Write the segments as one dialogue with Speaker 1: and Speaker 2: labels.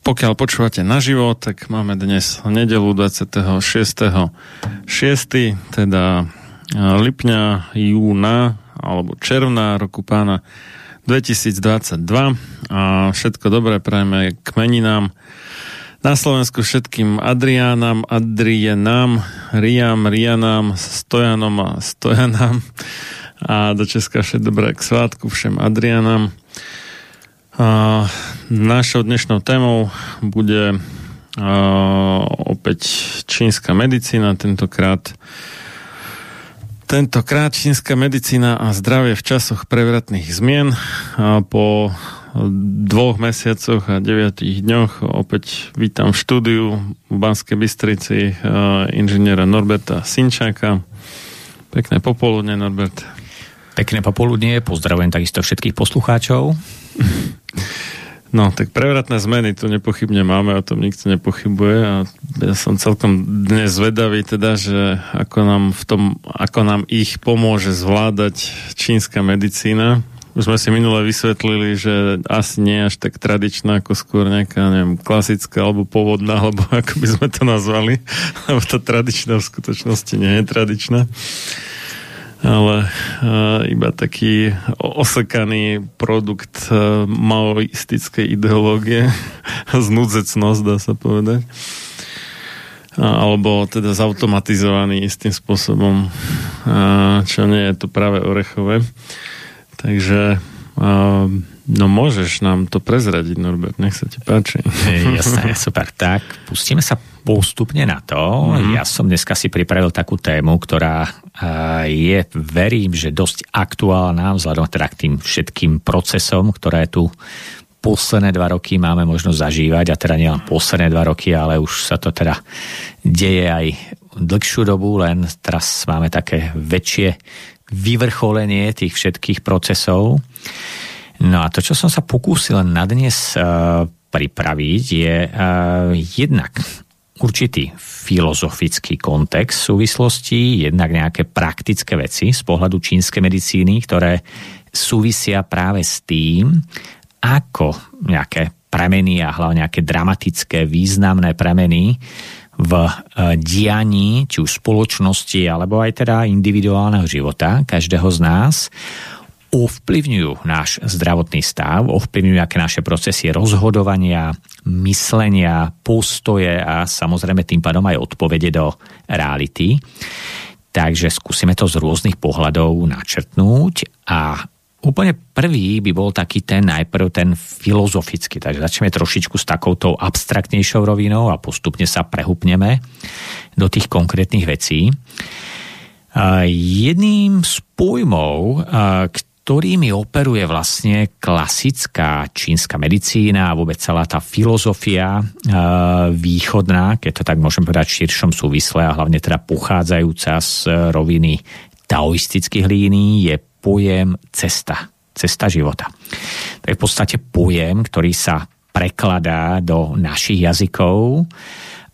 Speaker 1: pokiaľ počúvate naživo, tak máme dnes nedelu 26.6., teda e, lipňa, júna alebo června roku pána 2022 a všetko dobré prajeme k meninám na Slovensku všetkým Adriánam, Adrienám, Riam, Rianám, Stojanom a Stojanám a do Česka všetko dobré k svátku všem Adrianám. Našou dnešnou témou bude opäť čínska medicína, tentokrát Tentokrát čínska medicína a zdravie v časoch prevratných zmien. Po dvoch mesiacoch a deviatých dňoch opäť vítam v štúdiu v Banskej Bystrici inžiniera Norberta Sinčáka. Pekné popoludne, Norbert.
Speaker 2: Pekné popoludnie, pozdravujem takisto všetkých poslucháčov.
Speaker 1: No, tak prevratné zmeny tu nepochybne máme, o tom nikto nepochybuje a ja som celkom dnes zvedavý teda, že ako nám, v tom, ako nám ich pomôže zvládať čínska medicína. Už sme si minule vysvetlili, že asi nie až tak tradičná, ako skôr nejaká, neviem, klasická alebo pôvodná, alebo ako by sme to nazvali, lebo tá tradičná v skutočnosti nie je tradičná ale uh, iba taký osekaný produkt uh, maoistickej ideológie, znudzecnosť, dá sa povedať. Alebo teda zautomatizovaný istým spôsobom, čo nie je to práve orechové. Takže uh, no môžeš nám to prezradiť, Norbert, nech sa ti páči.
Speaker 2: Jasné, super. Tak, pustíme sa postupne na to. Mm-hmm. Ja som dneska si pripravil takú tému, ktorá je, verím, že dosť aktuálna vzhľadom teda k tým všetkým procesom, ktoré tu posledné dva roky máme možnosť zažívať a teda nielen posledné dva roky, ale už sa to teda deje aj dlhšiu dobu, len teraz máme také väčšie vyvrcholenie tých všetkých procesov. No a to, čo som sa pokúsil na dnes uh, pripraviť, je uh, jednak určitý filozofický kontext súvislosti, jednak nejaké praktické veci z pohľadu čínskej medicíny, ktoré súvisia práve s tým, ako nejaké premeny a hlavne nejaké dramatické, významné premeny v e, dianí, či už spoločnosti, alebo aj teda individuálneho života každého z nás ovplyvňujú náš zdravotný stav, ovplyvňujú aké naše procesy rozhodovania, myslenia, postoje a samozrejme tým pádom aj odpovede do reality. Takže skúsime to z rôznych pohľadov načrtnúť a Úplne prvý by bol taký ten najprv ten filozofický, takže začneme trošičku s takouto abstraktnejšou rovinou a postupne sa prehupneme do tých konkrétnych vecí. Jedným z pojmov, ktorými operuje vlastne klasická čínska medicína a vôbec celá tá filozofia východná, keď to tak môžem povedať v širšom súvisle a hlavne teda pochádzajúca z roviny taoistických línií, je pojem cesta. Cesta života. To je v podstate pojem, ktorý sa prekladá do našich jazykov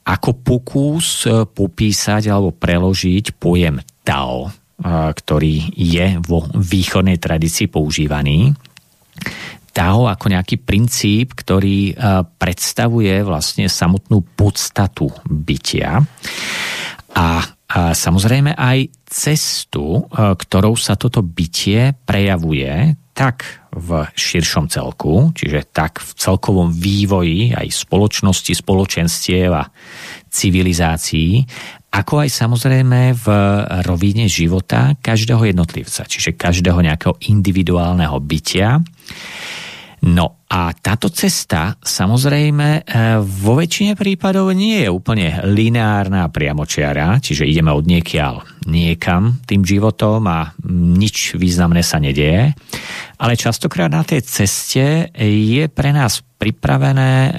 Speaker 2: ako pokus e, popísať alebo preložiť pojem Tao, e, ktorý je vo východnej tradícii používaný. Tao ako nejaký princíp, ktorý e, predstavuje vlastne samotnú podstatu bytia. A a samozrejme aj cestu, e, ktorou sa toto bytie prejavuje tak v širšom celku, čiže tak v celkovom vývoji aj spoločnosti, spoločenstiev a civilizácií, ako aj samozrejme v rovine života každého jednotlivca, čiže každého nejakého individuálneho bytia. No a táto cesta samozrejme e, vo väčšine prípadov nie je úplne lineárna a priamočiara, čiže ideme od niekiaľ niekam tým životom a nič významné sa nedieje. Ale častokrát na tej ceste je pre nás pripravené e,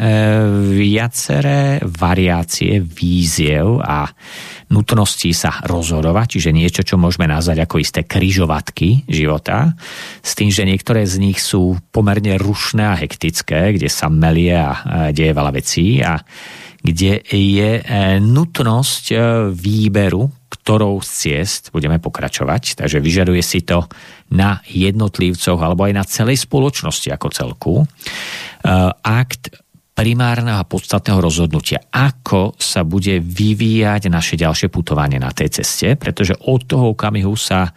Speaker 2: viaceré variácie víziev a nutnosti sa rozhodovať, čiže niečo, čo môžeme nazvať ako isté kryžovatky života, s tým, že niektoré z nich sú pomerne rušné a hektické, kde sa melie a deje veľa vecí a kde je e, nutnosť e, výberu, ktorou z ciest budeme pokračovať. Takže vyžaduje si to na jednotlivcoch alebo aj na celej spoločnosti ako celku e, akt primárneho a podstatného rozhodnutia, ako sa bude vyvíjať naše ďalšie putovanie na tej ceste, pretože od toho okamihu sa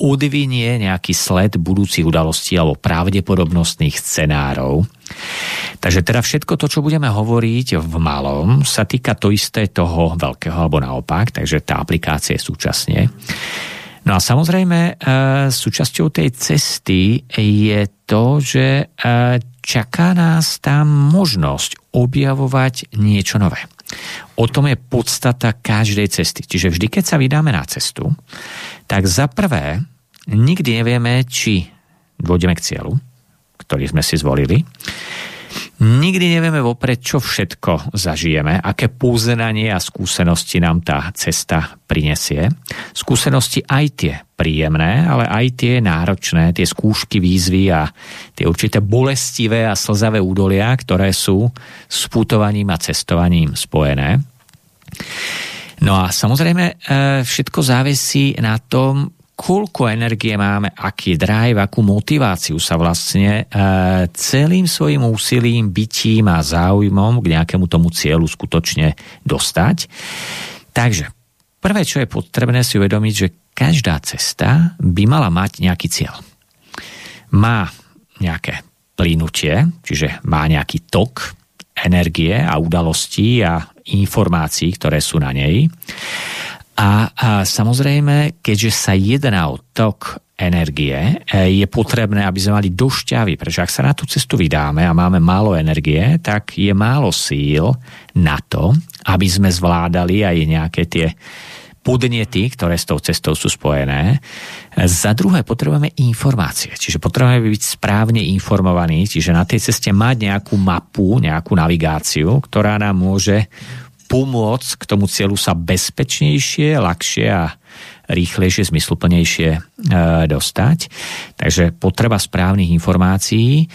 Speaker 2: odvinie nejaký sled budúcich udalostí alebo pravdepodobnostných scenárov. Takže teda všetko to, čo budeme hovoriť v malom, sa týka to isté toho veľkého alebo naopak, takže tá aplikácia je súčasne. No a samozrejme, e, súčasťou tej cesty je to, že e, čaká nás tam možnosť objavovať niečo nové. O tom je podstata každej cesty. Čiže vždy, keď sa vydáme na cestu, tak za prvé nikdy nevieme, či dôjdeme k cieľu, ktorý sme si zvolili. Nikdy nevieme vopred, čo všetko zažijeme, aké poznanie a skúsenosti nám tá cesta prinesie. Skúsenosti aj tie príjemné, ale aj tie náročné, tie skúšky, výzvy a tie určité bolestivé a slzavé údolia, ktoré sú s putovaním a cestovaním spojené. No a samozrejme e, všetko závisí na tom, koľko energie máme, aký drive, akú motiváciu sa vlastne e, celým svojim úsilím, bytím a záujmom k nejakému tomu cieľu skutočne dostať. Takže prvé, čo je potrebné si uvedomiť, že každá cesta by mala mať nejaký cieľ. Má nejaké plynutie, čiže má nejaký tok energie a udalostí a informácií, ktoré sú na nej. A, a samozrejme, keďže sa jedná o tok energie, e, je potrebné, aby sme mali došťavy, pretože ak sa na tú cestu vydáme a máme málo energie, tak je málo síl na to, aby sme zvládali aj nejaké tie podnety, ktoré s tou cestou sú spojené. Za druhé potrebujeme informácie, čiže potrebujeme byť správne informovaní, čiže na tej ceste mať nejakú mapu, nejakú navigáciu, ktorá nám môže pomôcť k tomu cieľu sa bezpečnejšie, ľahšie a rýchlejšie, zmysluplnejšie e, dostať. Takže potreba správnych informácií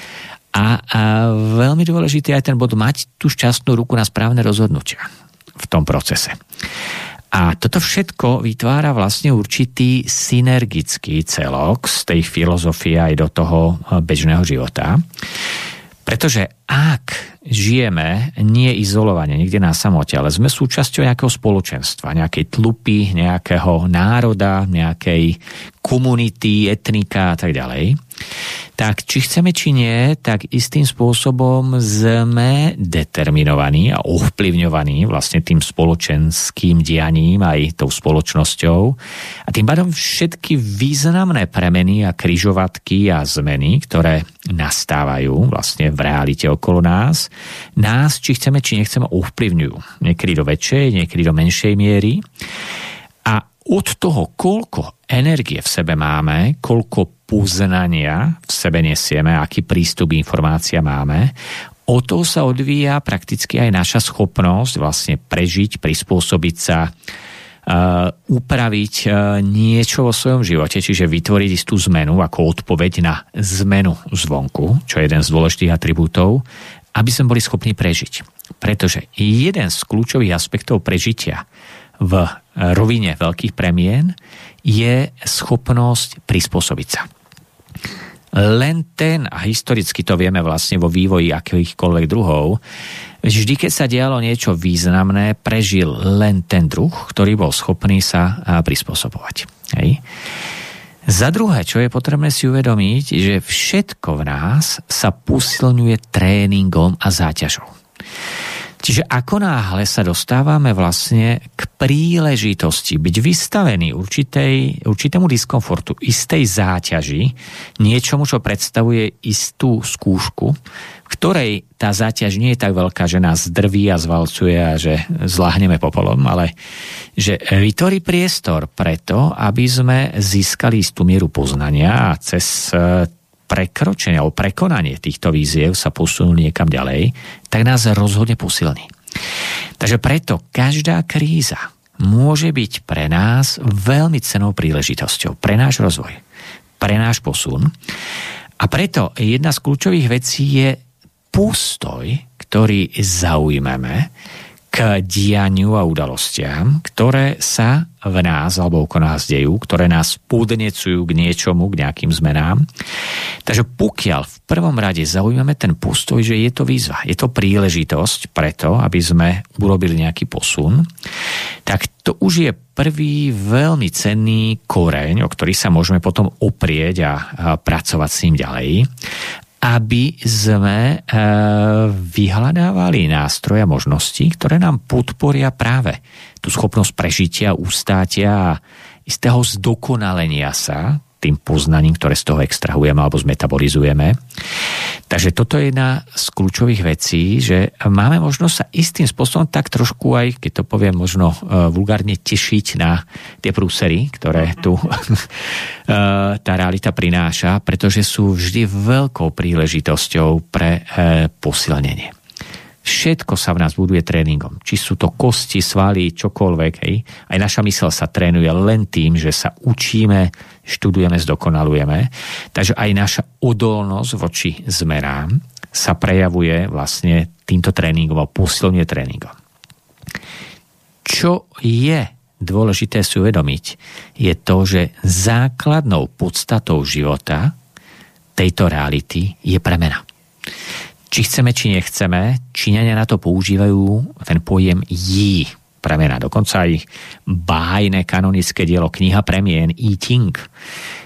Speaker 2: a, a veľmi dôležitý aj ten bod mať tú šťastnú ruku na správne rozhodnutia. v tom procese. A toto všetko vytvára vlastne určitý synergický celok z tej filozofie aj do toho bežného života. Pretože ak žijeme nie izolovane, niekde na samote, ale sme súčasťou nejakého spoločenstva, nejakej tlupy, nejakého národa, nejakej komunity, etnika a tak ďalej, tak či chceme, či nie, tak istým spôsobom sme determinovaní a ovplyvňovaní vlastne tým spoločenským dianím aj tou spoločnosťou. A tým pádom všetky významné premeny a kryžovatky a zmeny, ktoré nastávajú vlastne v realite okolo nás, nás, či chceme, či nechceme, ovplyvňujú. Niekedy do väčšej, niekedy do menšej miery. A od toho, koľko energie v sebe máme, koľko poznania v sebe nesieme, aký prístup informácia máme, o to sa odvíja prakticky aj naša schopnosť vlastne prežiť, prispôsobiť sa, Uh, upraviť uh, niečo vo svojom živote, čiže vytvoriť istú zmenu ako odpoveď na zmenu zvonku, čo je jeden z dôležitých atribútov aby sme boli schopní prežiť. Pretože jeden z kľúčových aspektov prežitia v rovine veľkých premien je schopnosť prispôsobiť sa. Len ten, a historicky to vieme vlastne vo vývoji akýchkoľvek druhov, vždy, keď sa dialo niečo významné, prežil len ten druh, ktorý bol schopný sa prispôsobovať. Hej. Za druhé, čo je potrebné si uvedomiť, že všetko v nás sa posilňuje tréningom a záťažou. Čiže ako náhle sa dostávame vlastne k príležitosti byť vystavený určitej, určitému diskomfortu, istej záťaži, niečomu, čo predstavuje istú skúšku, v ktorej tá záťaž nie je tak veľká, že nás drví a zvalcuje a že zláhneme popolom, ale že vytvorí priestor preto, aby sme získali istú mieru poznania a cez prekročenie alebo prekonanie týchto víziev sa posunuli niekam ďalej, tak nás rozhodne posilní. Takže preto každá kríza môže byť pre nás veľmi cenou príležitosťou, pre náš rozvoj, pre náš posun. A preto jedna z kľúčových vecí je postoj, ktorý zaujmeme k dianiu a udalostiam, ktoré sa v nás alebo okolo nás dejú, ktoré nás podnecujú k niečomu, k nejakým zmenám. Takže pokiaľ v prvom rade zaujímame ten postoj, že je to výzva, je to príležitosť preto, aby sme urobili nejaký posun, tak to už je prvý veľmi cenný koreň, o ktorý sa môžeme potom oprieť a, a pracovať s ním ďalej aby sme e, vyhľadávali nástroje a možnosti, ktoré nám podporia práve tú schopnosť prežitia, ustátia a istého zdokonalenia sa tým poznaním, ktoré z toho extrahujeme alebo zmetabolizujeme. Takže toto je jedna z kľúčových vecí, že máme možnosť sa istým spôsobom tak trošku aj, keď to poviem možno uh, vulgárne, tešiť na tie prúsery, ktoré tu uh, tá realita prináša, pretože sú vždy veľkou príležitosťou pre uh, posilnenie. Všetko sa v nás buduje tréningom. Či sú to kosti, svaly, čokoľvek. Hej. Aj naša mysel sa trénuje len tým, že sa učíme, študujeme, zdokonalujeme. Takže aj naša odolnosť voči zmerám sa prejavuje vlastne týmto tréningom a posilňuje tréningom. Čo je dôležité si uvedomiť, je to, že základnou podstatou života tejto reality je premena či chceme, či nechceme, Číňania na to používajú ten pojem jí premena. Dokonca aj bájne kanonické dielo kniha premien I Ching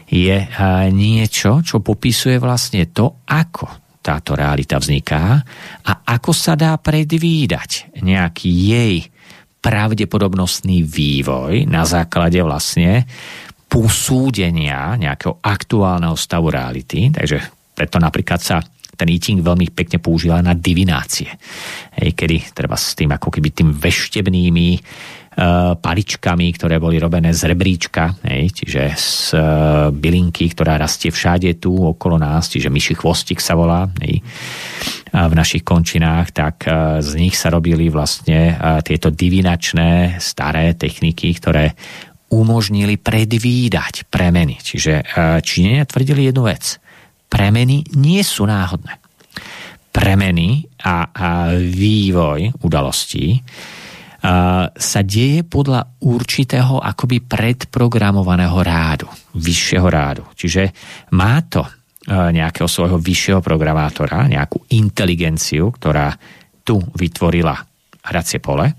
Speaker 2: je niečo, čo popisuje vlastne to, ako táto realita vzniká a ako sa dá predvídať nejaký jej pravdepodobnostný vývoj na základe vlastne posúdenia nejakého aktuálneho stavu reality. Takže preto napríklad sa ten eating veľmi pekne používa na divinácie. Hej, kedy treba s tým ako keby tým veštebnými uh, paličkami, ktoré boli robené z rebríčka, hej, čiže z uh, bylinky, ktorá rastie všade tu okolo nás, čiže myši chvostik sa volá, hej, v našich končinách, tak uh, z nich sa robili vlastne tieto divinačné staré techniky, ktoré umožnili predvídať premeny. Čiže Číňania tvrdili jednu vec – premeny nie sú náhodné. Premeny a, a vývoj udalostí sa deje podľa určitého akoby predprogramovaného rádu, vyššieho rádu. Čiže má to nejakého svojho vyššieho programátora, nejakú inteligenciu, ktorá tu vytvorila hracie pole,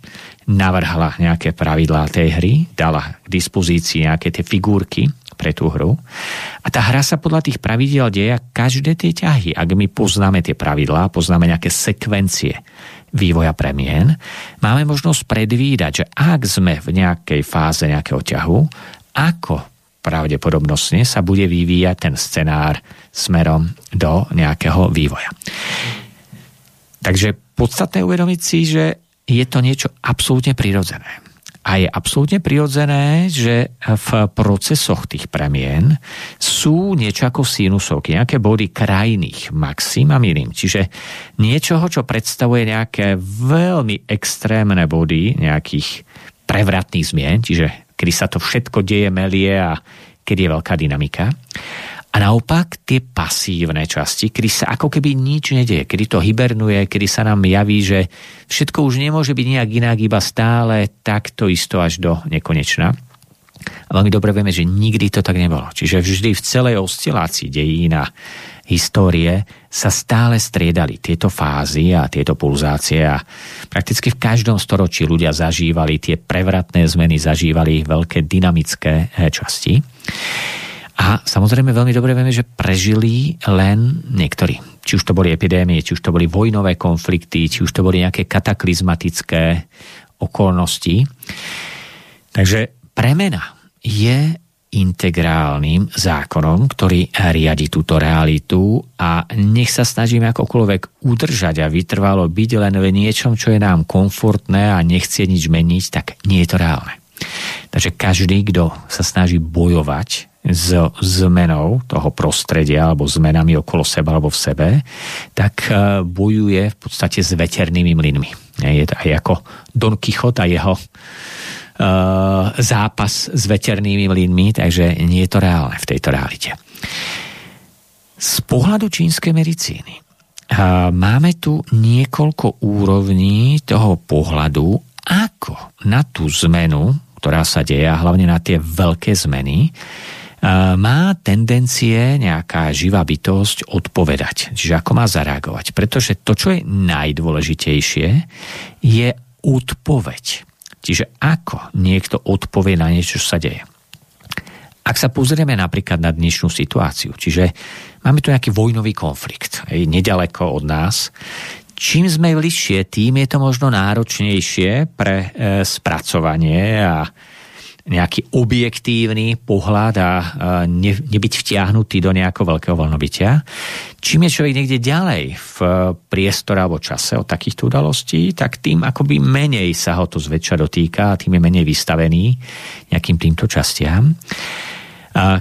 Speaker 2: navrhla nejaké pravidlá tej hry, dala k dispozícii nejaké tie figurky pre tú hru. A tá hra sa podľa tých pravidel deje každé tie ťahy. Ak my poznáme tie pravidlá, poznáme nejaké sekvencie vývoja premien, máme možnosť predvídať, že ak sme v nejakej fáze nejakého ťahu, ako pravdepodobnostne sa bude vyvíjať ten scenár smerom do nejakého vývoja. Takže podstatné uvedomiť si, že je to niečo absolútne prirodzené. A je absolútne prirodzené, že v procesoch tých premien sú niečo ako sinusovky, nejaké body krajných maxim a minim. Čiže niečoho, čo predstavuje nejaké veľmi extrémne body nejakých prevratných zmien, čiže kedy sa to všetko deje, melie a kedy je veľká dynamika. A naopak tie pasívne časti, kedy sa ako keby nič nedieje, kedy to hibernuje, kedy sa nám javí, že všetko už nemôže byť nejak inak, iba stále takto isto až do nekonečna. A veľmi dobre vieme, že nikdy to tak nebolo. Čiže vždy v celej oscilácii dejín a histórie sa stále striedali tieto fázy a tieto pulzácie a prakticky v každom storočí ľudia zažívali tie prevratné zmeny, zažívali veľké dynamické eh, časti. A samozrejme veľmi dobre vieme, že prežili len niektorí. Či už to boli epidémie, či už to boli vojnové konflikty, či už to boli nejaké kataklizmatické okolnosti. Takže premena je integrálnym zákonom, ktorý riadi túto realitu a nech sa snažíme akokoľvek udržať a vytrvalo byť len v niečom, čo je nám komfortné a nechcie nič meniť, tak nie je to reálne. Takže každý, kto sa snaží bojovať s zmenou toho prostredia alebo zmenami okolo seba alebo v sebe, tak e, bojuje v podstate s veternými mlynmi. Je to aj ako Don Quixote a jeho uh, zápas s veternými mlynmi, takže nie je to reálne v tejto realite. Z pohľadu čínskej medicíny uh, máme tu niekoľko úrovní toho pohľadu, ako na tú zmenu, ktorá sa deje, a hlavne na tie veľké zmeny, má tendencie nejaká živá bytosť odpovedať. Čiže ako má zareagovať. Pretože to, čo je najdôležitejšie, je odpoveď. Čiže ako niekto odpovie na niečo, čo sa deje. Ak sa pozrieme napríklad na dnešnú situáciu, čiže máme tu nejaký vojnový konflikt, hej, nedaleko od nás, čím sme bližšie, tým je to možno náročnejšie pre e, spracovanie a nejaký objektívny pohľad a ne, nebyť vtiahnutý do nejakého veľkého voľnobytia. Čím je človek niekde ďalej v priestore alebo čase od takýchto udalostí, tak tým akoby menej sa ho to zväčša dotýka a tým je menej vystavený nejakým týmto častiam.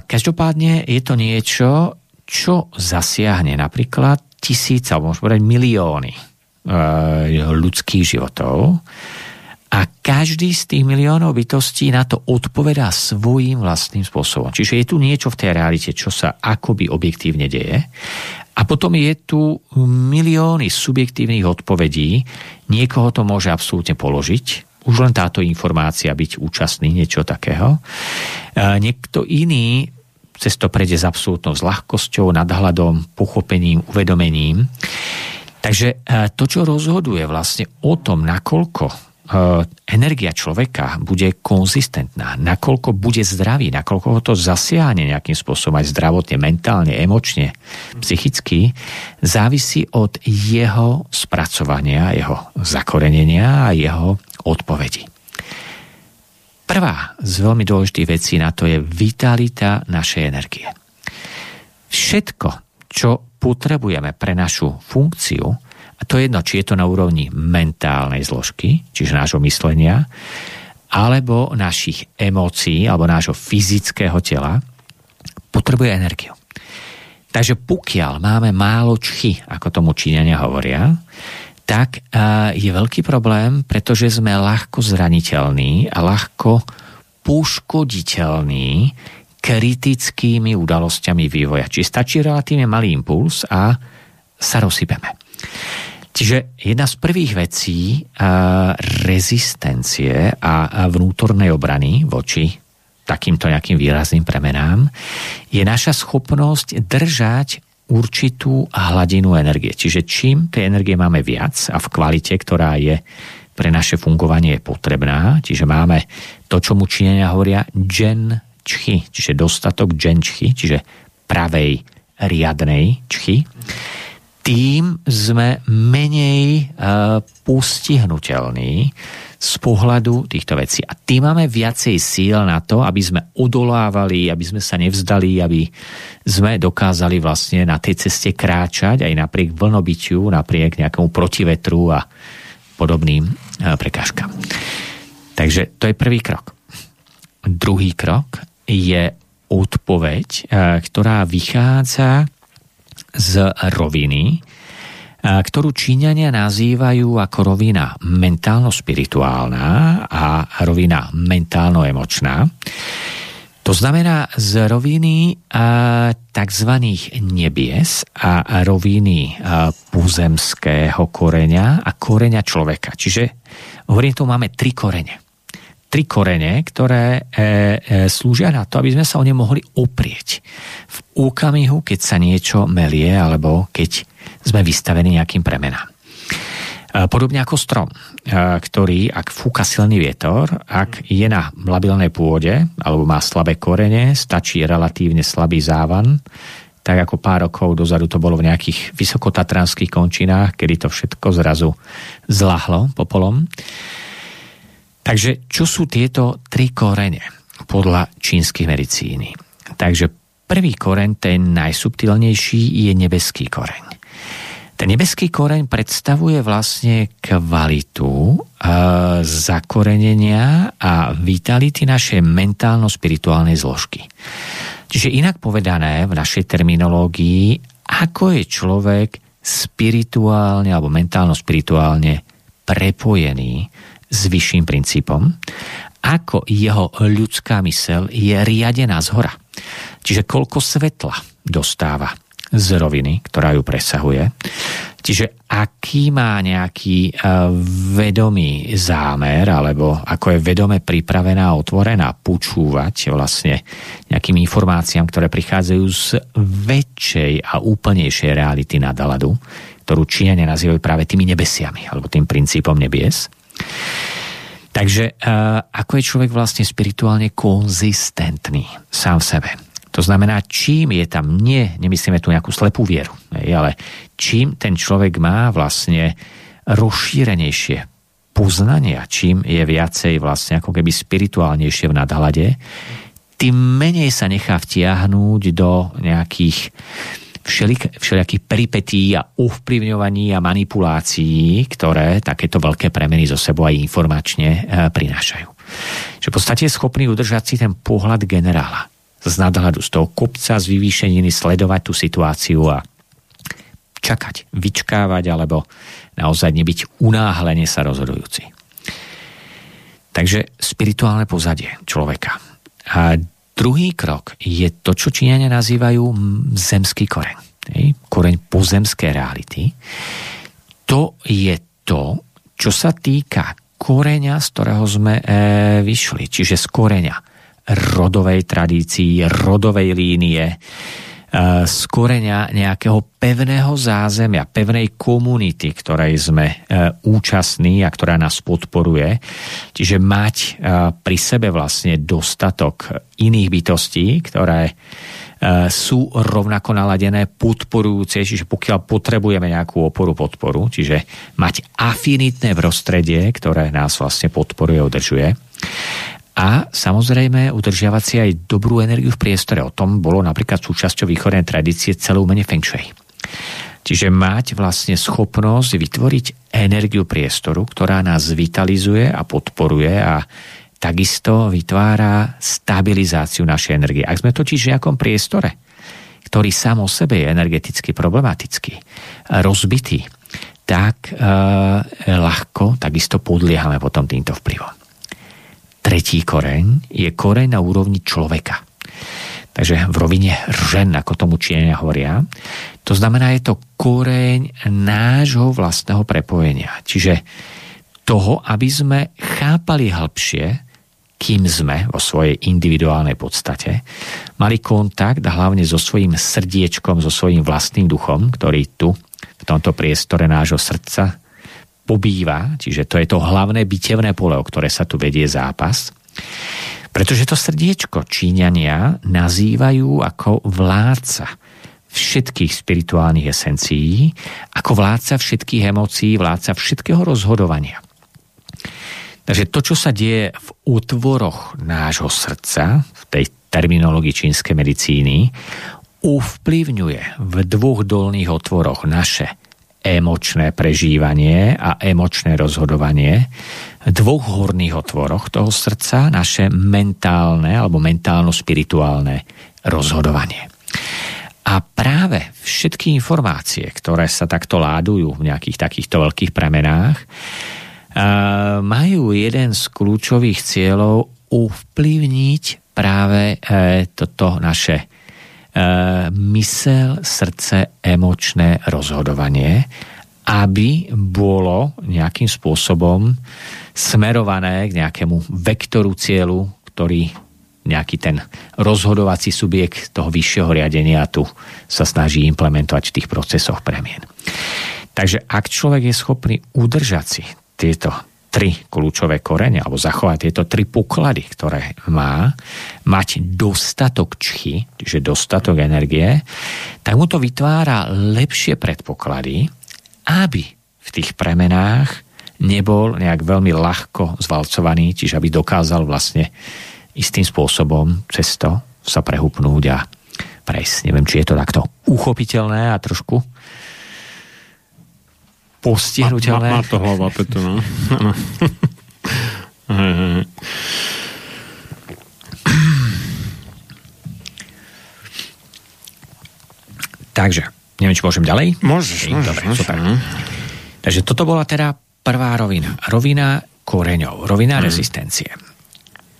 Speaker 2: Každopádne je to niečo, čo zasiahne napríklad tisíc alebo môžeme povedať milióny e, ľudských životov a každý z tých miliónov bytostí na to odpovedá svojím vlastným spôsobom. Čiže je tu niečo v tej realite, čo sa akoby objektívne deje. A potom je tu milióny subjektívnych odpovedí. Niekoho to môže absolútne položiť, už len táto informácia byť účastný niečo takého. Niekto iný cez to prejde s absolútnou s ľahkosťou, nadhľadom, pochopením, uvedomením. Takže to, čo rozhoduje vlastne o tom, nakoľko energia človeka bude konzistentná, nakoľko bude zdravý, nakoľko ho to zasiahne nejakým spôsobom aj zdravotne, mentálne, emočne, psychicky, závisí od jeho spracovania, jeho zakorenenia a jeho odpovedí. Prvá z veľmi dôležitých vecí na to je vitalita našej energie. Všetko, čo potrebujeme pre našu funkciu, a to je jedno, či je to na úrovni mentálnej zložky, čiže nášho myslenia, alebo našich emócií, alebo nášho fyzického tela, potrebuje energiu. Takže pokiaľ máme málo čchy, ako tomu Číňania hovoria, tak je veľký problém, pretože sme ľahko zraniteľní a ľahko poškoditeľní kritickými udalosťami vývoja. Čiže stačí relatívne malý impuls a sa rozsypeme. Čiže jedna z prvých vecí rezistencie a vnútornej obrany voči takýmto nejakým výrazným premenám je naša schopnosť držať určitú hladinu energie. Čiže čím tej energie máme viac a v kvalite, ktorá je pre naše fungovanie je potrebná, čiže máme to, čo mu činenia hovoria gen čchy, čiže dostatok gen čchy, čiže pravej riadnej čchy, tým sme menej uh, postihnutelní z pohľadu týchto vecí. A tým máme viacej síl na to, aby sme odolávali, aby sme sa nevzdali, aby sme dokázali vlastne na tej ceste kráčať aj napriek vlnobytiu, napriek nejakému protivetru a podobným e, prekážkam. Takže to je prvý krok. Druhý krok je odpoveď, e, ktorá vychádza z roviny, ktorú Číňania nazývajú ako rovina mentálno-spirituálna a rovina mentálno-emočná. To znamená z roviny tzv. nebies a roviny pozemského koreňa a koreňa človeka. Čiže hovorím, tu máme tri korene. Tri korene, ktoré e, e, slúžia na to, aby sme sa o ne mohli oprieť. V úkamihu, keď sa niečo melie, alebo keď sme vystavení nejakým premenám. E, podobne ako strom, e, ktorý, ak fúka silný vietor, ak je na labilnej pôde alebo má slabé korene, stačí relatívne slabý závan, tak ako pár rokov dozadu to bolo v nejakých vysokotatranských končinách, kedy to všetko zrazu zlahlo popolom. Takže čo sú tieto tri korene podľa čínskych medicíny? Takže prvý koreň, ten najsubtilnejší, je nebeský koreň. Ten nebeský koreň predstavuje vlastne kvalitu e, zakorenenia a vitality našej mentálno-spirituálnej zložky. Čiže inak povedané v našej terminológii, ako je človek spirituálne alebo mentálno-spirituálne prepojený s vyšším princípom, ako jeho ľudská mysel je riadená z hora. Čiže koľko svetla dostáva z roviny, ktorá ju presahuje. Čiže aký má nejaký uh, vedomý zámer, alebo ako je vedome pripravená a otvorená počúvať vlastne nejakým informáciám, ktoré prichádzajú z väčšej a úplnejšej reality na Daladu, ktorú Číňania nazývajú práve tými nebesiami, alebo tým princípom nebies. Takže ako je človek vlastne spirituálne konzistentný sám v sebe? To znamená, čím je tam, nie, nemyslíme tu nejakú slepú vieru, ale čím ten človek má vlastne rozšírenejšie poznania, čím je viacej vlastne ako keby spirituálnejšie v nadhľade, tým menej sa nechá vtiahnuť do nejakých všelik, všelijakých peripetí a ovplyvňovaní a manipulácií, ktoré takéto veľké premeny zo sebou aj informačne e, prinášajú. Že v podstate je schopný udržať si ten pohľad generála z nadhľadu, z toho kopca, z vyvýšeniny sledovať tú situáciu a čakať, vyčkávať alebo naozaj nebyť unáhlene sa rozhodujúci. Takže spirituálne pozadie človeka. A druhý krok je to, čo Číňania nazývajú zemský koreň. Koreň pozemskej reality. To je to, čo sa týka koreňa, z ktorého sme e, vyšli, čiže z koreňa rodovej tradícii, rodovej línie, z koreňa nejakého pevného zázemia, pevnej komunity, ktorej sme e, účastní a ktorá nás podporuje. Čiže mať e, pri sebe vlastne dostatok iných bytostí, ktoré sú rovnako naladené, podporujúce, čiže pokiaľ potrebujeme nejakú oporu, podporu, čiže mať afinitné prostredie, ktoré nás vlastne podporuje, udržuje a samozrejme udržiavať si aj dobrú energiu v priestore. O tom bolo napríklad súčasťou východnej tradície celé umenie Feng Shui. Čiže mať vlastne schopnosť vytvoriť energiu priestoru, ktorá nás vitalizuje a podporuje a takisto vytvára stabilizáciu našej energie. Ak sme totiž v nejakom priestore, ktorý sám o sebe je energeticky problematický, rozbitý, tak e, ľahko takisto podliehame potom týmto vplyvom. Tretí koreň je koreň na úrovni človeka. takže v rovine žen, ako tomu Číňania hovoria. To znamená, je to koreň nášho vlastného prepojenia. Čiže toho, aby sme chápali hĺbšie, kým sme vo svojej individuálnej podstate, mali kontakt hlavne so svojím srdiečkom, so svojím vlastným duchom, ktorý tu v tomto priestore nášho srdca pobýva, čiže to je to hlavné bitevné pole, o ktoré sa tu vedie zápas. Pretože to srdiečko Číňania nazývajú ako vládca všetkých spirituálnych esencií, ako vládca všetkých emócií, vládca všetkého rozhodovania. Takže to, čo sa deje v útvoroch nášho srdca, v tej terminológii čínskej medicíny, ovplyvňuje v dvoch dolných otvoroch naše emočné prežívanie a emočné rozhodovanie, v dvoch horných otvoroch toho srdca naše mentálne alebo mentálno-spirituálne rozhodovanie. A práve všetky informácie, ktoré sa takto ládujú v nejakých takýchto veľkých premenách, majú jeden z kľúčových cieľov ovplyvniť práve e, toto naše mysel, srdce, emočné rozhodovanie, aby bolo nejakým spôsobom smerované k nejakému vektoru cieľu, ktorý nejaký ten rozhodovací subjekt toho vyššieho riadenia tu sa snaží implementovať v tých procesoch premien. Takže ak človek je schopný udržať si tieto tri kľúčové korene, alebo zachovať tieto tri poklady, ktoré má, mať dostatok čchy, čiže dostatok energie, tak mu to vytvára lepšie predpoklady, aby v tých premenách nebol nejak veľmi ľahko zvalcovaný, čiže aby dokázal vlastne istým spôsobom cez to sa prehupnúť a prejsť. Neviem, či je to takto uchopiteľné a trošku postihnutelné.
Speaker 1: Má, má, má to hlava, Petu, no.
Speaker 2: Takže, neviem, či môžem ďalej?
Speaker 1: Môžeš, môžeš.
Speaker 2: Dobre, môžeš, super. No. Takže toto bola teda prvá rovina. Rovina koreňov, rovina hmm. rezistencie.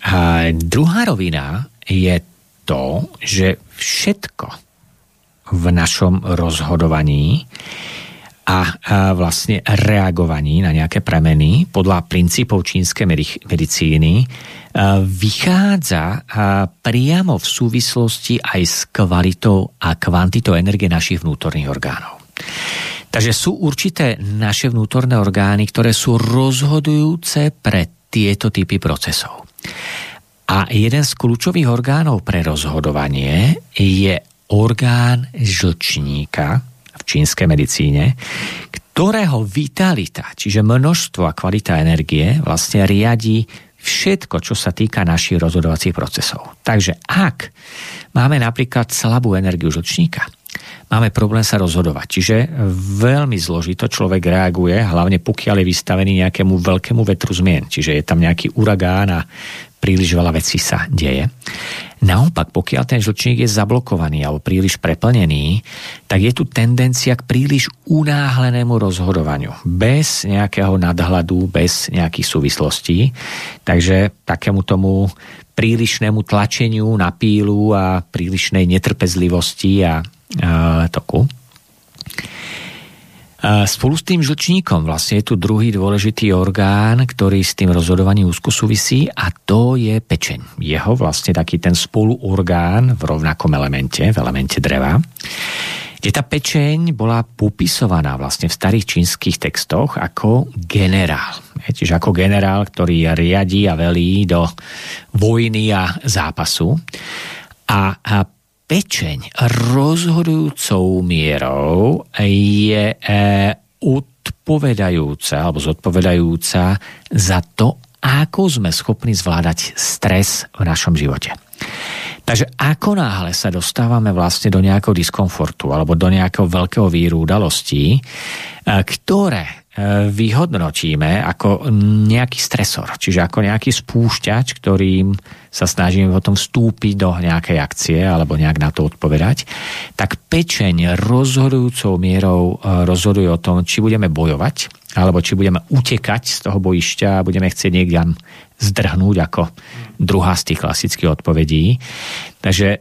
Speaker 2: A druhá rovina je to, že všetko v našom rozhodovaní a vlastne reagovaní na nejaké premeny podľa princípov čínskej medicíny vychádza priamo v súvislosti aj s kvalitou a kvantitou energie našich vnútorných orgánov. Takže sú určité naše vnútorné orgány, ktoré sú rozhodujúce pre tieto typy procesov. A jeden z kľúčových orgánov pre rozhodovanie je orgán žlčníka, čínskej medicíne, ktorého vitalita, čiže množstvo a kvalita energie vlastne riadi všetko, čo sa týka našich rozhodovacích procesov. Takže ak máme napríklad slabú energiu žlčníka, máme problém sa rozhodovať. Čiže veľmi zložito človek reaguje, hlavne pokiaľ je vystavený nejakému veľkému vetru zmien. Čiže je tam nejaký uragán a príliš veľa vecí sa deje. Naopak, pokiaľ ten žlčník je zablokovaný alebo príliš preplnený, tak je tu tendencia k príliš unáhlenému rozhodovaniu. Bez nejakého nadhľadu, bez nejakých súvislostí. Takže takému tomu prílišnému tlačeniu na pílu a prílišnej netrpezlivosti a, a toku. Spolu s tým žlčníkom vlastne je tu druhý dôležitý orgán, ktorý s tým rozhodovaním úzko súvisí a to je pečeň. Jeho vlastne taký ten spoluorgán v rovnakom elemente, v elemente dreva kde tá pečeň bola popisovaná vlastne v starých čínskych textoch ako generál. Čiže ako generál, ktorý riadí a velí do vojny a zápasu. A, pečeň rozhodujúcou mierou je e, odpovedajúca alebo zodpovedajúca za to, ako sme schopní zvládať stres v našom živote. Takže ako náhle sa dostávame vlastne do nejakého diskomfortu alebo do nejakého veľkého víru udalostí, e, ktoré vyhodnotíme ako nejaký stresor, čiže ako nejaký spúšťač, ktorým sa snažíme potom vstúpiť do nejakej akcie alebo nejak na to odpovedať, tak pečeň rozhodujúcou mierou e, rozhoduje o tom, či budeme bojovať, alebo či budeme utekať z toho bojišťa a budeme chcieť niekde zdrhnúť ako druhá z tých klasických odpovedí. Takže e,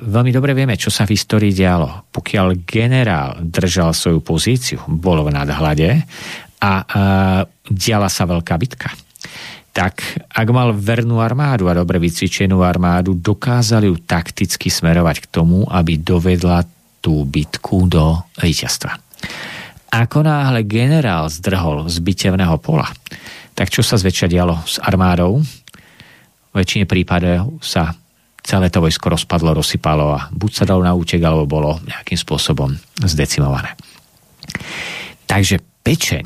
Speaker 2: veľmi dobre vieme, čo sa v histórii dialo. Pokiaľ generál držal svoju pozíciu, bol v nadhľade a e, diala sa veľká bitka tak ak mal vernú armádu a dobre vycvičenú armádu, dokázali ju takticky smerovať k tomu, aby dovedla tú bitku do víťazstva. Ako náhle generál zdrhol z bitevného pola, tak čo sa zväčša dialo s armádou? V väčšine prípadov sa celé to vojsko rozpadlo, rozsypalo a buď sa dalo na útek, alebo bolo nejakým spôsobom zdecimované. Takže pečeň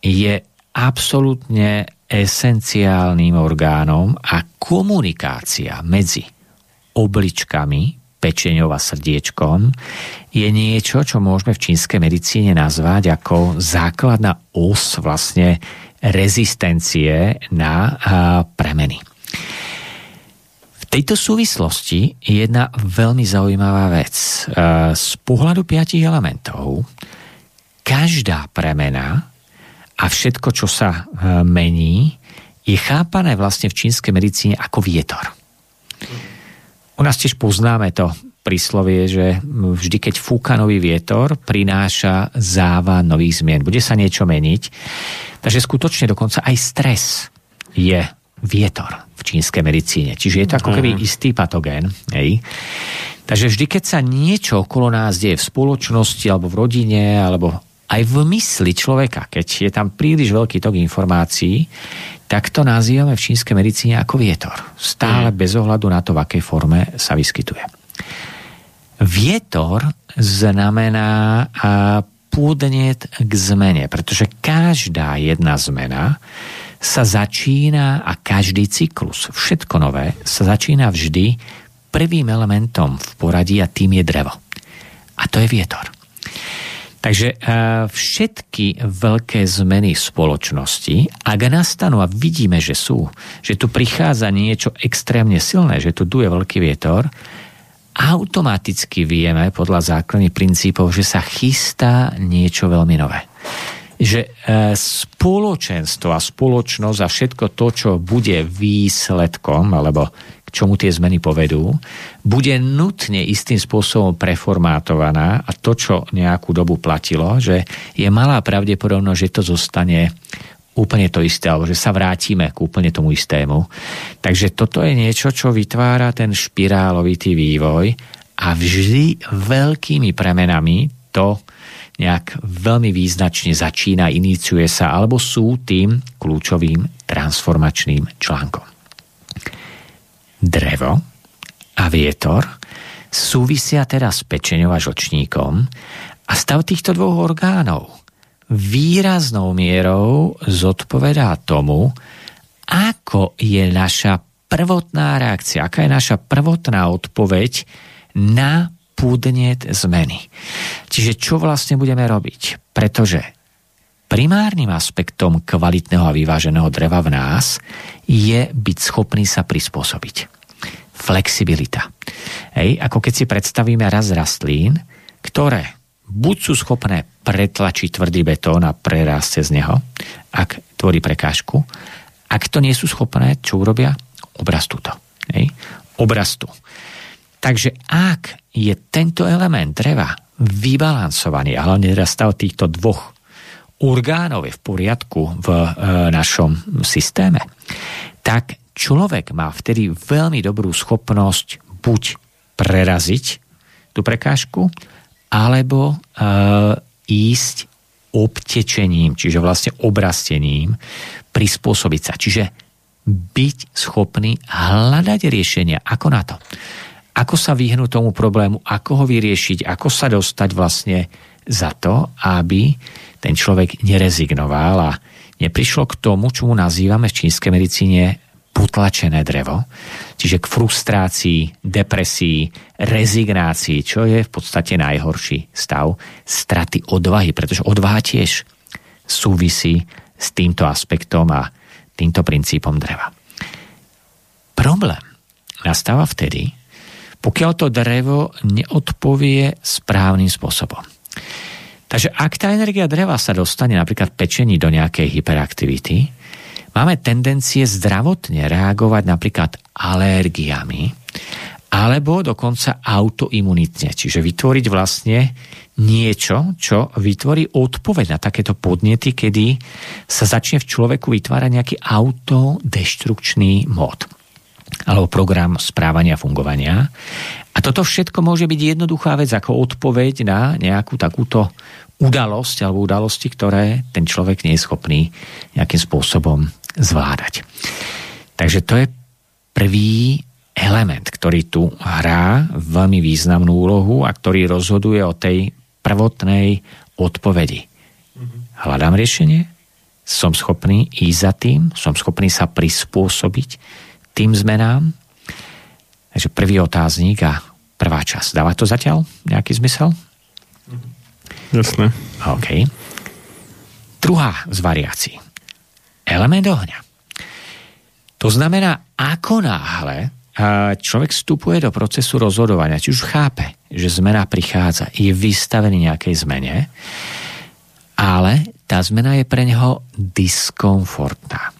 Speaker 2: je absolútne esenciálnym orgánom a komunikácia medzi obličkami, pečeňov a srdiečkom je niečo, čo môžeme v čínskej medicíne nazvať ako základná os vlastne rezistencie na premeny. V tejto súvislosti je jedna veľmi zaujímavá vec. Z pohľadu piatich elementov každá premena a všetko, čo sa e, mení, je chápané vlastne v čínskej medicíne ako vietor. U nás tiež poznáme to príslovie, že vždy, keď fúka nový vietor, prináša záva nových zmien. Bude sa niečo meniť. Takže skutočne dokonca aj stres je vietor v čínskej medicíne. Čiže je to ako keby mhm. istý patogén. Hej. Takže vždy, keď sa niečo okolo nás deje v spoločnosti, alebo v rodine, alebo aj v mysli človeka, keď je tam príliš veľký tok informácií, tak to nazývame v čínskej medicíne ako vietor. Stále mm. bez ohľadu na to, v akej forme sa vyskytuje. Vietor znamená púdnet k zmene, pretože každá jedna zmena sa začína a každý cyklus, všetko nové, sa začína vždy prvým elementom v poradí a tým je drevo. A to je vietor. Takže eh, všetky veľké zmeny spoločnosti, ak nastanú a vidíme, že sú, že tu prichádza niečo extrémne silné, že tu duje veľký vietor, automaticky vieme podľa základných princípov, že sa chystá niečo veľmi nové. Že eh, spoločenstvo a spoločnosť a všetko to, čo bude výsledkom alebo čomu tie zmeny povedú, bude nutne istým spôsobom preformátovaná a to, čo nejakú dobu platilo, že je malá pravdepodobnosť, že to zostane úplne to isté, alebo že sa vrátime k úplne tomu istému. Takže toto je niečo, čo vytvára ten špirálovitý vývoj a vždy veľkými premenami to nejak veľmi význačne začína, iniciuje sa, alebo sú tým kľúčovým transformačným článkom drevo a vietor súvisia teraz s pečeňou a žočníkom a stav týchto dvoch orgánov výraznou mierou zodpovedá tomu, ako je naša prvotná reakcia, aká je naša prvotná odpoveď na púdnet zmeny. Čiže čo vlastne budeme robiť? Pretože primárnym aspektom kvalitného a vyváženého dreva v nás je byť schopný sa prispôsobiť. Flexibilita. Hej, ako keď si predstavíme raz rastlín, ktoré buď sú schopné pretlačiť tvrdý betón a prerásť cez neho, ak tvorí prekážku, ak to nie sú schopné, čo urobia? Obrastú to. Hej? Obrastú. Takže ak je tento element dreva vybalansovaný, a hlavne teda stav týchto dvoch orgánov je v poriadku v e, našom systéme, tak človek má vtedy veľmi dobrú schopnosť buď preraziť tú prekážku, alebo e, ísť obtečením, čiže vlastne obrastením, prispôsobiť sa. Čiže byť schopný hľadať riešenia. Ako na to? Ako sa vyhnúť tomu problému, ako ho vyriešiť, ako sa dostať vlastne za to, aby ten človek nerezignoval a neprišlo k tomu, čo mu nazývame v čínskej medicíne potlačené drevo, čiže k frustrácii, depresii, rezignácii, čo je v podstate najhorší stav straty odvahy, pretože odvaha tiež súvisí s týmto aspektom a týmto princípom dreva. Problém nastáva vtedy, pokiaľ to drevo neodpovie správnym spôsobom. Takže ak tá energia dreva sa dostane napríklad pečení do nejakej hyperaktivity, máme tendencie zdravotne reagovať napríklad alérgiami alebo dokonca autoimunitne, čiže vytvoriť vlastne niečo, čo vytvorí odpoveď na takéto podnety, kedy sa začne v človeku vytvárať nejaký autodeštrukčný mód alebo program správania fungovania. A toto všetko môže byť jednoduchá vec ako odpoveď na nejakú takúto udalosť alebo udalosti, ktoré ten človek nie je schopný nejakým spôsobom zvládať. Takže to je prvý element, ktorý tu hrá veľmi významnú úlohu a ktorý rozhoduje o tej prvotnej odpovedi. Hľadám riešenie, som schopný ísť za tým, som schopný sa prispôsobiť tým zmenám. Takže prvý otáznik a prvá časť. Dáva to zatiaľ nejaký zmysel?
Speaker 1: Jasné.
Speaker 2: OK. Druhá z variácií. Element ohňa. To znamená, ako náhle človek vstupuje do procesu rozhodovania, či už chápe, že zmena prichádza, je vystavený nejakej zmene, ale tá zmena je pre neho diskomfortná.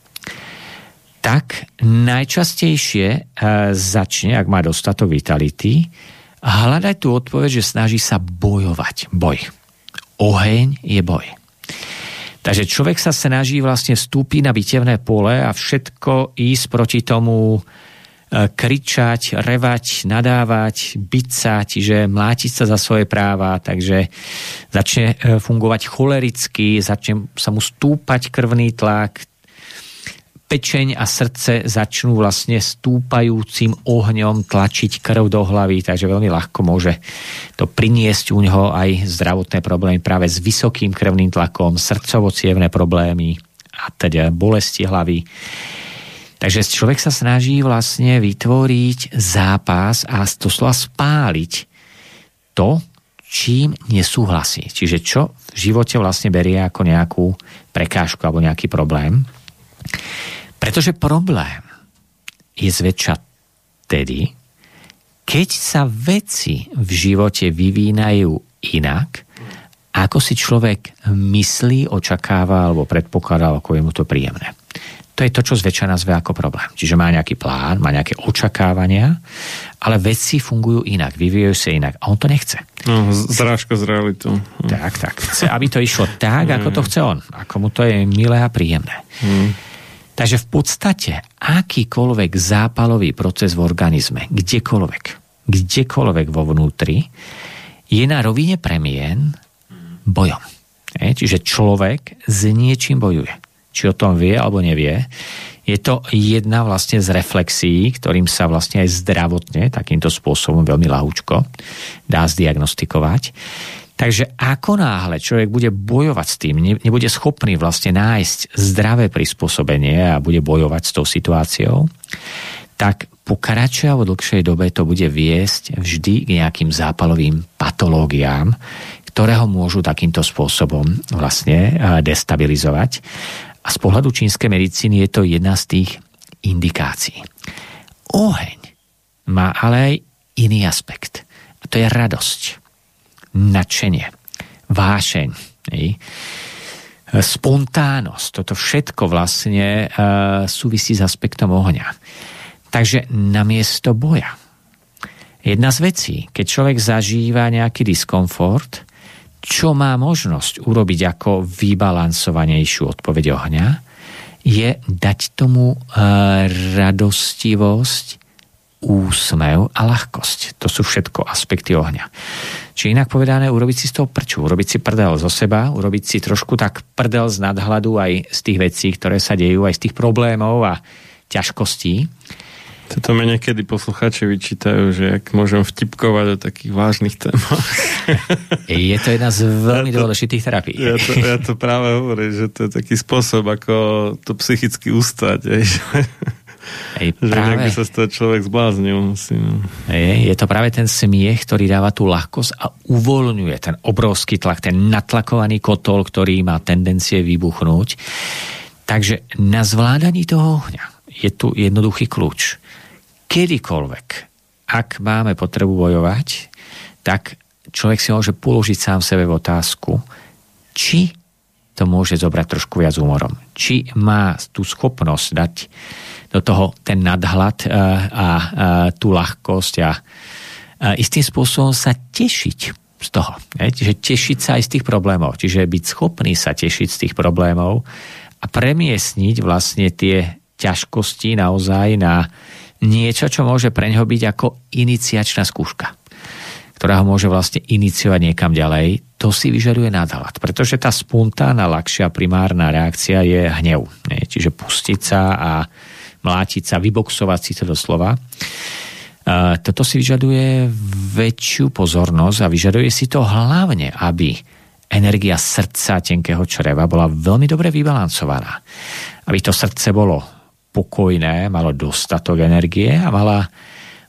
Speaker 2: Tak najčastejšie e, začne, ak má dostatok vitality, hľadať tú odpoveď, že snaží sa bojovať. Boj. Oheň je boj. Takže človek sa snaží vlastne vstúpiť na bitevné pole a všetko ísť proti tomu E, kričať, revať, nadávať, byť sa, čiže mlátiť sa za svoje práva, takže začne e, fungovať cholericky, začne sa mu stúpať krvný tlak, pečeň a srdce začnú vlastne stúpajúcim ohňom tlačiť krv do hlavy, takže veľmi ľahko môže to priniesť u neho aj zdravotné problémy práve s vysokým krvným tlakom, srdcovo problémy a teda bolesti hlavy. Takže človek sa snaží vlastne vytvoriť zápas a doslova spáliť to, čím nesúhlasí. Čiže čo v živote vlastne berie ako nejakú prekážku alebo nejaký problém. Pretože problém je zväčša tedy, keď sa veci v živote vyvínajú inak, ako si človek myslí, očakáva alebo predpokladá, ako je mu to príjemné. To je to, čo zväčša nazve ako problém. Čiže má nejaký plán, má nejaké očakávania, ale veci fungujú inak, vyvíjajú sa inak. A on to nechce.
Speaker 1: No, zrážka z realitou.
Speaker 2: Tak, tak. Chce, aby to išlo tak, ako to chce on. Ako mu to je milé a príjemné. Hmm. Takže v podstate akýkoľvek zápalový proces v organizme, kdekoľvek, kdekoľvek vo vnútri, je na rovine premien bojom. čiže človek s niečím bojuje či o tom vie alebo nevie. Je to jedna vlastne z reflexí, ktorým sa vlastne aj zdravotne takýmto spôsobom veľmi lahúčko dá zdiagnostikovať. Takže ako náhle človek bude bojovať s tým, nebude schopný vlastne nájsť zdravé prispôsobenie a bude bojovať s tou situáciou, tak po kratšej alebo dlhšej dobe to bude viesť vždy k nejakým zápalovým patológiám, ktoré ho môžu takýmto spôsobom vlastne eh, destabilizovať. A z pohľadu čínskej medicíny je to jedna z tých indikácií. Oheň má ale aj iný aspekt. A to je radosť, nadšenie, vášeň, spontánnosť. Toto všetko vlastne uh, súvisí s aspektom ohňa. Takže namiesto boja. Jedna z vecí, keď človek zažíva nejaký diskomfort, čo má možnosť urobiť ako vybalansovanejšiu odpoveď ohňa, je dať tomu uh, radostivosť, úsmev a ľahkosť. To sú všetko aspekty ohňa. Či inak povedané, urobiť si z toho prču, urobiť si prdel zo seba, urobiť si trošku tak prdel z nadhľadu aj z tých vecí, ktoré sa dejú, aj z tých problémov a ťažkostí
Speaker 1: toto mi niekedy poslucháči vyčítajú, že ak môžem vtipkovať o takých vážnych témach.
Speaker 2: Je to jedna z veľmi ja to, dôležitých terapií.
Speaker 1: Ja to, ja to práve hovorím, že to je taký spôsob, ako to psychicky ustať. Aj, Ej, že práve, sa z toho človek zbláznil. Musí, no.
Speaker 2: je, je to práve ten smiech, ktorý dáva tú ľahkosť a uvoľňuje ten obrovský tlak, ten natlakovaný kotol, ktorý má tendencie vybuchnúť. Takže na zvládaní toho ohňa je tu jednoduchý kľúč kedykoľvek, ak máme potrebu bojovať, tak človek si môže položiť sám sebe v otázku, či to môže zobrať trošku viac humorom. Či má tú schopnosť dať do toho ten nadhľad a, a, a tú ľahkosť a, a istým spôsobom sa tešiť z toho. Čiže tešiť sa aj z tých problémov. Čiže byť schopný sa tešiť z tých problémov a premiesniť vlastne tie ťažkosti naozaj na niečo, čo môže pre ňoho byť ako iniciačná skúška ktorá ho môže vlastne iniciovať niekam ďalej, to si vyžaduje nadhľad. Pretože tá spontánna, ľahšia primárna reakcia je hnev. Čiže pustiť sa a mlátiť sa, vyboxovať si to doslova. Toto si vyžaduje väčšiu pozornosť a vyžaduje si to hlavne, aby energia srdca tenkého čreva bola veľmi dobre vybalancovaná. Aby to srdce bolo pokojné, malo dostatok energie a mala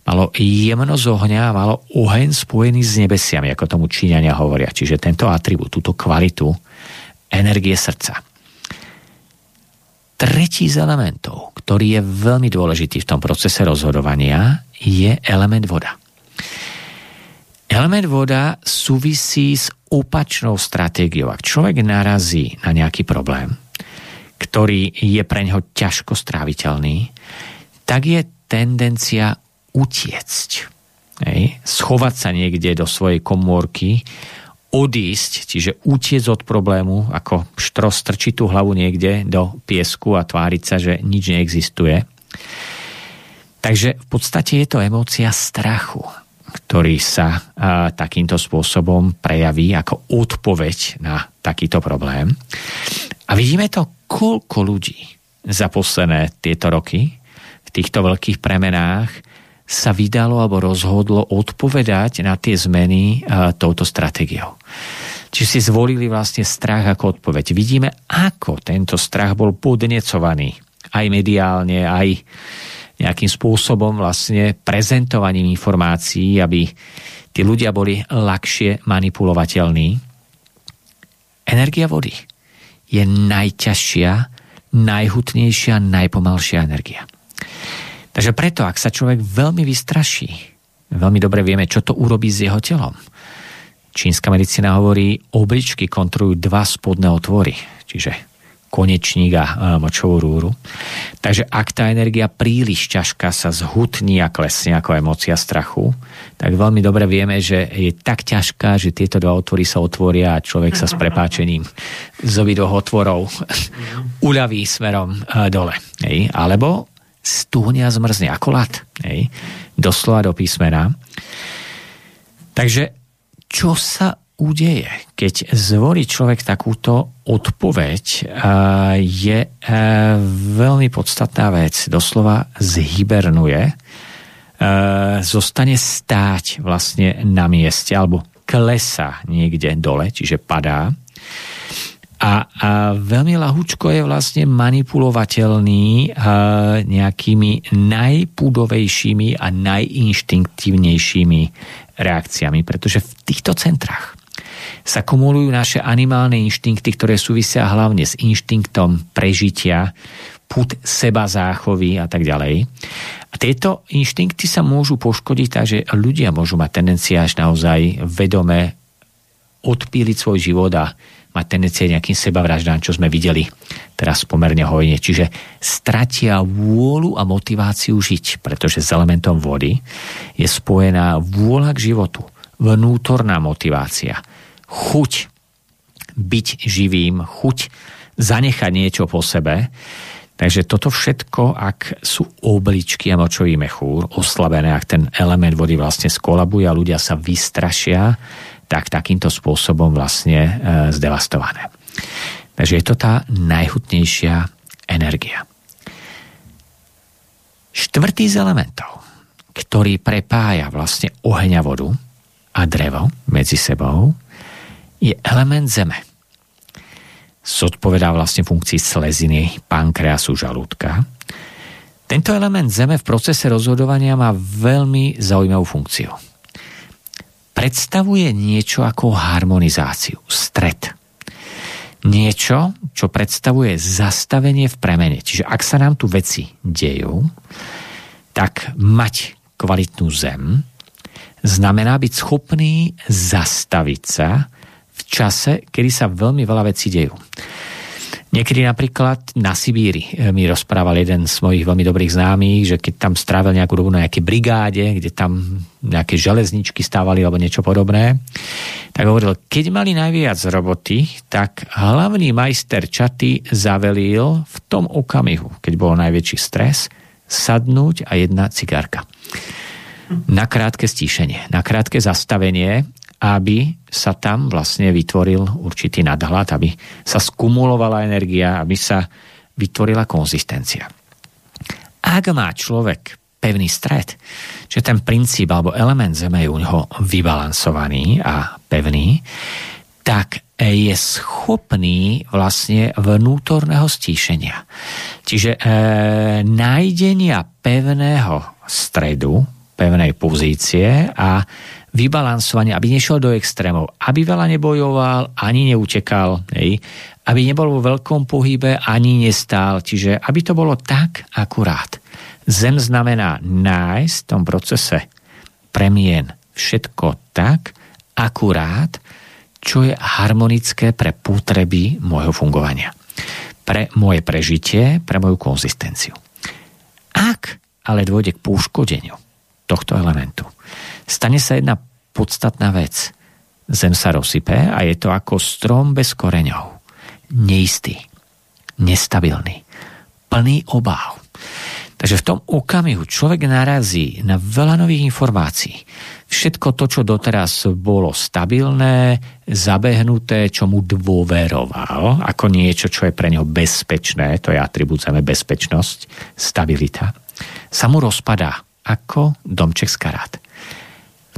Speaker 2: malo jemnosť ohňa a malo oheň spojený s nebesiami, ako tomu Číňania hovoria. Čiže tento atribút, túto kvalitu energie srdca. Tretí z elementov, ktorý je veľmi dôležitý v tom procese rozhodovania, je element voda. Element voda súvisí s opačnou stratégiou. Ak človek narazí na nejaký problém, ktorý je pre neho ťažko stráviteľný, tak je tendencia utiecť. Hej? Schovať sa niekde do svojej komórky, odísť, čiže utiec od problému, ako štros strčiť tú hlavu niekde do piesku a tváriť sa, že nič neexistuje. Takže v podstate je to emócia strachu, ktorý sa a, takýmto spôsobom prejaví ako odpoveď na takýto problém. A vidíme to, koľko ľudí za posledné tieto roky v týchto veľkých premenách sa vydalo alebo rozhodlo odpovedať na tie zmeny touto stratégiou. Čiže si zvolili vlastne strach ako odpoveď. Vidíme, ako tento strach bol podnecovaný aj mediálne, aj nejakým spôsobom vlastne prezentovaním informácií, aby tí ľudia boli ľahšie manipulovateľní. Energia vody je najťažšia, najhutnejšia, najpomalšia energia. Takže preto, ak sa človek veľmi vystraší, veľmi dobre vieme, čo to urobí s jeho telom. Čínska medicína hovorí, obličky kontrolujú dva spodné otvory, čiže konečník a močovú rúru. Takže ak tá energia príliš ťažká sa zhutní a klesne ako emócia strachu, tak veľmi dobre vieme, že je tak ťažká, že tieto dva otvory sa otvoria a človek sa s prepáčením z obidvoch otvorov uľaví smerom dole. Alebo stúhne a zmrzne ako lat. Hej? Doslova do písmena. Takže čo sa udeje, keď zvolí človek takúto odpoveď, je e, veľmi podstatná vec. Doslova zhybernuje, e, zostane stáť vlastne na mieste alebo klesa niekde dole, čiže padá a, a veľmi lahúčko je vlastne manipulovateľný nejakými najpúdovejšími a najinštinktívnejšími reakciami, pretože v týchto centrách sa kumulujú naše animálne inštinkty, ktoré súvisia hlavne s inštinktom prežitia, put seba záchovy a tak ďalej. A tieto inštinkty sa môžu poškodiť tak, že ľudia môžu mať tendencia až naozaj vedome odpíliť svoj život a mať tendencie nejakým sebavraždám, čo sme videli teraz pomerne hojne. Čiže stratia vôľu a motiváciu žiť, pretože s elementom vody je spojená vôľa k životu, vnútorná motivácia, chuť byť živým, chuť zanechať niečo po sebe. Takže toto všetko, ak sú obličky a močový mechúr oslabené, ak ten element vody vlastne skolabuje a ľudia sa vystrašia, tak takýmto spôsobom vlastne e, zdevastované. Takže je to tá najhutnejšia energia. Štvrtý z elementov, ktorý prepája vlastne oheň a vodu a drevo medzi sebou, je element zeme. Zodpovedá vlastne funkcii sleziny, pankreasu, žalúdka. Tento element zeme v procese rozhodovania má veľmi zaujímavú funkciu predstavuje niečo ako harmonizáciu, stred. Niečo, čo predstavuje zastavenie v premene. Čiže ak sa nám tu veci dejú, tak mať kvalitnú zem znamená byť schopný zastaviť sa v čase, kedy sa veľmi veľa vecí dejú. Niekedy napríklad na Sibíri eh, mi rozprával jeden z mojich veľmi dobrých známych, že keď tam strávil nejakú dobu na nejakej brigáde, kde tam nejaké železničky stávali alebo niečo podobné, tak hovoril, keď mali najviac roboty, tak hlavný majster čaty zavelil v tom okamihu, keď bol najväčší stres, sadnúť a jedna cigárka. Na krátke stíšenie, na krátke zastavenie aby sa tam vlastne vytvoril určitý nadhľad, aby sa skumulovala energia, aby sa vytvorila konzistencia. Ak má človek pevný stred, že ten princíp alebo element Zeme je u neho vybalansovaný a pevný, tak je schopný vlastne vnútorného stíšenia. Čiže e, nájdenia pevného stredu, pevnej pozície a vybalansovanie, aby nešiel do extrémov, aby veľa nebojoval, ani neutekal, hej, aby nebol vo veľkom pohybe, ani nestál, čiže aby to bolo tak akurát. Zem znamená nájsť v tom procese premien všetko tak akurát, čo je harmonické pre potreby môjho fungovania. Pre moje prežitie, pre moju konzistenciu. Ak ale dôjde k poškodeniu tohto elementu, stane sa jedna podstatná vec. Zem sa rozsype a je to ako strom bez koreňov. Neistý, nestabilný, plný obáv. Takže v tom okamihu človek narazí na veľa nových informácií. Všetko to, čo doteraz bolo stabilné, zabehnuté, čo mu dôveroval, ako niečo, čo je pre neho bezpečné, to je atribút bezpečnosť, stabilita, sa mu rozpadá ako domček z karát.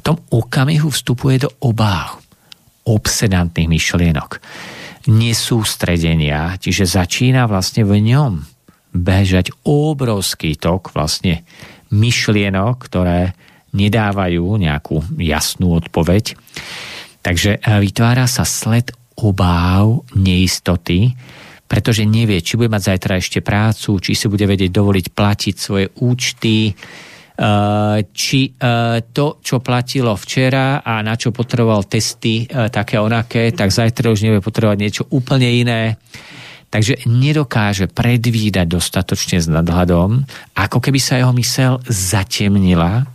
Speaker 2: Tom okamihu vstupuje do obáv, obsedantných myšlienok, nesústredenia, čiže začína vlastne v ňom bežať obrovský tok vlastne myšlienok, ktoré nedávajú nejakú jasnú odpoveď. Takže eh, vytvára sa sled obáv, neistoty, pretože nevie, či bude mať zajtra ešte prácu, či si bude vedieť dovoliť platiť svoje účty, či eh, to, čo platilo včera a na čo potreboval testy eh, také onaké, tak zajtra už nebude potrebovať niečo úplne iné. Takže nedokáže predvídať dostatočne s nadhľadom, ako keby sa jeho mysel zatemnila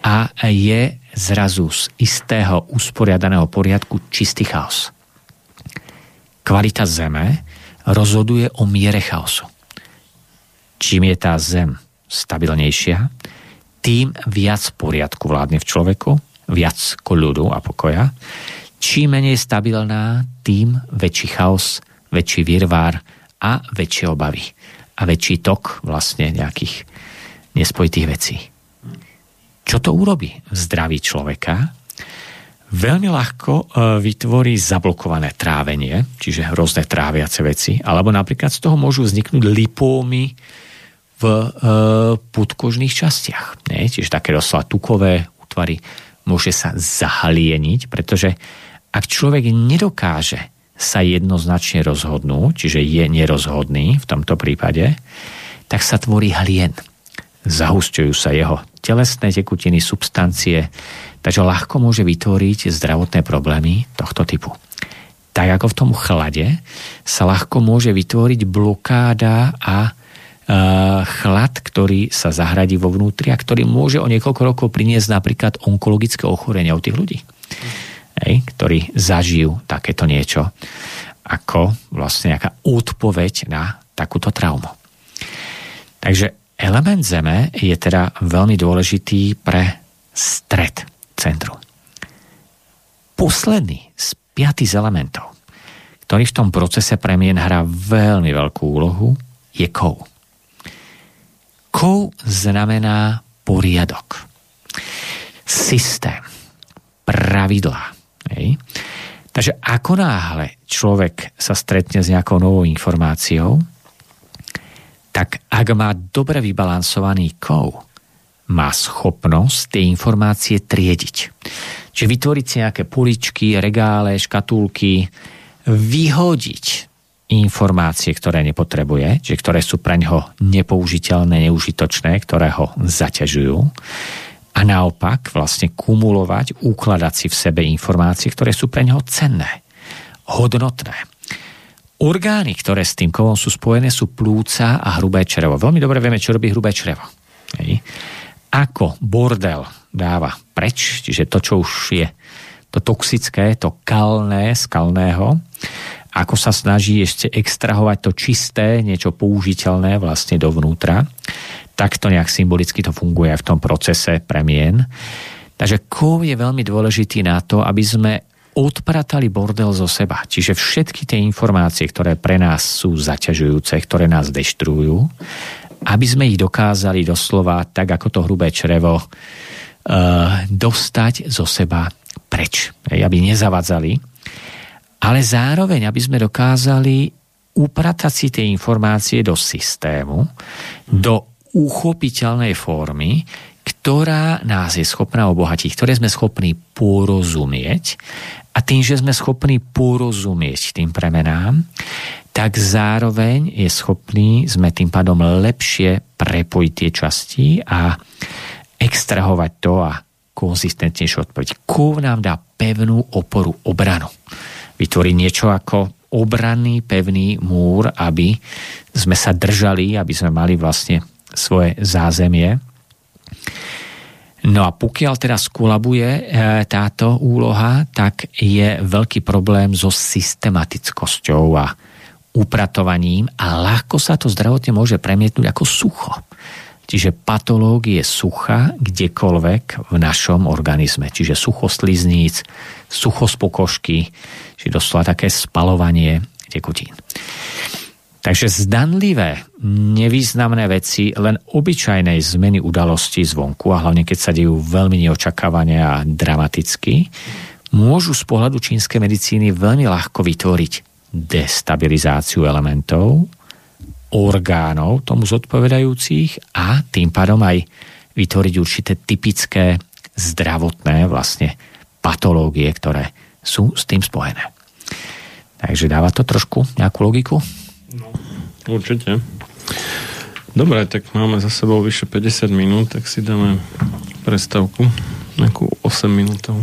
Speaker 2: a je zrazu z istého usporiadaného poriadku čistý chaos. Kvalita zeme rozhoduje o miere chaosu. Čím je tá zem stabilnejšia, tým viac poriadku vládne v človeku, viac ľudu a pokoja. Čím menej stabilná, tým väčší chaos, väčší virvár a väčšie obavy. A väčší tok vlastne nejakých nespojitých vecí. Čo to urobí v zdraví človeka? Veľmi ľahko e, vytvorí zablokované trávenie, čiže rôzne tráviace veci, alebo napríklad z toho môžu vzniknúť lipómy, v e, podkožných častiach. Nie? Čiže také doslova tukové útvary môže sa zahalieniť, pretože ak človek nedokáže sa jednoznačne rozhodnúť, čiže je nerozhodný v tomto prípade, tak sa tvorí hlien. Zahusťujú sa jeho telesné tekutiny, substancie, takže ľahko môže vytvoriť zdravotné problémy tohto typu. Tak ako v tom chlade sa ľahko môže vytvoriť blokáda a chlad, ktorý sa zahradí vo vnútri a ktorý môže o niekoľko rokov priniesť napríklad onkologické ochorenia u tých ľudí, hej, ktorí zažijú takéto niečo ako vlastne nejaká odpoveď na takúto traumu. Takže element Zeme je teda veľmi dôležitý pre stred centru. Posledný z piatých elementov, ktorý v tom procese premien hrá veľmi veľkú úlohu, je kov. Kou znamená poriadok. Systém. Pravidlá. Hej. Takže ako náhle človek sa stretne s nejakou novou informáciou, tak ak má dobre vybalansovaný kov, má schopnosť tie informácie triediť. Čiže vytvoriť si nejaké puličky, regále, škatulky, vyhodiť informácie, ktoré nepotrebuje, že ktoré sú pre neho nepoužiteľné, neužitočné, ktoré ho zaťažujú a naopak vlastne kumulovať, ukladať si v sebe informácie, ktoré sú pre neho cenné, hodnotné. Orgány, ktoré s tým kovom sú spojené, sú plúca a hrubé črevo. Veľmi dobre vieme, čo robí hrubé črevo. Hej. Ako bordel dáva preč, čiže to, čo už je to toxické, to kalné z kalného, ako sa snaží ešte extrahovať to čisté, niečo použiteľné vlastne dovnútra, tak to nejak symbolicky to funguje aj v tom procese premien. Takže kov je veľmi dôležitý na to, aby sme odpratali bordel zo seba. Čiže všetky tie informácie, ktoré pre nás sú zaťažujúce, ktoré nás deštrujú, aby sme ich dokázali doslova, tak ako to hrubé črevo, uh, dostať zo seba preč, aby nezavadzali, ale zároveň, aby sme dokázali upratať si tie informácie do systému, do uchopiteľnej formy, ktorá nás je schopná obohatiť, ktoré sme schopní porozumieť a tým, že sme schopní porozumieť tým premenám, tak zároveň je schopný, sme tým pádom lepšie prepojiť tie časti a extrahovať to a konzistentnejšiu odpoveď. Kov nám dá pevnú oporu obranu. Vytvorí niečo ako obranný pevný múr, aby sme sa držali, aby sme mali vlastne svoje zázemie. No a pokiaľ teraz skolabuje e, táto úloha, tak je veľký problém so systematickosťou a upratovaním a ľahko sa to zdravotne môže premietnúť ako sucho. Čiže patológie sucha kdekoľvek v našom organizme. Čiže sucho slizníc, sucho z pokožky, čiže doslova také spalovanie tekutín. Takže zdanlivé, nevýznamné veci, len obyčajnej zmeny udalosti zvonku, a hlavne keď sa dejú veľmi neočakávane a dramaticky, môžu z pohľadu čínskej medicíny veľmi ľahko vytvoriť destabilizáciu elementov, orgánov tomu zodpovedajúcich a tým pádom aj vytvoriť určité typické zdravotné vlastne patológie, ktoré sú s tým spojené. Takže dáva to trošku nejakú logiku?
Speaker 1: No, určite. Dobre, tak máme za sebou vyše 50 minút, tak si dáme prestavku, nejakú 8 minútov.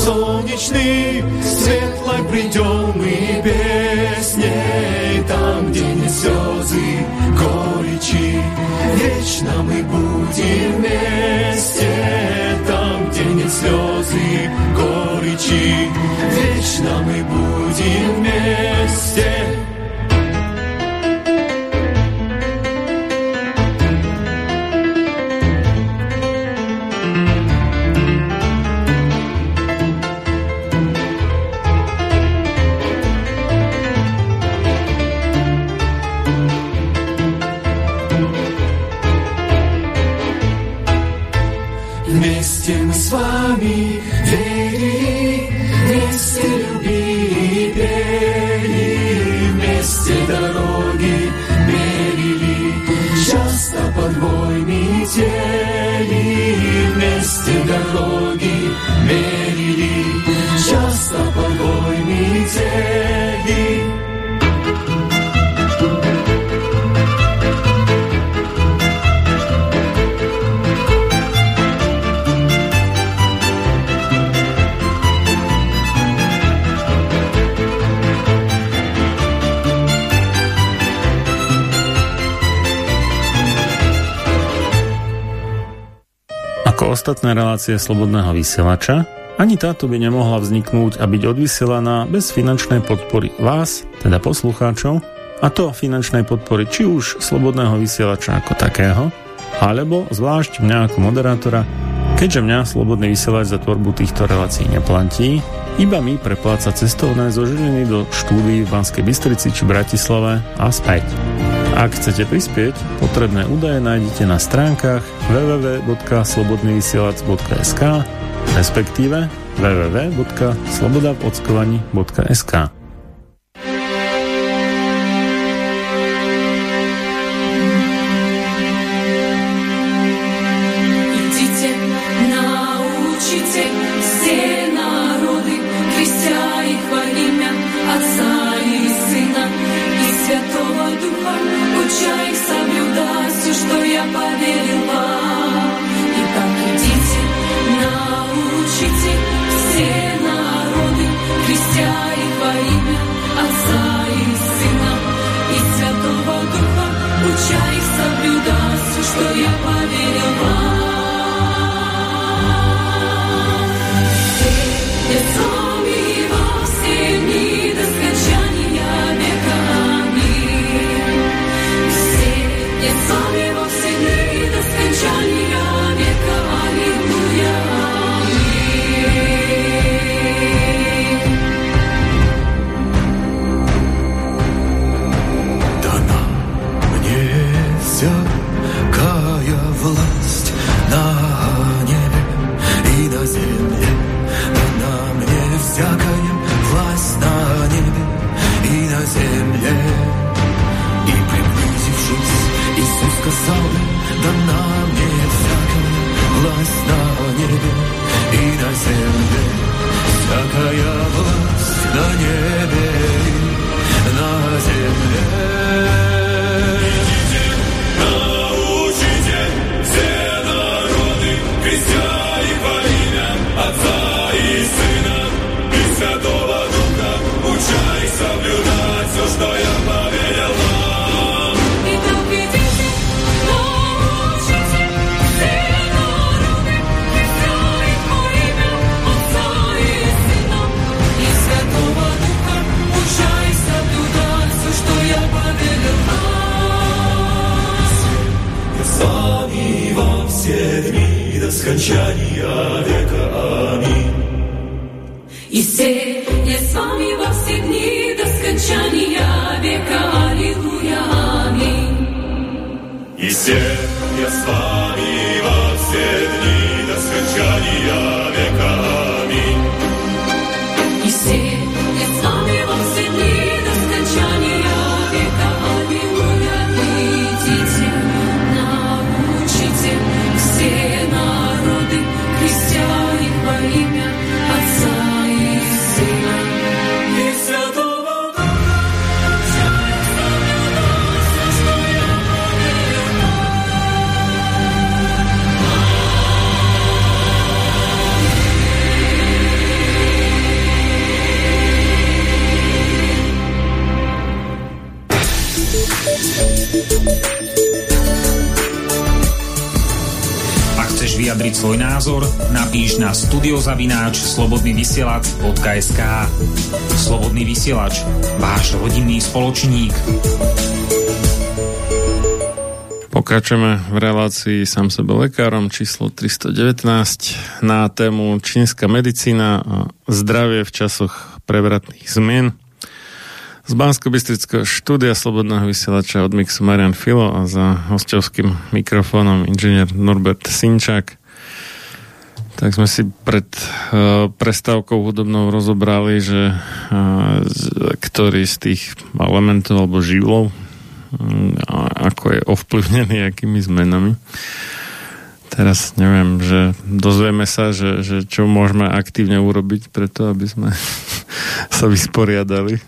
Speaker 3: солнечный, светлой придем и песней,
Speaker 4: Relácie Slobodného vysielača, ani táto by nemohla vzniknúť a byť odvysielaná bez finančnej podpory vás, teda poslucháčov, a to finančnej podpory či už Slobodného vysielača ako takého, alebo zvlášť mňa ako moderátora, keďže mňa Slobodný vysielač za tvorbu týchto relácií neplatí, iba mi prepláca cestovné zo do štúdií v Banskej Bystrici či Bratislave a späť. Ak chcete prispieť, potrebné údaje nájdete na stránkach www.slobodnyvysielac.sk respektíve www.slobodavodskovani.sk
Speaker 5: studiozavináč slobodnyvysielac.sk Slobodný vysielač, váš rodinný spoločník.
Speaker 1: Pokračujeme v relácii sám sebe lekárom číslo 319 na tému čínska medicína a zdravie v časoch prevratných zmien. Z bansko štúdia Slobodného vysielača od Mixu Marian Filo a za hostovským mikrofónom inžinier Norbert Sinčák. Tak sme si pred uh, prestávkou hudobnou rozobrali, že uh, ktorý z tých elementov alebo živlov um, ako je ovplyvnený akými zmenami. Teraz neviem, že dozvieme sa, že, že čo môžeme aktívne urobiť preto, aby sme sa vysporiadali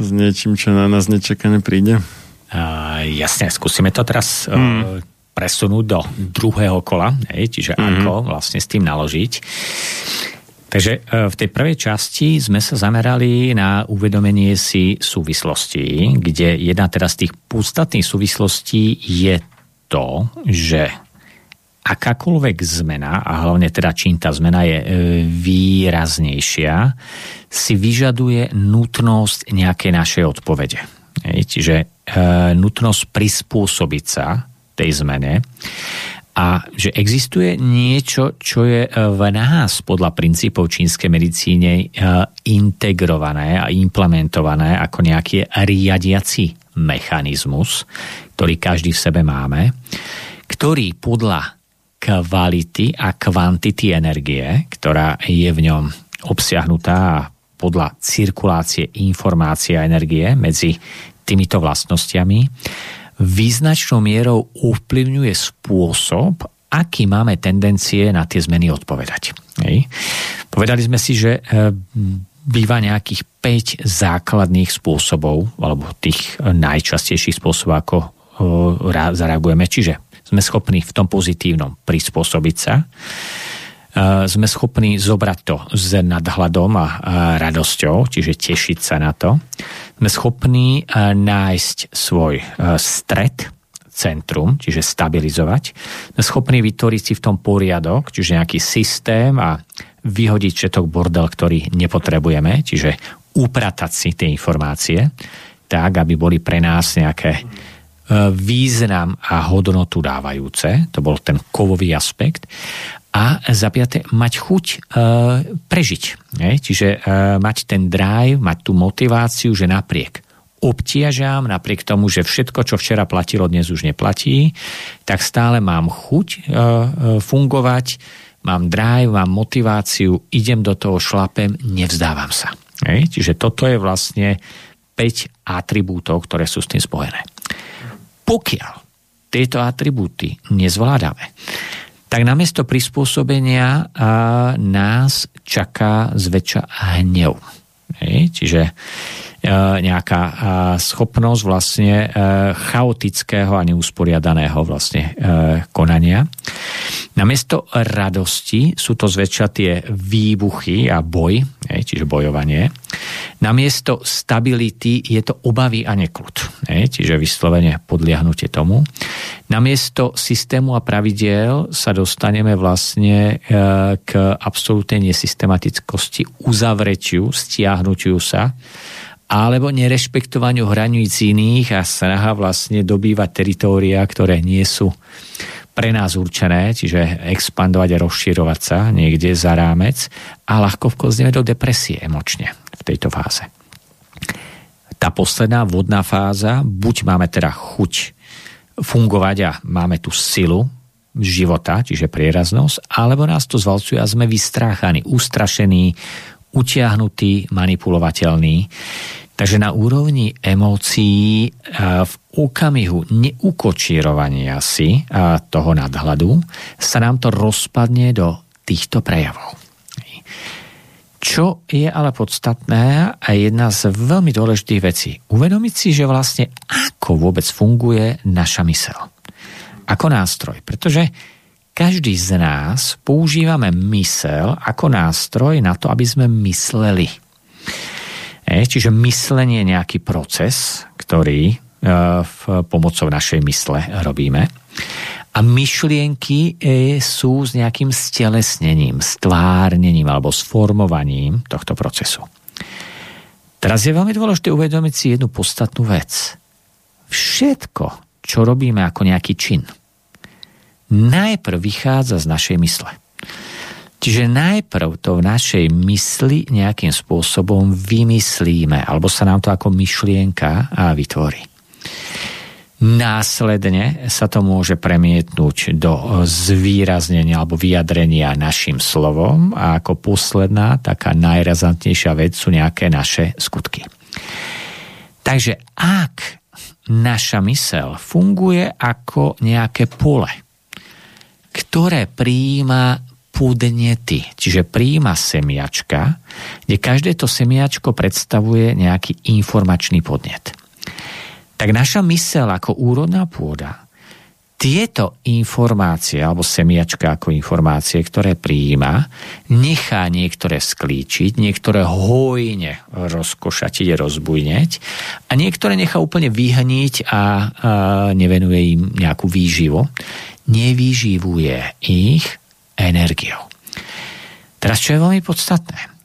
Speaker 1: s niečím, čo na nás nečakane príde?
Speaker 2: Uh, jasne, skúsime to teraz hmm. uh, presunúť do druhého kola, hej, čiže hmm. ako vlastne s tým naložiť. Takže uh, v tej prvej časti sme sa zamerali na uvedomenie si súvislostí, kde jedna teraz z tých podstatných súvislostí je to, že akákoľvek zmena, a hlavne teda čím tá zmena je e, výraznejšia, si vyžaduje nutnosť nejakej našej odpovede. Čiže e, nutnosť prispôsobiť sa tej zmene a že existuje niečo, čo je e, v nás podľa princípov čínskej medicíne integrované a implementované ako nejaký riadiaci mechanizmus, ktorý každý v sebe máme, ktorý podľa kvality a kvantity energie, ktorá je v ňom obsiahnutá podľa cirkulácie informácie a energie medzi týmito vlastnosťami, význačnou mierou ovplyvňuje spôsob, aký máme tendencie na tie zmeny odpovedať. Hej. Povedali sme si, že e, býva nejakých 5 základných spôsobov, alebo tých najčastejších spôsobov, ako zareagujeme. Čiže sme schopní v tom pozitívnom prispôsobiť sa. Sme schopní zobrať to s nadhľadom a radosťou, čiže tešiť sa na to. Sme schopní nájsť svoj stred, centrum, čiže stabilizovať. Sme schopní vytvoriť si v tom poriadok, čiže nejaký systém a vyhodiť všetok bordel, ktorý nepotrebujeme, čiže upratať si tie informácie tak, aby boli pre nás nejaké význam a hodnotu dávajúce, to bol ten kovový aspekt, a za piaté mať chuť e, prežiť. Ne? Čiže e, mať ten drive, mať tú motiváciu, že napriek obtiažám, napriek tomu, že všetko, čo včera platilo, dnes už neplatí, tak stále mám chuť e, e, fungovať, mám drive, mám motiváciu, idem do toho, šlapem, nevzdávam sa. Ne? Čiže toto je vlastne 5 atribútov, ktoré sú s tým spojené. Pokiaľ tieto atribúty nezvládame, tak namiesto prispôsobenia nás čaká zväčša hnev. Čiže nejaká e, schopnosť vlastne e, chaotického a neusporiadaného vlastne konania. Namiesto radosti sú to zväčša tie výbuchy a boj, čiže bojovanie. Namiesto stability je to obavy a neklud, čiže vyslovene podliahnutie tomu. Namiesto systému a pravidiel sa dostaneme vlastne k absolútnej nesystematickosti, uzavretiu, stiahnutiu sa alebo nerešpektovaniu hraníc iných a snaha vlastne dobývať teritória, ktoré nie sú pre nás určené, čiže expandovať a rozširovať sa niekde za rámec a ľahko vklzneme do depresie emočne v tejto fáze. Tá posledná vodná fáza, buď máme teda chuť fungovať a máme tú silu života, čiže prieraznosť, alebo nás to zvalcuje a sme vystráchaní, ustrašení, utiahnutý, manipulovateľný. Takže na úrovni emócií v okamihu neukočírovania si toho nadhľadu sa nám to rozpadne do týchto prejavov. Čo je ale podstatné a jedna z veľmi dôležitých vecí. Uvedomiť si, že vlastne ako vôbec funguje naša mysel. Ako nástroj. Pretože každý z nás používame mysel ako nástroj na to, aby sme mysleli. E, čiže myslenie je nejaký proces, ktorý e, v pomocou našej mysle robíme. A myšlienky e, sú s nejakým stelesnením, stvárnením alebo sformovaním tohto procesu. Teraz je veľmi dôležité uvedomiť si jednu podstatnú vec. Všetko, čo robíme ako nejaký čin, najprv vychádza z našej mysle. Čiže najprv to v našej mysli nejakým spôsobom vymyslíme, alebo sa nám to ako myšlienka vytvorí. Následne sa to môže premietnúť do zvýraznenia alebo vyjadrenia našim slovom a ako posledná, taká najrazantnejšia vec sú nejaké naše skutky. Takže ak naša mysel funguje ako nejaké pole, ktoré prijíma podnety, čiže príjima semiačka, kde každé to semiačko predstavuje nejaký informačný podnet tak naša mysel ako úrodná pôda tieto informácie, alebo semiačka ako informácie, ktoré prijíma, nechá niektoré sklíčiť, niektoré hojne rozkošatiť, rozbujneť a niektoré nechá úplne vyhniť a, a nevenuje im nejakú výživu. Nevyživuje ich energiou. Teraz, čo je veľmi podstatné.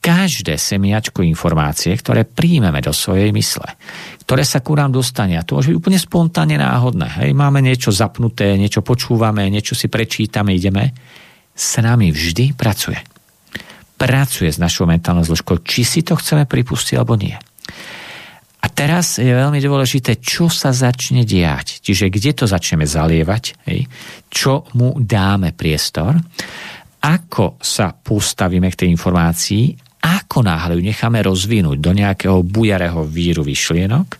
Speaker 2: Každé semiačko informácie, ktoré príjmeme do svojej mysle, ktoré sa ku nám dostane. A to môže byť úplne spontánne náhodné. Hej, máme niečo zapnuté, niečo počúvame, niečo si prečítame, ideme. S nami vždy pracuje. Pracuje s našou mentálnou zložkou, či si to chceme pripustiť alebo nie. Teraz je veľmi dôležité, čo sa začne diať. Čiže kde to začneme zalievať, hej? čo mu dáme priestor, ako sa postavíme k tej informácii ako náhle ju necháme rozvinúť do nejakého bujarého víru vyšlienok,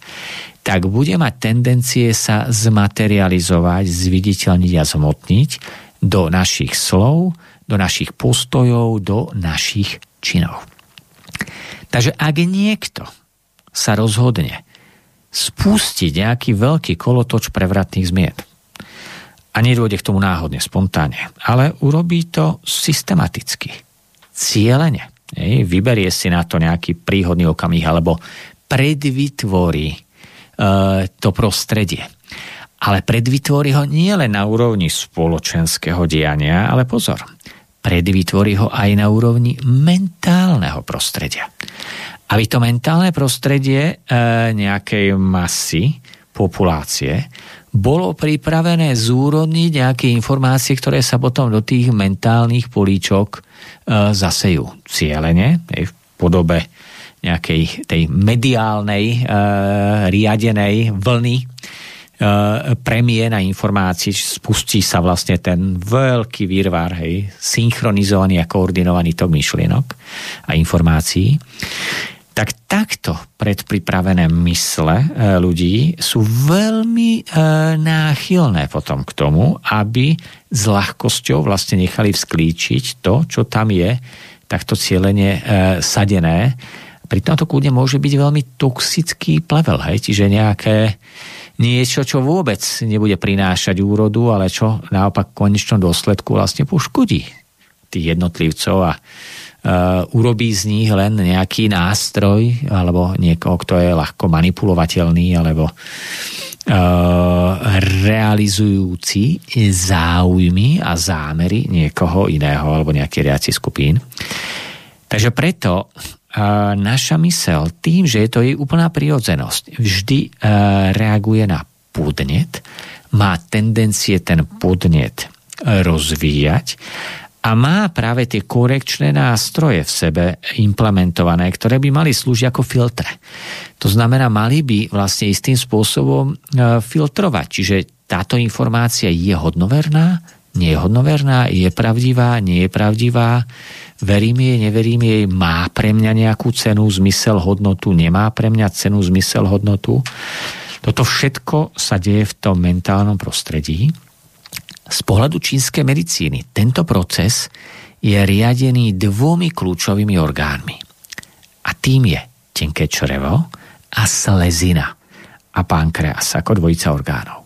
Speaker 2: tak bude mať tendencie sa zmaterializovať, zviditeľniť a zmotniť do našich slov, do našich postojov, do našich činov. Takže ak niekto sa rozhodne spustiť nejaký veľký kolotoč prevratných zmien a nedôjde k tomu náhodne, spontánne, ale urobí to systematicky, cieľene, vyberie si na to nejaký príhodný okamih alebo predvytvorí e, to prostredie. Ale predvytvorí ho nie len na úrovni spoločenského diania, ale pozor, predvytvorí ho aj na úrovni mentálneho prostredia. Aby to mentálne prostredie e, nejakej masy, populácie, bolo pripravené zúrodniť nejaké informácie, ktoré sa potom do tých mentálnych políčok E, zasejú cieľene v podobe nejakej tej mediálnej, e, riadenej vlny e, premie na informácii, spustí sa vlastne ten veľký výrvar, hej, synchronizovaný a koordinovaný tok myšlienok a informácií tak takto predpripravené mysle e, ľudí sú veľmi e, náchylné potom k tomu, aby s ľahkosťou vlastne nechali vzklíčiť to, čo tam je, takto cieľene e, sadené. Pri tomto kúde môže byť veľmi toxický plevel, hej? čiže nejaké niečo, čo vôbec nebude prinášať úrodu, ale čo naopak v konečnom dôsledku vlastne poškodí tých jednotlivcov a urobí z nich len nejaký nástroj alebo niekoho, kto je ľahko manipulovateľný alebo uh, realizujúci záujmy a zámery niekoho iného alebo nejaký riaci skupín. Takže preto uh, naša mysel tým, že je to jej úplná prirodzenosť, vždy reaguje na podnet, má tendencie ten podnet rozvíjať a má práve tie korekčné nástroje v sebe implementované, ktoré by mali slúžiť ako filtre. To znamená, mali by vlastne istým spôsobom e, filtrovať. Čiže táto informácia je hodnoverná, nie je hodnoverná, je pravdivá, nie je pravdivá, verím jej, neverím jej, má pre mňa nejakú cenu, zmysel, hodnotu, nemá pre mňa cenu, zmysel, hodnotu. Toto všetko sa deje v tom mentálnom prostredí z pohľadu čínskej medicíny tento proces je riadený dvomi kľúčovými orgánmi. A tým je tenké črevo a slezina a pankreas ako dvojica orgánov.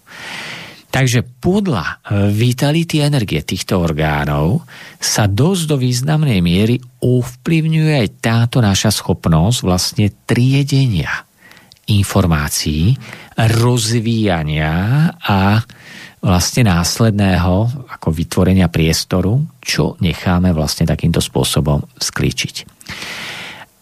Speaker 2: Takže podľa e, vitality energie týchto orgánov sa dosť do významnej miery ovplyvňuje aj táto naša schopnosť vlastne triedenia informácií, rozvíjania a vlastne následného ako vytvorenia priestoru, čo necháme vlastne takýmto spôsobom sklíčiť.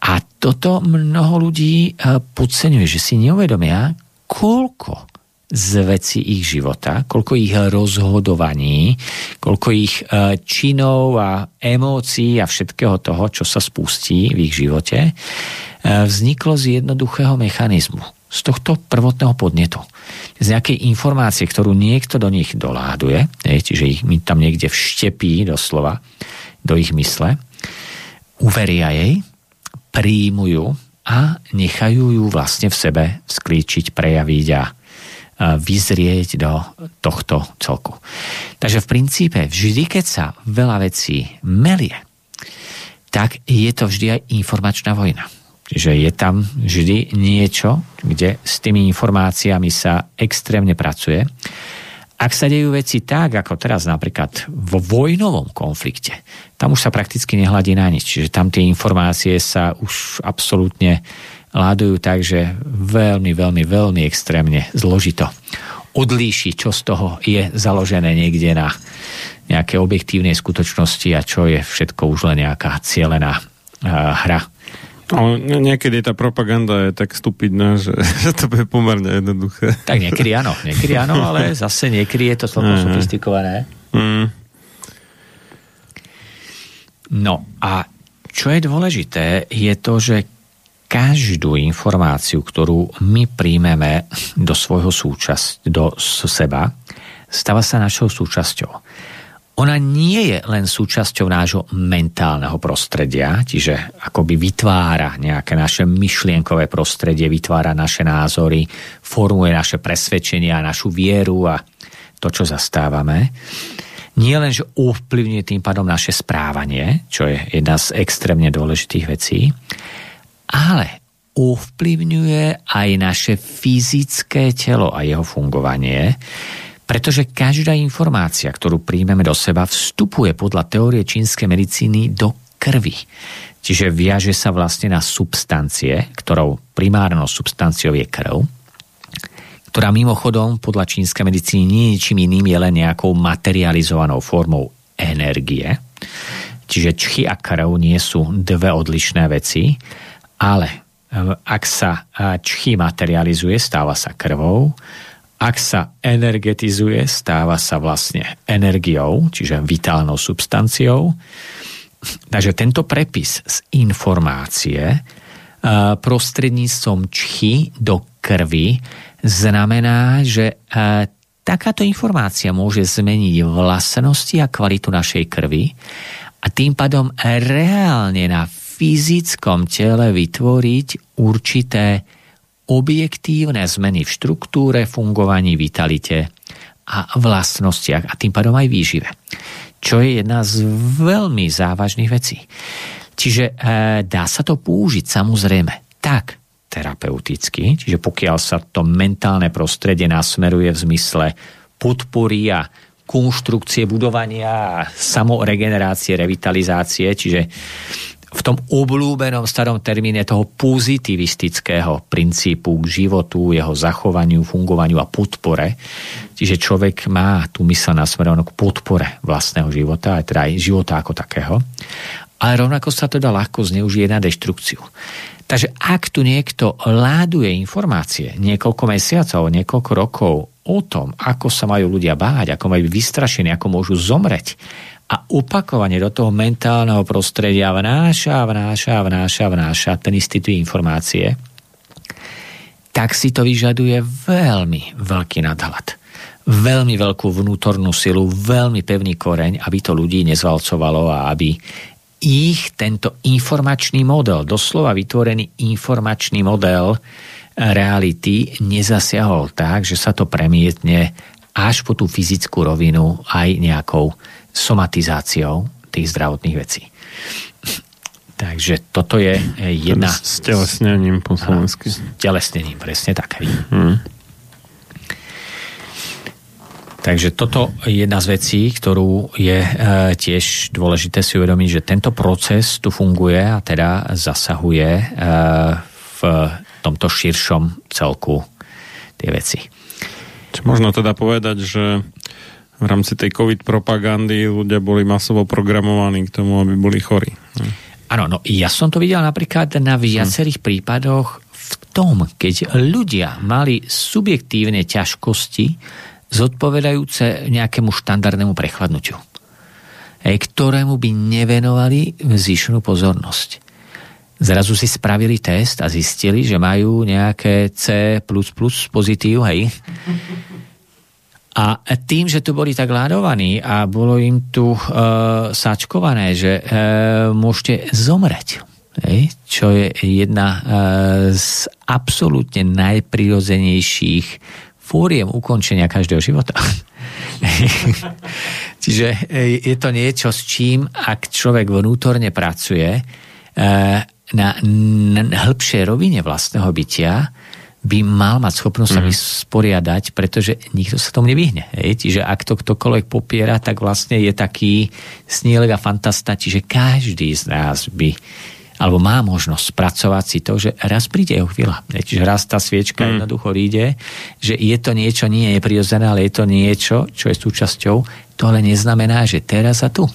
Speaker 2: A toto mnoho ľudí e, podceňuje, že si neuvedomia, koľko z veci ich života, koľko ich rozhodovaní, koľko ich e, činov a emócií a všetkého toho, čo sa spustí v ich živote, e, vzniklo z jednoduchého mechanizmu, z tohto prvotného podnetu. Z nejakej informácie, ktorú niekto do nich doláduje, čiže ich mi tam niekde vštepí doslova do ich mysle, uveria jej, príjmu ju a nechajú ju vlastne v sebe sklíčiť, prejaviť a vyzrieť do tohto celku. Takže v princípe vždy, keď sa veľa vecí melie, tak je to vždy aj informačná vojna. Čiže je tam vždy niečo, kde s tými informáciami sa extrémne pracuje ak sa dejú veci tak, ako teraz napríklad vo vojnovom konflikte, tam už sa prakticky nehľadí na nič. Čiže tam tie informácie sa už absolútne ládujú tak, že veľmi, veľmi, veľmi extrémne zložito odlíši, čo z toho je založené niekde na nejaké objektívnej skutočnosti a čo je všetko už len nejaká cielená hra
Speaker 1: No, niekedy tá propaganda je tak stupidná, že, že to bude pomerne jednoduché.
Speaker 2: Tak niekedy áno, niekedy áno, ale zase niekedy je to celkom sofistikované. Mm. No a čo je dôležité, je to, že každú informáciu, ktorú my príjmeme do svojho súčasť, do seba, stáva sa našou súčasťou ona nie je len súčasťou nášho mentálneho prostredia, čiže akoby vytvára nejaké naše myšlienkové prostredie, vytvára naše názory, formuje naše presvedčenia, našu vieru a to, čo zastávame. Nie len, že ovplyvňuje tým pádom naše správanie, čo je jedna z extrémne dôležitých vecí, ale ovplyvňuje aj naše fyzické telo a jeho fungovanie, pretože každá informácia, ktorú príjmeme do seba, vstupuje podľa teórie čínskej medicíny do krvi. Čiže viaže sa vlastne na substancie, ktorou primárnou substanciou je krv, ktorá mimochodom podľa čínskej medicíny nie je ničím iným, je len nejakou materializovanou formou energie. Čiže čchy a krv nie sú dve odlišné veci, ale e, ak sa e, čchy materializuje, stáva sa krvou, ak sa energetizuje, stáva sa vlastne energiou, čiže vitálnou substanciou. Takže tento prepis z informácie e, prostredníctvom čchy do krvi znamená, že e, takáto informácia môže zmeniť vlastnosti a kvalitu našej krvi a tým pádom reálne na fyzickom tele vytvoriť určité objektívne zmeny v štruktúre, fungovaní, vitalite a vlastnostiach a tým pádom aj výžive. Čo je jedna z veľmi závažných vecí. Čiže e, dá sa to použiť samozrejme tak terapeuticky, čiže pokiaľ sa to mentálne prostredie nasmeruje v zmysle podpory a konštrukcie budovania a samoregenerácie, revitalizácie, čiže v tom oblúbenom starom termíne toho pozitivistického princípu k životu, jeho zachovaniu, fungovaniu a podpore. Čiže človek má tú mysel nasmerovanú k podpore vlastného života, aj teda aj života ako takého. Ale rovnako sa to dá ľahko zneužije na deštrukciu. Takže ak tu niekto láduje informácie niekoľko mesiacov, niekoľko rokov o tom, ako sa majú ľudia báť, ako majú vystrašení, ako môžu zomreť, a opakovane do toho mentálneho prostredia vnáša, vnáša, vnáša, vnáša ten istý informácie, tak si to vyžaduje veľmi veľký nadhľad. Veľmi veľkú vnútornú silu, veľmi pevný koreň, aby to ľudí nezvalcovalo a aby ich tento informačný model, doslova vytvorený informačný model reality nezasiahol tak, že sa to premietne až po tú fyzickú rovinu aj nejakou somatizáciou tých zdravotných vecí. Takže toto je jedna...
Speaker 1: S telesnením po slovensky. S
Speaker 2: telesnením, presne tak. Hmm. Takže toto je jedna z vecí, ktorú je e, tiež dôležité si uvedomiť, že tento proces tu funguje a teda zasahuje e, v tomto širšom celku tie veci.
Speaker 1: Čo možno teda povedať, že v rámci tej COVID propagandy ľudia boli masovo programovaní k tomu, aby boli chorí.
Speaker 2: Áno, no ja som to videl napríklad na viacerých hmm. prípadoch v tom, keď ľudia mali subjektívne ťažkosti zodpovedajúce nejakému štandardnému prechladnutiu, ktorému by nevenovali zvýšenú pozornosť zrazu si spravili test a zistili, že majú nejaké C++ pozitív, hej. A tým, že tu boli tak ládovaní a bolo im tu e, sačkované, že e, môžete zomrieť, hej, čo je jedna e, z absolútne najprirodzenejších fóriem ukončenia každého života. Čiže e, je to niečo, s čím, ak človek vnútorne pracuje, e, na, na hĺbšej rovine vlastného bytia by mal mať schopnosť mm. sa mhm. vysporiadať, pretože nikto sa tomu nevyhne. Hej? Čiže ak to ktokoľvek popiera, tak vlastne je taký snílek a fantasta, čiže každý z nás by alebo má možnosť spracovať si to, že raz príde jeho chvíľa. Čiže raz tá sviečka mm. jednoducho ríde, že je to niečo, nie je prirodzené, ale je to niečo, čo je súčasťou. To ale neznamená, že teraz a tu.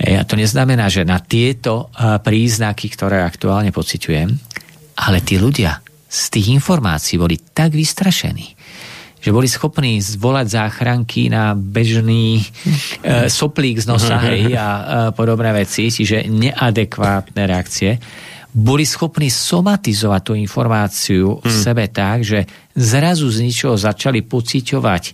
Speaker 2: A to neznamená, že na tieto príznaky, ktoré aktuálne pociťujem, ale tí ľudia z tých informácií boli tak vystrašení, že boli schopní zvolať záchranky na bežný e, soplík z nosa hej, a e, podobné veci, čiže neadekvátne reakcie, boli schopní somatizovať tú informáciu v hmm. sebe tak, že zrazu z ničoho začali pociťovať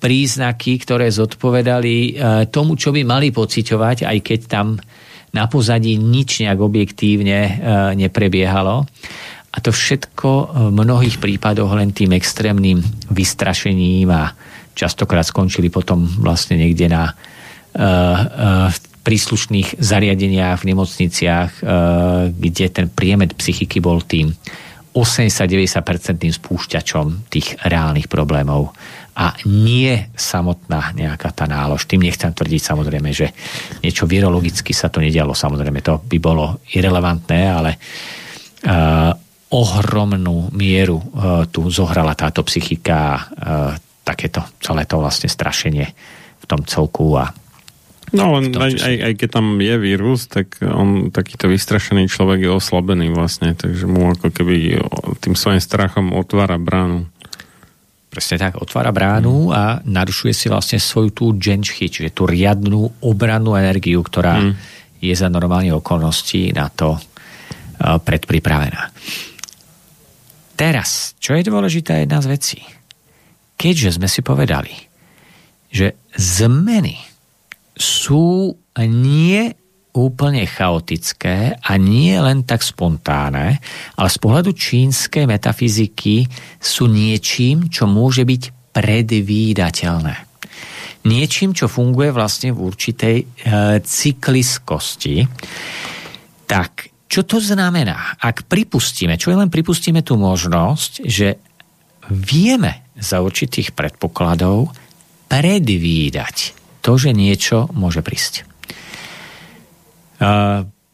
Speaker 2: príznaky, ktoré zodpovedali e, tomu, čo by mali pociťovať, aj keď tam na pozadí nič nejak objektívne e, neprebiehalo. A to všetko v mnohých prípadoch len tým extrémnym vystrašením a častokrát skončili potom vlastne niekde na uh, príslušných zariadeniach v nemocniciach, kde ten priemed psychiky bol tým 80-90% spúšťačom tých reálnych problémov a nie samotná nejaká tá nálož. Tým nechcem tvrdiť samozrejme, že niečo virologicky sa to nedialo. Samozrejme, to by bolo irrelevantné, ale ohromnú mieru uh, tu zohrala táto psychika, uh, takéto celé to vlastne strašenie v tom celku a
Speaker 1: No len aj, aj, aj keď tam je vírus, tak on takýto vystrašený človek je oslabený vlastne, takže mu ako keby tým svojim strachom otvára bránu.
Speaker 2: Presne tak, otvára bránu a narušuje si vlastne svoju tú dženčchy, čiže tú riadnú obrannú energiu, ktorá mm. je za normálne okolnosti na to uh, predpripravená. Teraz, čo je dôležitá jedna z vecí? Keďže sme si povedali, že zmeny sú nie úplne chaotické a nie len tak spontánne, ale z pohľadu čínskej metafyziky sú niečím, čo môže byť predvídateľné. Niečím, čo funguje vlastne v určitej e, cykliskosti. Tak, čo to znamená? Ak pripustíme, čo je len pripustíme tú možnosť, že vieme za určitých predpokladov predvídať to, že niečo môže prísť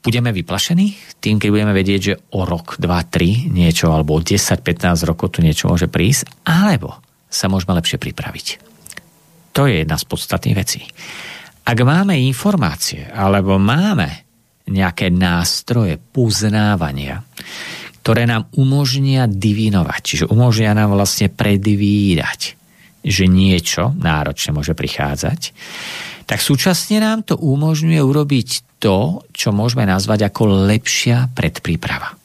Speaker 2: budeme vyplašení tým, keď budeme vedieť, že o rok, 2, 3 niečo, alebo o 10, 15 rokov tu niečo môže prísť, alebo sa môžeme lepšie pripraviť. To je jedna z podstatných vecí. Ak máme informácie, alebo máme nejaké nástroje poznávania, ktoré nám umožnia divinovať, čiže umožnia nám vlastne predvídať, že niečo náročne môže prichádzať, tak súčasne nám to umožňuje urobiť to, čo môžeme nazvať ako lepšia predpríprava.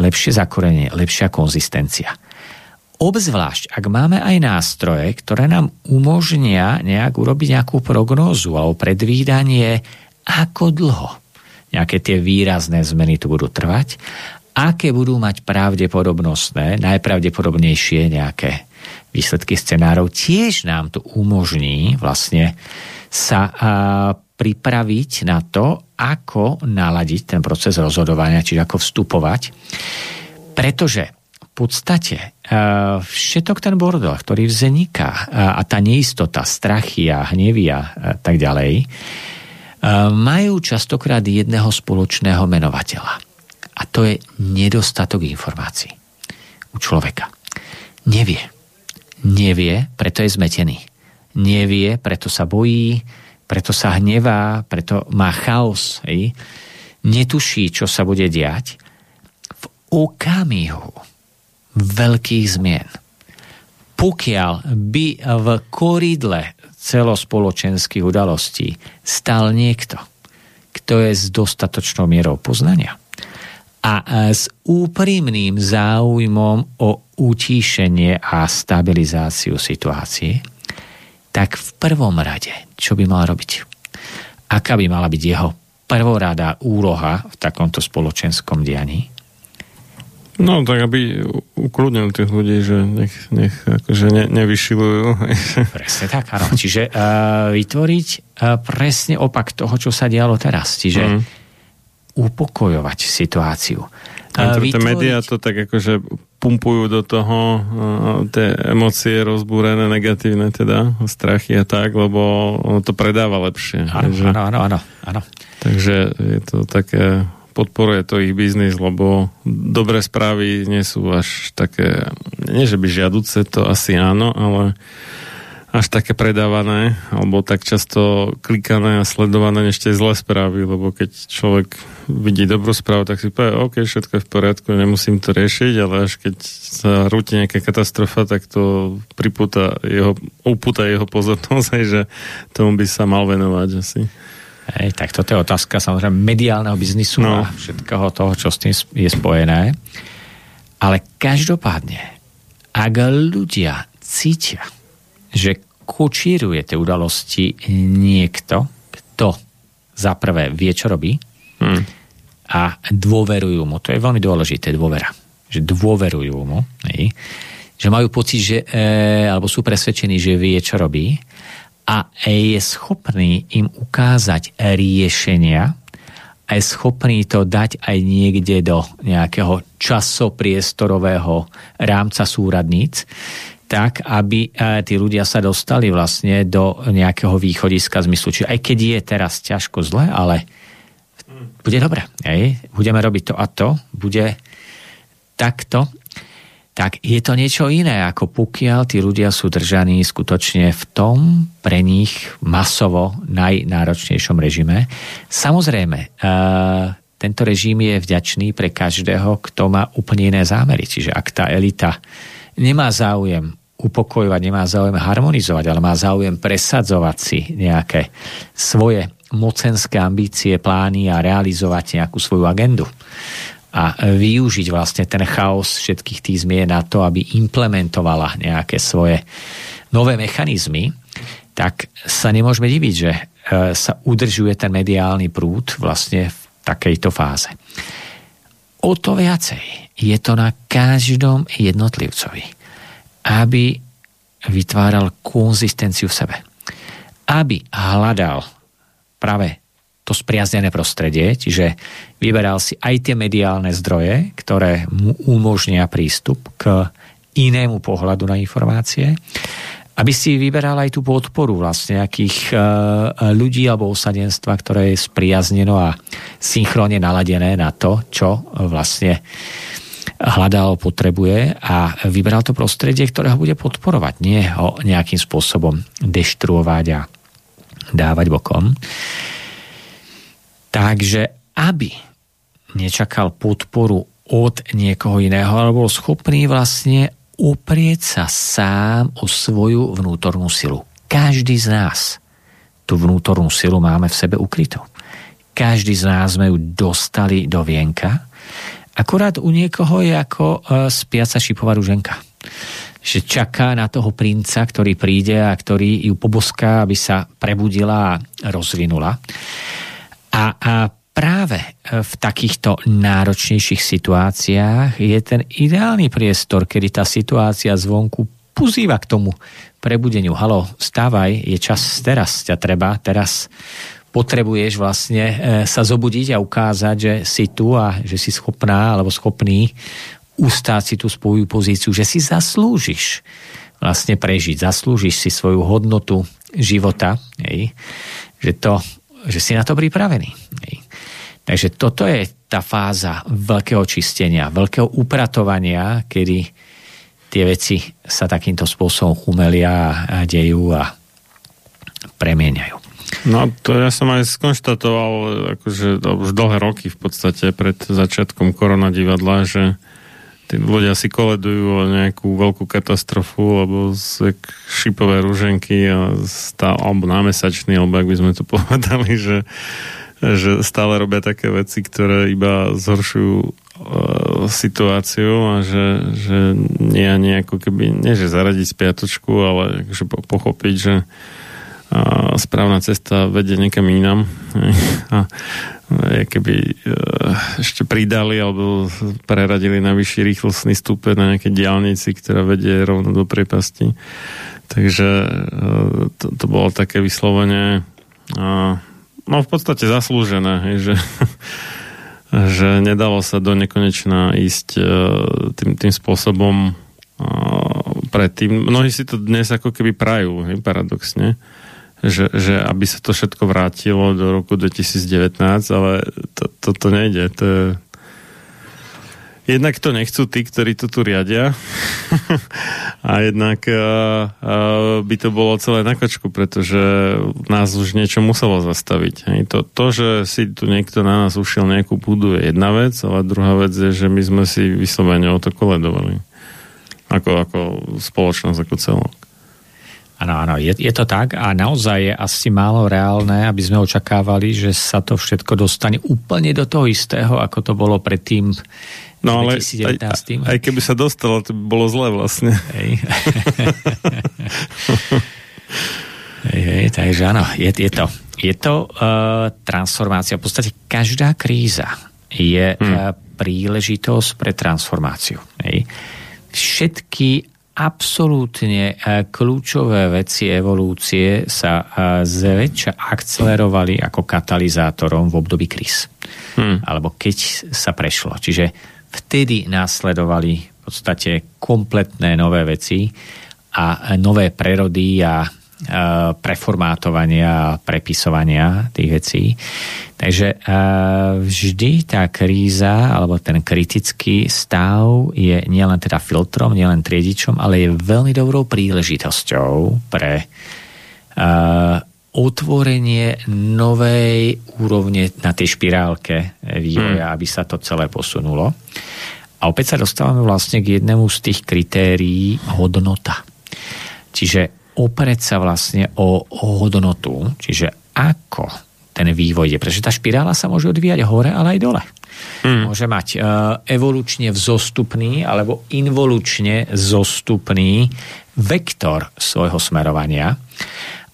Speaker 2: Lepšie zakorenie, lepšia konzistencia. Obzvlášť, ak máme aj nástroje, ktoré nám umožnia nejak urobiť nejakú prognózu alebo predvídanie, ako dlho nejaké tie výrazné zmeny tu budú trvať, aké budú mať pravdepodobnostné, najpravdepodobnejšie nejaké výsledky scenárov, tiež nám to umožní vlastne sa pripraviť na to, ako naladiť ten proces rozhodovania, čiže ako vstupovať. Pretože v podstate všetok ten bordel, ktorý vzniká a tá neistota, strachy a hnevy a tak ďalej, majú častokrát jedného spoločného menovateľa. A to je nedostatok informácií. u človeka. Nevie. Nevie, preto je zmetený. Nevie, preto sa bojí, preto sa hnevá, preto má chaos. Hej? Netuší, čo sa bude diať. V okamihu veľkých zmien. Pokiaľ by v koridle celospoločenských udalostí stal niekto, kto je s dostatočnou mierou poznania a s úprimným záujmom o utíšenie a stabilizáciu situácie, tak v prvom rade, čo by mal robiť? Aká by mala byť jeho prvorada úloha v takomto spoločenskom dianí?
Speaker 1: No, tak aby ukludnil tých ľudí, že nech, nech akože ne, nevyšilujú.
Speaker 2: Presne tak, áno. Čiže uh, vytvoriť uh, presne opak toho, čo sa dialo teraz. Čiže mm. upokojovať situáciu.
Speaker 1: Uh, vytvoriť... médiá to tak akože pumpujú do toho uh, tie emócie rozbúrené, negatívne teda, strachy a tak, lebo to predáva lepšie.
Speaker 2: Áno, áno, áno, áno.
Speaker 1: Takže je to také podporuje to ich biznis, lebo dobré správy nie sú až také, nie že by žiaduce, to asi áno, ale až také predávané, alebo tak často klikané a sledované než tie zlé správy, lebo keď človek vidí dobrú správu, tak si povie, OK, všetko je v poriadku, nemusím to riešiť, ale až keď sa rúti nejaká katastrofa, tak to pripúta jeho, upúta jeho pozornosť, že tomu by sa mal venovať asi.
Speaker 2: Hej, tak toto je otázka samozrejme mediálneho biznisu no. a všetkého toho, čo s tým je spojené. Ale každopádne, ak ľudia cítia, že kočíruje tie udalosti niekto, kto za prvé vie, čo robí hmm. a dôverujú mu. To je veľmi dôležité, dôvera. Že dôverujú mu. Hej. Že majú pocit, že, e, alebo sú presvedčení, že vie, čo robí a je schopný im ukázať riešenia a je schopný to dať aj niekde do nejakého časopriestorového rámca súradníc, tak, aby e, tí ľudia sa dostali vlastne do nejakého východiska zmyslu. Čiže aj keď je teraz ťažko zle, ale bude dobre. Budeme robiť to a to, bude takto tak je to niečo iné, ako pokiaľ tí ľudia sú držaní skutočne v tom pre nich masovo najnáročnejšom režime. Samozrejme, e, tento režim je vďačný pre každého, kto má úplne iné zámery. Čiže ak tá elita nemá záujem upokojovať, nemá záujem harmonizovať, ale má záujem presadzovať si nejaké svoje mocenské ambície, plány a realizovať nejakú svoju agendu a využiť vlastne ten chaos všetkých tých zmien na to, aby implementovala nejaké svoje nové mechanizmy, tak sa nemôžeme diviť, že e, sa udržuje ten mediálny prúd vlastne v takejto fáze. O to viacej je to na každom jednotlivcovi, aby vytváral konzistenciu v sebe. Aby hľadal práve to spriaznené prostredie, čiže vyberal si aj tie mediálne zdroje, ktoré mu umožnia prístup k inému pohľadu na informácie, aby si vyberal aj tú podporu vlastne nejakých e, ľudí alebo osadenstva, ktoré je spriazneno a synchronne naladené na to, čo vlastne hľadal, potrebuje a vyberal to prostredie, ktoré ho bude podporovať, nie ho nejakým spôsobom deštruovať a dávať bokom. Takže aby nečakal podporu od niekoho iného, ale bol schopný vlastne uprieť sa sám o svoju vnútornú silu. Každý z nás tú vnútornú silu máme v sebe ukrytú. Každý z nás sme ju dostali do vienka. Akurát u niekoho je ako e, spiaca šipová ruženka. Že čaká na toho princa, ktorý príde a ktorý ju poboská, aby sa prebudila a rozvinula. A, a práve e, v takýchto náročnejších situáciách je ten ideálny priestor, kedy tá situácia zvonku pozýva k tomu prebudeniu. Halo, stávaj, je čas teraz, ťa treba, teraz potrebuješ vlastne e, sa zobudiť a ukázať, že si tu a že si schopná alebo schopný ustáť si tú svoju pozíciu, že si zaslúžiš vlastne prežiť, zaslúžiš si svoju hodnotu života, hej, že to že si na to pripravený. Takže toto je tá fáza veľkého čistenia, veľkého upratovania, kedy tie veci sa takýmto spôsobom chumelia a dejú a premieňajú.
Speaker 1: No to ja som aj skonštatoval akože už dlhé roky v podstate pred začiatkom korona divadla, že tí ľudia si koledujú o nejakú veľkú katastrofu, alebo z šipové rúženky a stá, alebo námesačný, alebo ak by sme to povedali, že, že stále robia také veci, ktoré iba zhoršujú uh, situáciu a že, že nie ako keby, nie že zaradiť spiatočku, ale akože pochopiť, že a správna cesta vedie niekam inám. A keby e, ešte pridali alebo preradili na vyšší rýchlostný stupeň na nejaké diálnici, ktorá vedie rovno do priepasti. Takže e, to, to bolo také vyslovene no v podstate zaslúžené, že, že nedalo sa do nekonečna ísť e, tým, tým spôsobom predtým. Mnohí si to dnes ako keby prajú, paradoxne že, že aby sa to všetko vrátilo do roku 2019, ale to, to, to nejde. To je... Jednak to nechcú tí, ktorí to tu riadia a jednak uh, uh, by to bolo celé na kočku, pretože nás už niečo muselo zastaviť. Hej. To, to, že si tu niekto na nás ušiel nejakú púdu je jedna vec, ale druhá vec je, že my sme si vyslovene o to koledovali. Ako, ako spoločnosť, ako celok.
Speaker 2: Áno, áno, je, je to tak a naozaj je asi málo reálne, aby sme očakávali, že sa to všetko dostane úplne do toho istého, ako to bolo predtým
Speaker 1: No ale aj, aj keby sa dostalo, to by bolo zlé vlastne.
Speaker 2: Hej. hej, hej, takže áno, je, je to, je to uh, transformácia. V podstate každá kríza je hmm. uh, príležitosť pre transformáciu. Hej. Všetky absolútne e, kľúčové veci evolúcie sa e, zväčša akcelerovali ako katalizátorom v období kríz. Hmm. Alebo keď sa prešlo. Čiže vtedy následovali v podstate kompletné nové veci a nové prerody a preformátovania a prepisovania tých vecí. Takže vždy tá kríza alebo ten kritický stav je nielen teda filtrom, nielen triedičom, ale je veľmi dobrou príležitosťou pre otvorenie novej úrovne na tej špirálke vývoja, hmm. aby sa to celé posunulo. A opäť sa dostávame vlastne k jednému z tých kritérií hodnota. Čiže oprieť sa vlastne o, o hodnotu, čiže ako ten vývoj je. Pretože tá špirála sa môže odvíjať hore, ale aj dole. Hmm. Môže mať uh, evolučne vzostupný alebo involučne zostupný vektor svojho smerovania.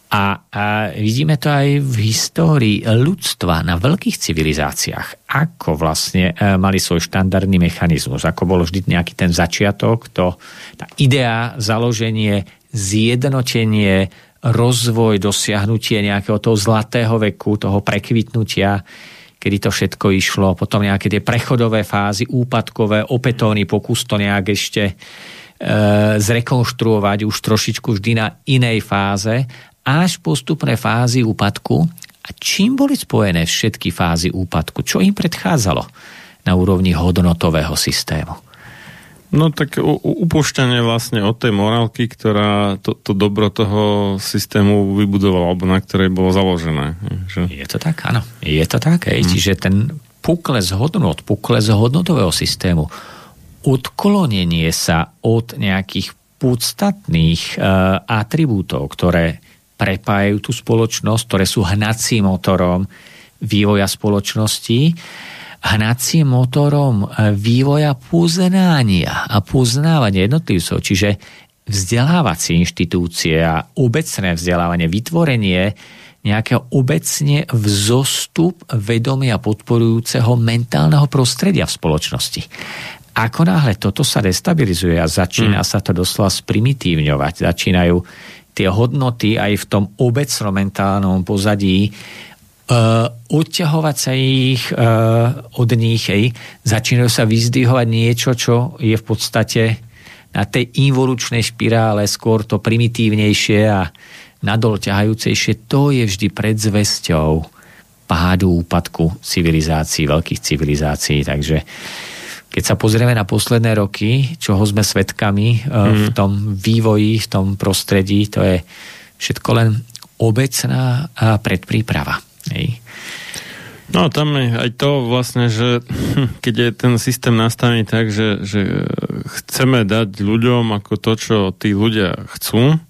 Speaker 2: A, a vidíme to aj v histórii ľudstva na veľkých civilizáciách, ako vlastne e, mali svoj štandardný mechanizmus, ako bol vždy nejaký ten začiatok, to, tá idea, založenie zjednotenie, rozvoj, dosiahnutie nejakého toho zlatého veku, toho prekvitnutia, kedy to všetko išlo, potom nejaké tie prechodové fázy, úpadkové, opätovný pokus to nejak ešte e, zrekonštruovať už trošičku vždy na inej fáze, až postupné fázy úpadku. A čím boli spojené všetky fázy úpadku? Čo im predchádzalo na úrovni hodnotového systému?
Speaker 1: No tak upúšťanie vlastne od tej morálky, ktorá to, to dobro toho systému vybudovala, alebo na ktorej bolo založené.
Speaker 2: Že... Je to tak, áno. Je to tak. Hmm. Čiže ten pukles hodnot, pukles hodnotového systému, odklonenie sa od nejakých podstatných uh, atribútov, ktoré prepájajú tú spoločnosť, ktoré sú hnacím motorom vývoja spoločnosti, hnacím motorom e, vývoja poznania a poznávania jednotlivcov, čiže vzdelávacie inštitúcie a obecné vzdelávanie, vytvorenie nejakého obecne vzostup vedomia podporujúceho mentálneho prostredia v spoločnosti. Ako náhle toto sa destabilizuje a začína hmm. sa to doslova sprimitívňovať, začínajú tie hodnoty aj v tom obecnom mentálnom pozadí uh, odťahovať sa ich uh, od nich, hej, začínajú sa vyzdvihovať niečo, čo je v podstate na tej involučnej špirále skôr to primitívnejšie a nadol ťahajúcejšie, to je vždy predzvesťou pádu, úpadku civilizácií, veľkých civilizácií. Takže keď sa pozrieme na posledné roky, čoho sme svetkami mm. v tom vývoji, v tom prostredí, to je všetko len obecná predpríprava. Hej.
Speaker 1: No tam je aj to vlastne, že hm, keď je ten systém nastavený tak, že, že chceme dať ľuďom ako to, čo tí ľudia chcú,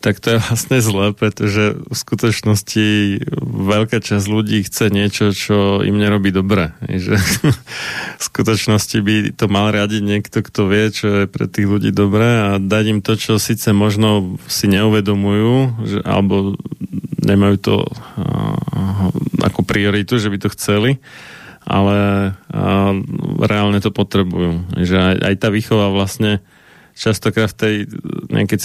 Speaker 1: tak to je vlastne zlé, pretože v skutočnosti veľká časť ľudí chce niečo, čo im nerobí dobre. Že v skutočnosti by to mal riadiť niekto, kto vie, čo je pre tých ľudí dobré a dať im to, čo síce možno si neuvedomujú, že, alebo nemajú to uh, ako prioritu, že by to chceli, ale uh, reálne to potrebujú. Že aj, aj tá výchova vlastne častokrát v tej nejakej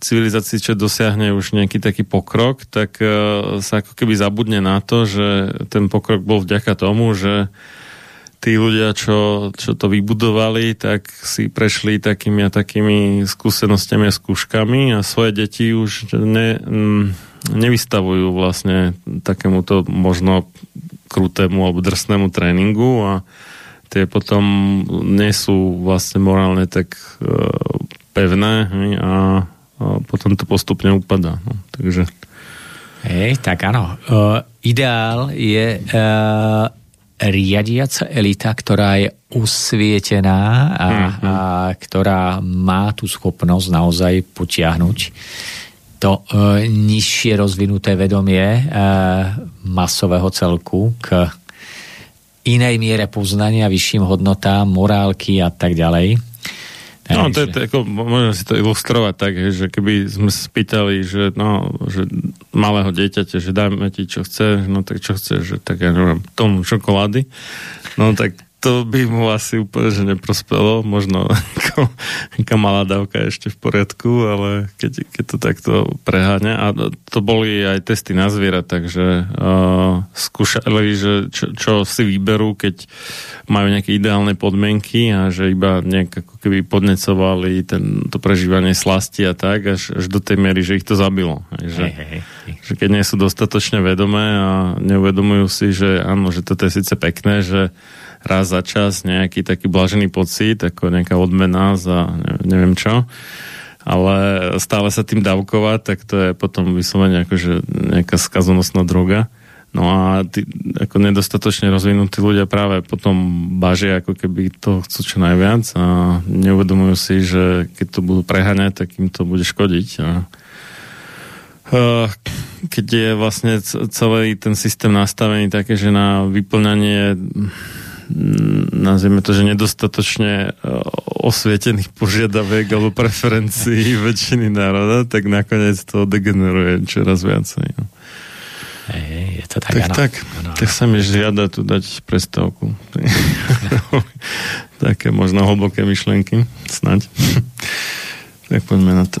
Speaker 1: civilizácii, čo dosiahne už nejaký taký pokrok, tak uh, sa ako keby zabudne na to, že ten pokrok bol vďaka tomu, že tí ľudia, čo, čo to vybudovali, tak si prešli takými a takými skúsenostiami a skúškami a svoje deti už ne, mm, nevystavujú vlastne takémuto možno krutému alebo drsnému tréningu a tie potom nie sú vlastne morálne tak uh, pevné a, a potom to postupne upadá. No. Takže...
Speaker 2: Hej, tak áno. Uh, ideál je uh, riadiaca elita, ktorá je usvietená a, mm-hmm. a ktorá má tú schopnosť naozaj potiahnuť to uh, nižšie rozvinuté vedomie uh, masového celku k inej miere poznania, vyšším hodnotám, morálky a tak ďalej.
Speaker 1: No, to je, to, ako, môžem si to ilustrovať tak, že keby sme sa spýtali, že, no, že malého dieťaťa, že dajme ti, čo chceš, no tak čo chceš, že tak ja neviem, tomu čokolády, no tak to by mu asi úplne že neprospelo, možno ako malá dávka ešte v poriadku, ale keď, keď to takto preháňa a to boli aj testy na zviera, takže uh, skúšali, že čo, čo si vyberú, keď majú nejaké ideálne podmienky a že iba nejak ako keby podnecovali ten, to prežívanie slasti a tak, až, až do tej miery, že ich to zabilo. Že, hej, hej, hej. že keď nie sú dostatočne vedomé a neuvedomujú si, že áno, že toto je síce pekné, že raz za čas nejaký taký blažený pocit, ako nejaká odmena za neviem čo, ale stále sa tým dávkovať, tak to je potom vyslovene akože nejaká skazonosná droga. No a tí, ako nedostatočne rozvinutí ľudia práve potom bažia, ako keby to chcú čo najviac a neuvedomujú si, že keď to budú preháňať, tak im to bude škodiť. A, keď je vlastne celý ten systém nastavený také, že na vyplňanie nazvieme to, že nedostatočne e, osvietených požiadaviek alebo preferencií väčšiny národa, tak nakoniec to degeneruje čoraz viacej. No.
Speaker 2: Je to tak,
Speaker 1: tak,
Speaker 2: ano.
Speaker 1: tak, ano. tak sa mi žiada tu dať prestávku. Také možno hlboké myšlenky, snaď. tak poďme na to.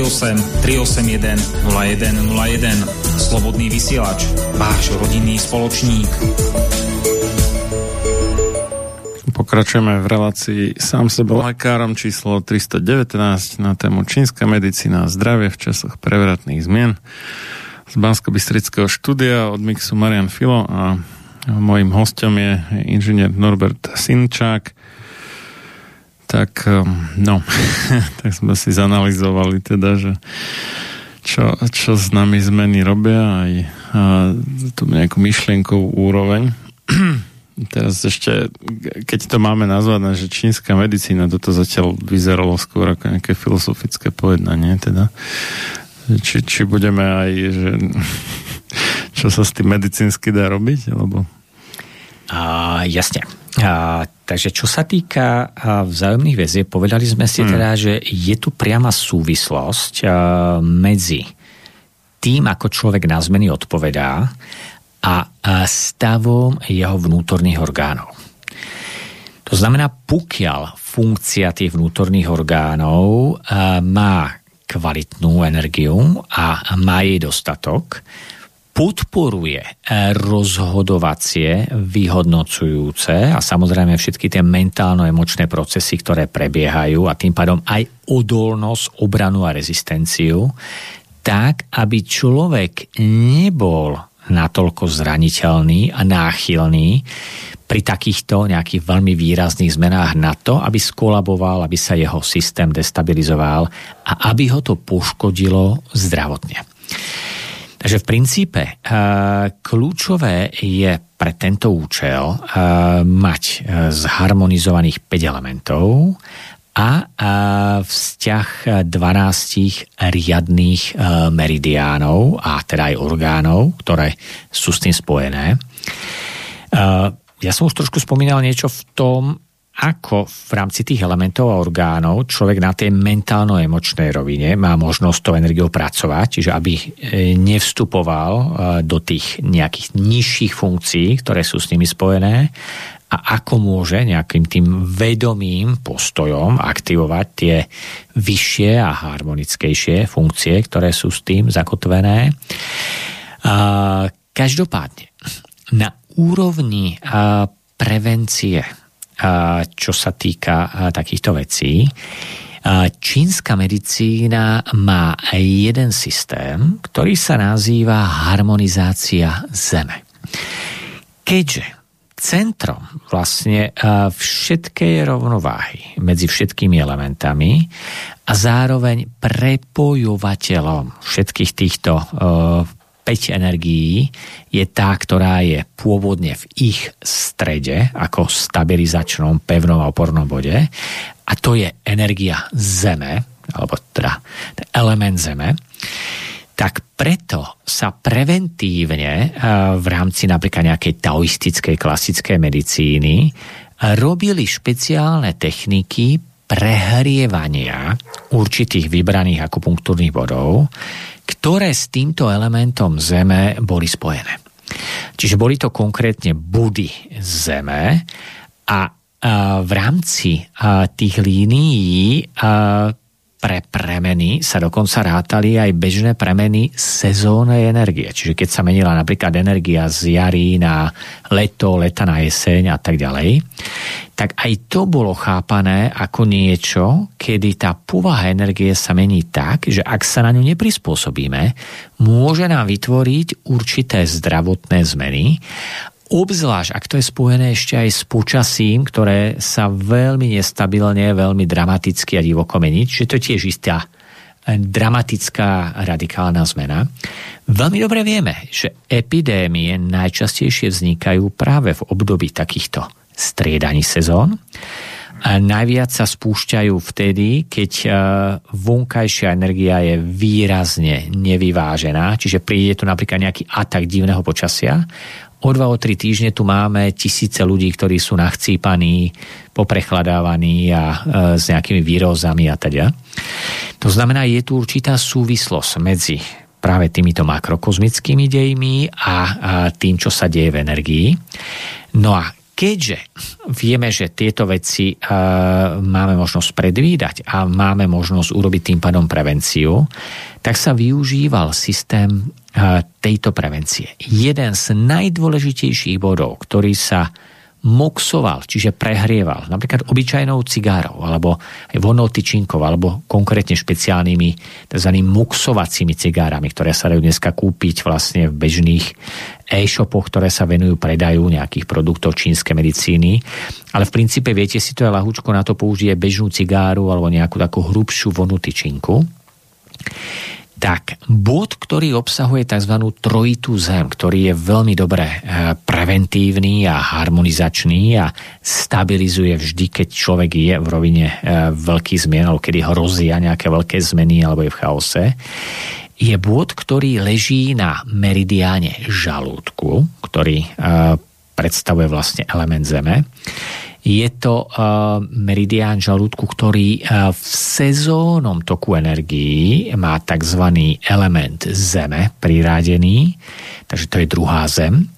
Speaker 6: vysielač.08 381 0101. Slobodný vysielač. Váš rodinný spoločník.
Speaker 1: Pokračujeme v relácii sám sebe lekárom číslo 319 na tému čínska medicína a zdravie v časoch prevratných zmien z bansko bystrického štúdia od Mixu Marian Filo a mojim hostom je inžinier Norbert Sinčák tak um, no, tak sme si zanalizovali teda, že čo, čo s nami zmeny robia aj a, tú nejakú myšlienkovú úroveň. teraz ešte, keď to máme nazvať, že čínska medicína, toto zatiaľ vyzeralo skôr ako nejaké filozofické pojednanie, teda. Či, či budeme aj, že čo sa s tým medicínsky dá robiť, alebo...
Speaker 2: Uh, jasne. Uh, takže čo sa týka vzájomných väzieb, povedali sme si hmm. teda, že je tu priama súvislosť uh, medzi tým, ako človek na zmeny odpovedá a stavom jeho vnútorných orgánov. To znamená, pokiaľ funkcia tých vnútorných orgánov má kvalitnú energiu a má jej dostatok, podporuje rozhodovacie, vyhodnocujúce a samozrejme všetky tie mentálno-emočné procesy, ktoré prebiehajú a tým pádom aj odolnosť, obranu a rezistenciu, tak, aby človek nebol natoľko zraniteľný a náchylný pri takýchto nejakých veľmi výrazných zmenách na to, aby skolaboval, aby sa jeho systém destabilizoval a aby ho to poškodilo zdravotne. Takže v princípe eh, kľúčové je pre tento účel eh, mať eh, zharmonizovaných 5 elementov a vzťah 12 riadných meridiánov a teda aj orgánov, ktoré sú s tým spojené. Ja som už trošku spomínal niečo v tom, ako v rámci tých elementov a orgánov človek na tej mentálno-emočnej rovine má možnosť to energiou pracovať, čiže aby e, nevstupoval do tých nejakých nižších funkcií, ktoré sú s nimi spojené a ako môže nejakým tým vedomým postojom aktivovať tie vyššie a harmonickejšie funkcie, ktoré sú s tým zakotvené. Každopádne, na úrovni prevencie, čo sa týka takýchto vecí, Čínska medicína má jeden systém, ktorý sa nazýva harmonizácia Zeme. Keďže centrom vlastne všetkej rovnováhy medzi všetkými elementami a zároveň prepojovateľom všetkých týchto 5 energií je tá, ktorá je pôvodne v ich strede ako stabilizačnom, pevnom a opornom bode. A to je energia Zeme, alebo teda element Zeme. Tak preto sa preventívne eh, v rámci napríklad nejakej taoistickej klasickej medicíny robili špeciálne techniky prehrievania určitých vybraných akupunktúrnych bodov, ktoré s týmto elementom Zeme boli spojené. Čiže boli to konkrétne budy Zeme a v rámci tých línií pre premeny sa dokonca rátali aj bežné premeny sezónnej energie. Čiže keď sa menila napríklad energia z jary na leto, leta na jeseň a tak ďalej, tak aj to bolo chápané ako niečo, kedy tá povaha energie sa mení tak, že ak sa na ňu neprispôsobíme, môže nám vytvoriť určité zdravotné zmeny Obzvlášť, ak to je spojené ešte aj s počasím, ktoré sa veľmi nestabilne, veľmi dramaticky a divoko mení, čiže to je tiež istá eh, dramatická radikálna zmena. Veľmi dobre vieme, že epidémie najčastejšie vznikajú práve v období takýchto striedaní sezón. A najviac sa spúšťajú vtedy, keď eh, vonkajšia energia je výrazne nevyvážená, čiže príde tu napríklad nejaký atak divného počasia O dva, o tri týždne tu máme tisíce ľudí, ktorí sú nachcípaní, poprechladávaní a e, s nejakými výrozami a teda. To znamená, je tu určitá súvislosť medzi práve týmito makrokozmickými dejmi a, a tým, čo sa deje v energii. No a keďže vieme, že tieto veci uh, máme možnosť predvídať a máme možnosť urobiť tým pádom prevenciu, tak sa využíval systém uh, tejto prevencie. Jeden z najdôležitejších bodov, ktorý sa moxoval, čiže prehrieval, napríklad obyčajnou cigárou, alebo vonou tyčinkou, alebo konkrétne špeciálnymi tzv. moxovacími cigárami, ktoré sa dajú dneska kúpiť vlastne v bežných e-shopoch, ktoré sa venujú predajú nejakých produktov čínskej medicíny. Ale v princípe viete si to je lahúčko na to použije bežnú cigáru alebo nejakú takú hrubšiu vonu tyčinku tak bod, ktorý obsahuje tzv. trojitú zem, ktorý je veľmi dobre e, preventívny a harmonizačný a stabilizuje vždy, keď človek je v rovine e, veľkých zmien, alebo kedy hrozia nejaké veľké zmeny alebo je v chaose, je bod, ktorý leží na meridiáne žalúdku, ktorý e, predstavuje vlastne element Zeme je to uh, meridián žalúdku, ktorý uh, v sezónom toku energií má tzv. element Zeme priradený, takže to je druhá Zem.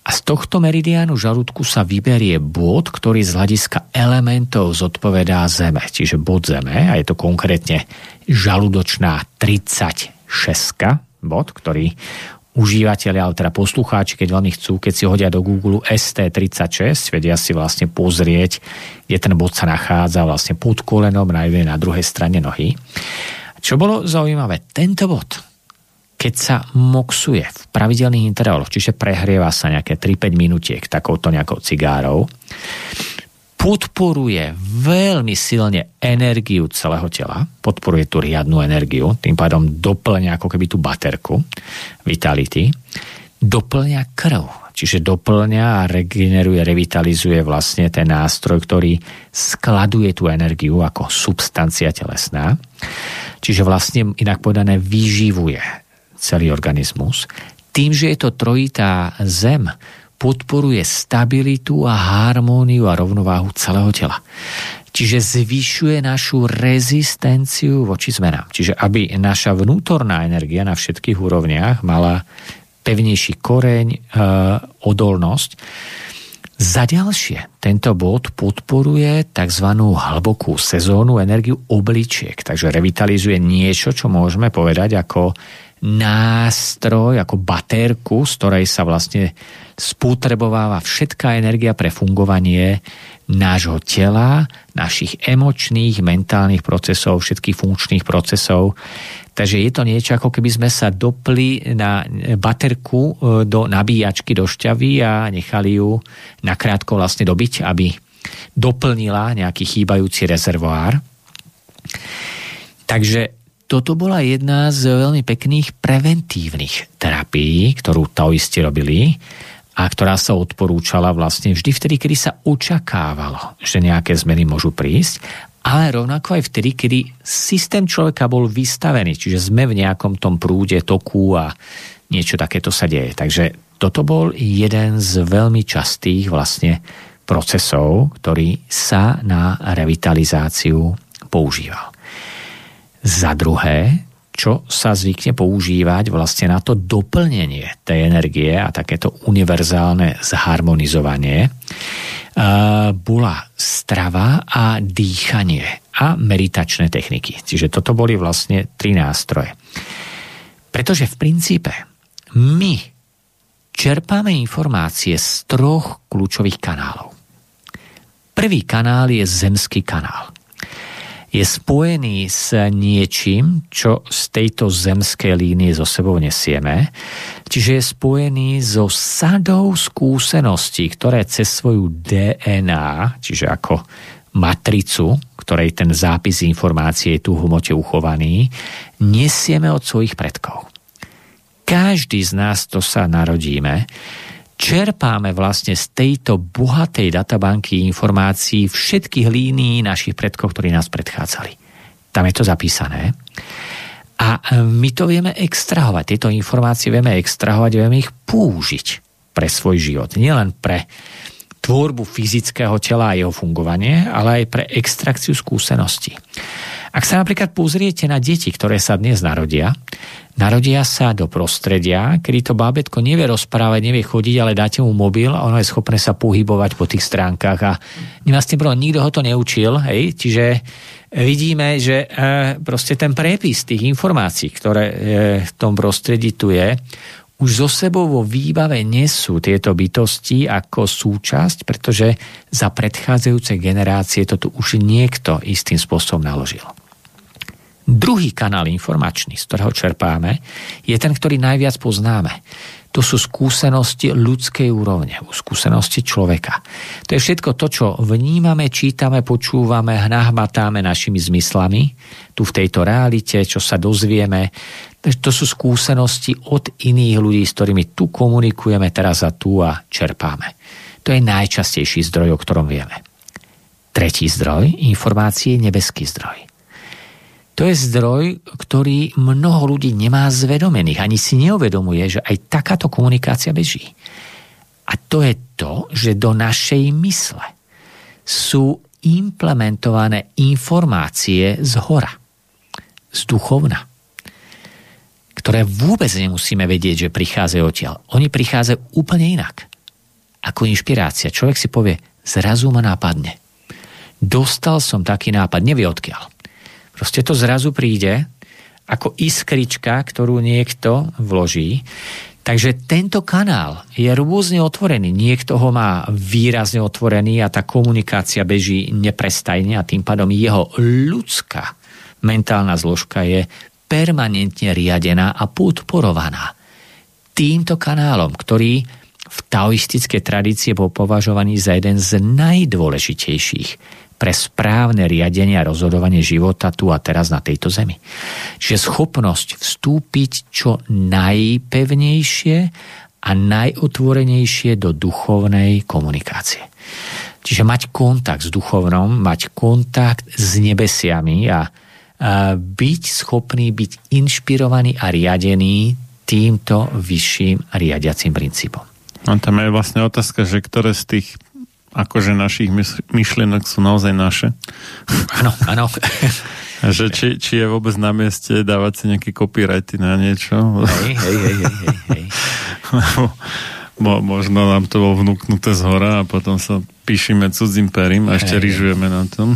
Speaker 2: A z tohto meridiánu žalúdku sa vyberie bod, ktorý z hľadiska elementov zodpovedá Zeme, čiže bod Zeme, a je to konkrétne žalúdočná 36 bod, ktorý užívateľia, ale teda poslucháči, keď veľmi chcú, keď si hodia do Google ST36, vedia si vlastne pozrieť, kde ten bod sa nachádza vlastne pod kolenom na jednej na druhej strane nohy. Čo bolo zaujímavé, tento bod, keď sa moxuje v pravidelných intervaloch, čiže prehrieva sa nejaké 3-5 minutiek takouto nejakou cigárou, podporuje veľmi silne energiu celého tela, podporuje tú riadnu energiu, tým pádom doplňa ako keby tú baterku Vitality, doplňa krv, čiže doplňa a regeneruje, revitalizuje vlastne ten nástroj, ktorý skladuje tú energiu ako substancia telesná, čiže vlastne inak povedané vyživuje celý organizmus. Tým, že je to trojitá zem, podporuje stabilitu a harmóniu a rovnováhu celého tela. Čiže zvyšuje našu rezistenciu voči zmenám. Čiže aby naša vnútorná energia na všetkých úrovniach mala pevnejší koreň, e, odolnosť. Za ďalšie, tento bod podporuje tzv. hlbokú sezónu energiu obličiek, takže revitalizuje niečo, čo môžeme povedať ako nástroj, ako baterku, z ktorej sa vlastne spútrebováva všetká energia pre fungovanie nášho tela, našich emočných, mentálnych procesov, všetkých funkčných procesov. Takže je to niečo, ako keby sme sa dopli na baterku e, do nabíjačky do šťavy a nechali ju nakrátko vlastne dobiť, aby doplnila nejaký chýbajúci rezervoár. Takže toto bola jedna z veľmi pekných preventívnych terapií, ktorú taoisti robili a ktorá sa odporúčala vlastne vždy vtedy, kedy sa očakávalo, že nejaké zmeny môžu prísť, ale rovnako aj vtedy, kedy systém človeka bol vystavený, čiže sme v nejakom tom prúde, toku a niečo takéto sa deje. Takže toto bol jeden z veľmi častých vlastne procesov, ktorý sa na revitalizáciu používal. Za druhé, čo sa zvykne používať vlastne na to doplnenie tej energie a takéto univerzálne zharmonizovanie, bola strava a dýchanie a meditačné techniky. Čiže toto boli vlastne tri nástroje. Pretože v princípe my čerpáme informácie z troch kľúčových kanálov. Prvý kanál je zemský kanál je spojený s niečím, čo z tejto zemskej línie zo sebou nesieme. Čiže je spojený so sadou skúseností, ktoré cez svoju DNA, čiže ako matricu, ktorej ten zápis informácie je tu v hmote uchovaný, nesieme od svojich predkov. Každý z nás, to sa narodíme, čerpáme vlastne z tejto bohatej databanky informácií všetkých línií našich predkov, ktorí nás predchádzali. Tam je to zapísané. A my to vieme extrahovať. Tieto informácie vieme extrahovať, vieme ich použiť pre svoj život. Nielen pre tvorbu fyzického tela a jeho fungovanie, ale aj pre extrakciu skúseností. Ak sa napríklad pozriete na deti, ktoré sa dnes narodia, narodia sa do prostredia, kedy to bábetko nevie rozprávať, nevie chodiť, ale dáte mu mobil a ono je schopné sa pohybovať po tých stránkach a vlastne bolo, nikto ho to neučil, hej, čiže vidíme, že e, proste ten prepis tých informácií, ktoré e, v tom prostredí tu je, už zo sebou vo výbave nesú tieto bytosti ako súčasť, pretože za predchádzajúce generácie toto už niekto istým spôsobom naložil. Druhý kanál informačný, z ktorého čerpáme, je ten, ktorý najviac poznáme. To sú skúsenosti ľudskej úrovne, skúsenosti človeka. To je všetko to, čo vnímame, čítame, počúvame, nahmatáme našimi zmyslami tu v tejto realite, čo sa dozvieme. To sú skúsenosti od iných ľudí, s ktorými tu komunikujeme teraz a tu a čerpáme. To je najčastejší zdroj, o ktorom vieme. Tretí zdroj informácie je nebeský zdroj. To je zdroj, ktorý mnoho ľudí nemá zvedomených, ani si neuvedomuje, že aj takáto komunikácia beží. A to je to, že do našej mysle sú implementované informácie z hora, z duchovna, ktoré vôbec nemusíme vedieť, že prichádzajú odtiaľ. Oni prichádzajú úplne inak. Ako inšpirácia. Človek si povie, zrazu ma nápadne. Dostal som taký nápad, nevie odkiaľ Proste to zrazu príde ako iskrička, ktorú niekto vloží. Takže tento kanál je rôzne otvorený. Niekto ho má výrazne otvorený a tá komunikácia beží neprestajne a tým pádom jeho ľudská mentálna zložka je permanentne riadená a podporovaná týmto kanálom, ktorý v taoistickej tradície bol považovaný za jeden z najdôležitejších pre správne riadenie a rozhodovanie života tu a teraz na tejto zemi. Čiže schopnosť vstúpiť čo najpevnejšie a najotvorenejšie do duchovnej komunikácie. Čiže mať kontakt s duchovnom, mať kontakt s nebesiami a, a byť schopný byť inšpirovaný a riadený týmto vyšším riadiacím princípom.
Speaker 1: No tam je vlastne otázka, že ktoré z tých akože našich myšlienok sú naozaj naše.
Speaker 2: Áno, áno.
Speaker 1: že či, či je vôbec na mieste dávať si nejaké copyrighty na niečo.
Speaker 2: Hej, hej, hej, hej, hej.
Speaker 1: Mo, možno nám to bolo vnúknuté z hora a potom sa píšime cudzím perím a ešte rýžujeme na tom.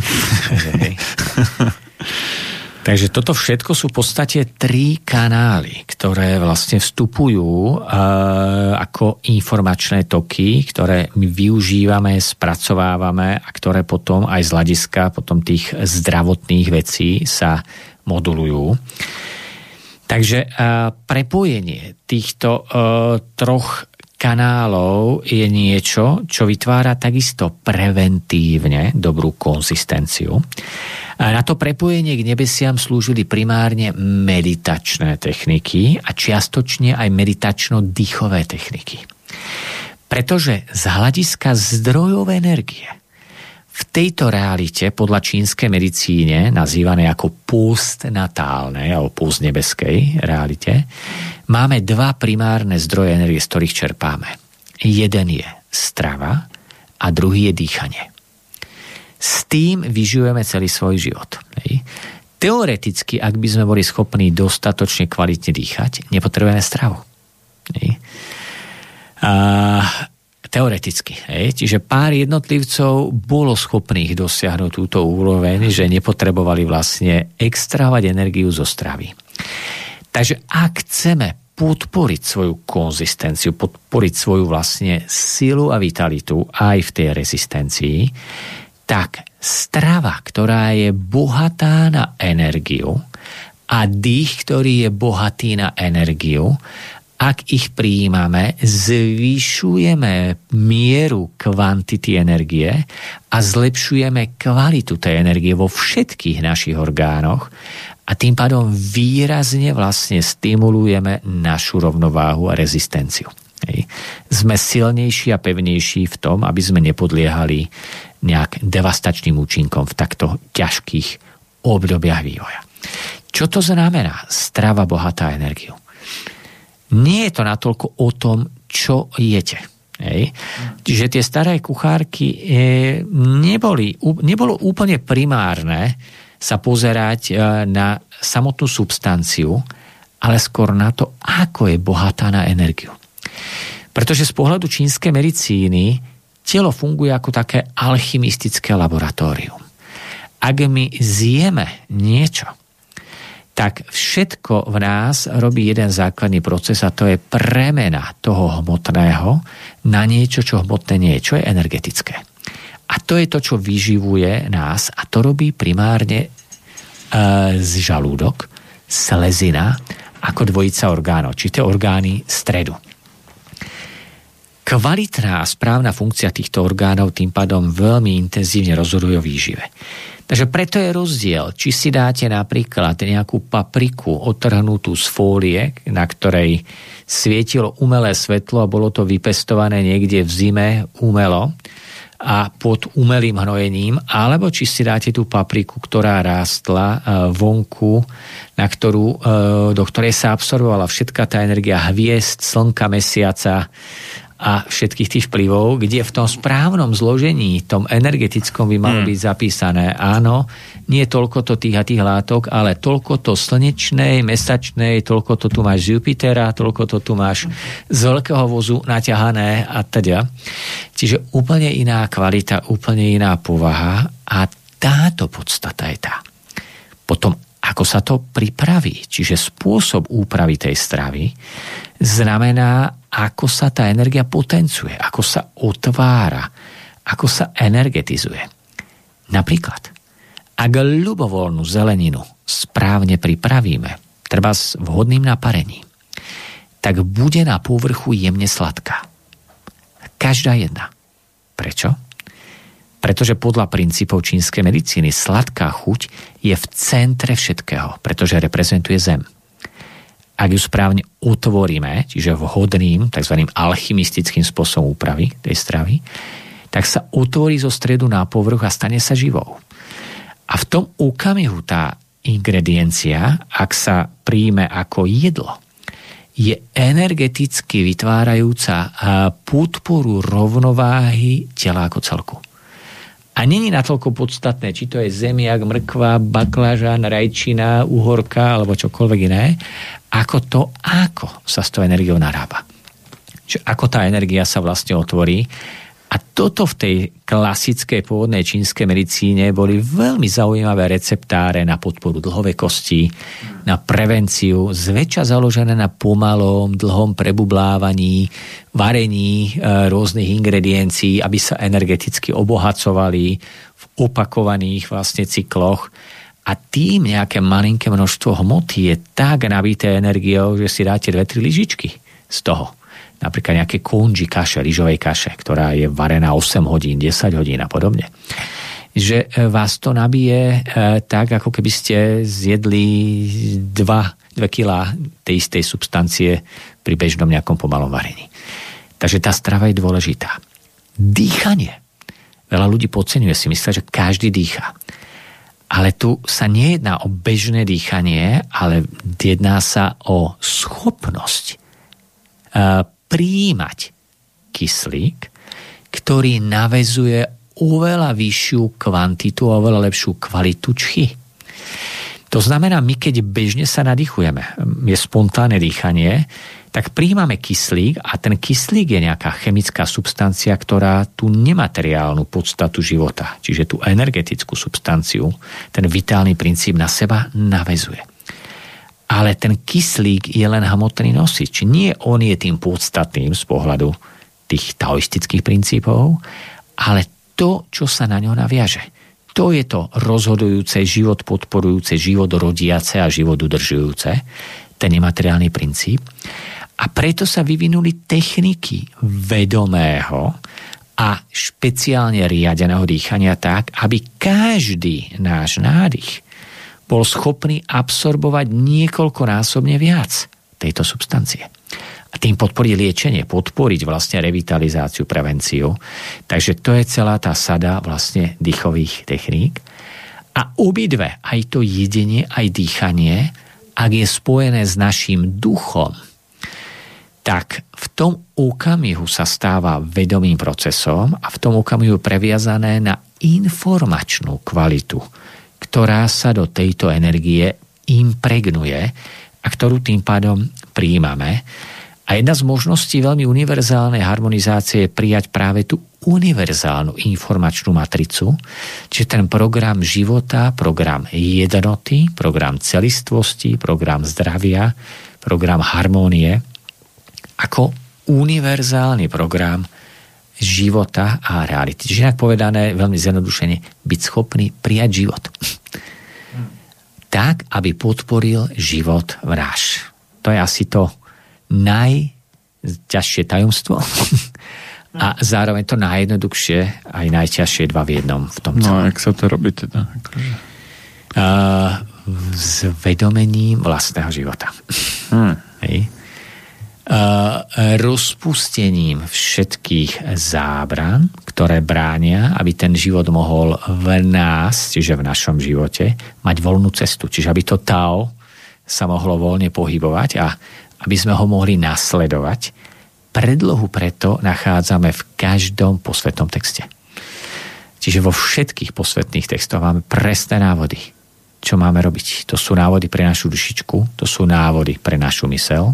Speaker 1: Hej, hej.
Speaker 2: Takže toto všetko sú v podstate tri kanály, ktoré vlastne vstupujú e, ako informačné toky, ktoré my využívame, spracovávame a ktoré potom aj z hľadiska potom tých zdravotných vecí sa modulujú. Takže e, prepojenie týchto e, troch kanálov je niečo, čo vytvára takisto preventívne dobrú konzistenciu. Na to prepojenie k nebesiam slúžili primárne meditačné techniky a čiastočne aj meditačno-dýchové techniky. Pretože z hľadiska zdrojov energie v tejto realite podľa čínskej medicíne, nazývané ako púst natálnej alebo púst nebeskej realite, máme dva primárne zdroje energie, z ktorých čerpáme. Jeden je strava a druhý je dýchanie. S tým vyžujeme celý svoj život. Hej. Teoreticky, ak by sme boli schopní dostatočne kvalitne dýchať, nepotrebujeme stravu. Hej. A, teoreticky. Hej. Čiže pár jednotlivcov bolo schopných dosiahnuť túto úroveň, že nepotrebovali vlastne extravať energiu zo stravy. Takže ak chceme podporiť svoju konzistenciu, podporiť svoju vlastne silu a vitalitu aj v tej rezistencii, tak strava, ktorá je bohatá na energiu a dých, ktorý je bohatý na energiu, ak ich prijímame, zvyšujeme mieru kvantity energie a zlepšujeme kvalitu tej energie vo všetkých našich orgánoch a tým pádom výrazne vlastne stimulujeme našu rovnováhu a rezistenciu. Hej. Sme silnejší a pevnejší v tom, aby sme nepodliehali nejak devastačným účinkom v takto ťažkých obdobiach vývoja. Čo to znamená strava bohatá energiu? Nie je to natoľko o tom, čo jete. Hej. Čiže tie staré kuchárky e, neboli, nebolo úplne primárne sa pozerať e, na samotnú substanciu, ale skôr na to, ako je bohatá na energiu. Pretože z pohľadu čínskej medicíny telo funguje ako také alchymistické laboratórium. Ak my zjeme niečo, tak všetko v nás robí jeden základný proces a to je premena toho hmotného na niečo, čo hmotné nie je, čo je energetické. A to je to, čo vyživuje nás a to robí primárne e, z žalúdok, slezina, ako dvojica orgánov, či tie orgány stredu. Kvalitná a správna funkcia týchto orgánov tým pádom veľmi intenzívne rozhodujú o výžive. Takže preto je rozdiel, či si dáte napríklad nejakú papriku otrhnutú z fólie, na ktorej svietilo umelé svetlo a bolo to vypestované niekde v zime umelo a pod umelým hnojením, alebo či si dáte tú papriku, ktorá rástla e, vonku, na ktorú, e, do ktorej sa absorbovala všetká tá energia hviezd, slnka, mesiaca, a všetkých tých vplyvov, kde v tom správnom zložení, tom energetickom by malo hmm. byť zapísané, áno, nie toľko to tých a tých látok, ale toľko to slnečnej, mesačnej, toľko to tu máš z Jupitera, toľko to tu máš z veľkého vozu naťahané a teda. Čiže úplne iná kvalita, úplne iná povaha a táto podstata je tá. Potom ako sa to pripraví, čiže spôsob úpravy tej stravy, znamená, ako sa tá energia potenciuje, ako sa otvára, ako sa energetizuje. Napríklad, ak ľubovoľnú zeleninu správne pripravíme, treba s vhodným naparením, tak bude na povrchu jemne sladká. Každá jedna. Prečo? Pretože podľa princípov čínskej medicíny sladká chuť je v centre všetkého, pretože reprezentuje zem. Ak ju správne utvoríme, čiže vhodným, tzv. alchymistickým spôsobom úpravy tej stravy, tak sa utvorí zo stredu na povrch a stane sa živou. A v tom okamihu tá ingrediencia, ak sa príjme ako jedlo, je energeticky vytvárajúca podporu rovnováhy tela ako celku. A není natoľko podstatné, či to je zemiak, mrkva, baklažan, rajčina, uhorka alebo čokoľvek iné, ako to, ako sa s tou energiou narába. Čiže ako tá energia sa vlastne otvorí a toto v tej klasickej pôvodnej čínskej medicíne boli veľmi zaujímavé receptáre na podporu dlhovekosti, na prevenciu, zväčša založené na pomalom, dlhom prebublávaní, varení e, rôznych ingrediencií, aby sa energeticky obohacovali v opakovaných vlastne cykloch. A tým nejaké malinké množstvo hmoty je tak nabité energiou, že si dáte dve, tri lyžičky z toho napríklad nejaké kunži kaše, rýžovej kaše, ktorá je varená 8 hodín, 10 hodín a podobne že e, vás to nabije e, tak, ako keby ste zjedli 2, 2 kg tej istej substancie pri bežnom nejakom pomalom varení. Takže tá strava je dôležitá. Dýchanie. Veľa ľudí podceňuje si, myslia, že každý dýcha. Ale tu sa nejedná o bežné dýchanie, ale jedná sa o schopnosť príjimať kyslík, ktorý navezuje oveľa vyššiu kvantitu a oveľa lepšiu kvalitu čchy. To znamená, my keď bežne sa nadýchujeme, je spontánne dýchanie, tak príjmame kyslík a ten kyslík je nejaká chemická substancia, ktorá tú nemateriálnu podstatu života, čiže tú energetickú substanciu, ten vitálny princíp na seba navezuje ale ten kyslík je len hmotný nosič. Nie on je tým podstatným z pohľadu tých taoistických princípov, ale to, čo sa na ňo naviaže. To je to rozhodujúce, život podporujúce, život rodiace a život udržujúce, ten nemateriálny princíp. A preto sa vyvinuli techniky vedomého a špeciálne riadeného dýchania tak, aby každý náš nádych bol schopný absorbovať niekoľkonásobne viac tejto substancie. A tým podporiť liečenie, podporiť vlastne revitalizáciu, prevenciu. Takže to je celá tá sada vlastne dýchových techník. A obidve, aj to jedenie, aj dýchanie, ak je spojené s našim duchom, tak v tom okamihu sa stáva vedomým procesom a v tom okamihu previazané na informačnú kvalitu ktorá sa do tejto energie impregnuje a ktorú tým pádom príjmame. A jedna z možností veľmi univerzálnej harmonizácie je prijať práve tú univerzálnu informačnú matricu, čiže ten program života, program jednoty, program celistvosti, program zdravia, program harmónie, ako univerzálny program života a reality. Čiže inak povedané, veľmi zjednodušene, byť schopný prijať život tak, aby podporil život v náš. To je asi to najťažšie tajomstvo. a zároveň to najjednoduchšie aj najťažšie dva v jednom v tom
Speaker 1: No,
Speaker 2: celom.
Speaker 1: jak sa to robí teda?
Speaker 2: Uh, zvedomením vlastného života.
Speaker 1: Hm.
Speaker 2: Hej. Uh, rozpustením všetkých zábran, ktoré bránia, aby ten život mohol v nás, čiže v našom živote, mať voľnú cestu. Čiže aby to Tao sa mohlo voľne pohybovať a aby sme ho mohli nasledovať. Predlohu preto nachádzame v každom posvetnom texte. Čiže vo všetkých posvetných textoch máme presné návody, čo máme robiť. To sú návody pre našu dušičku, to sú návody pre našu mysel.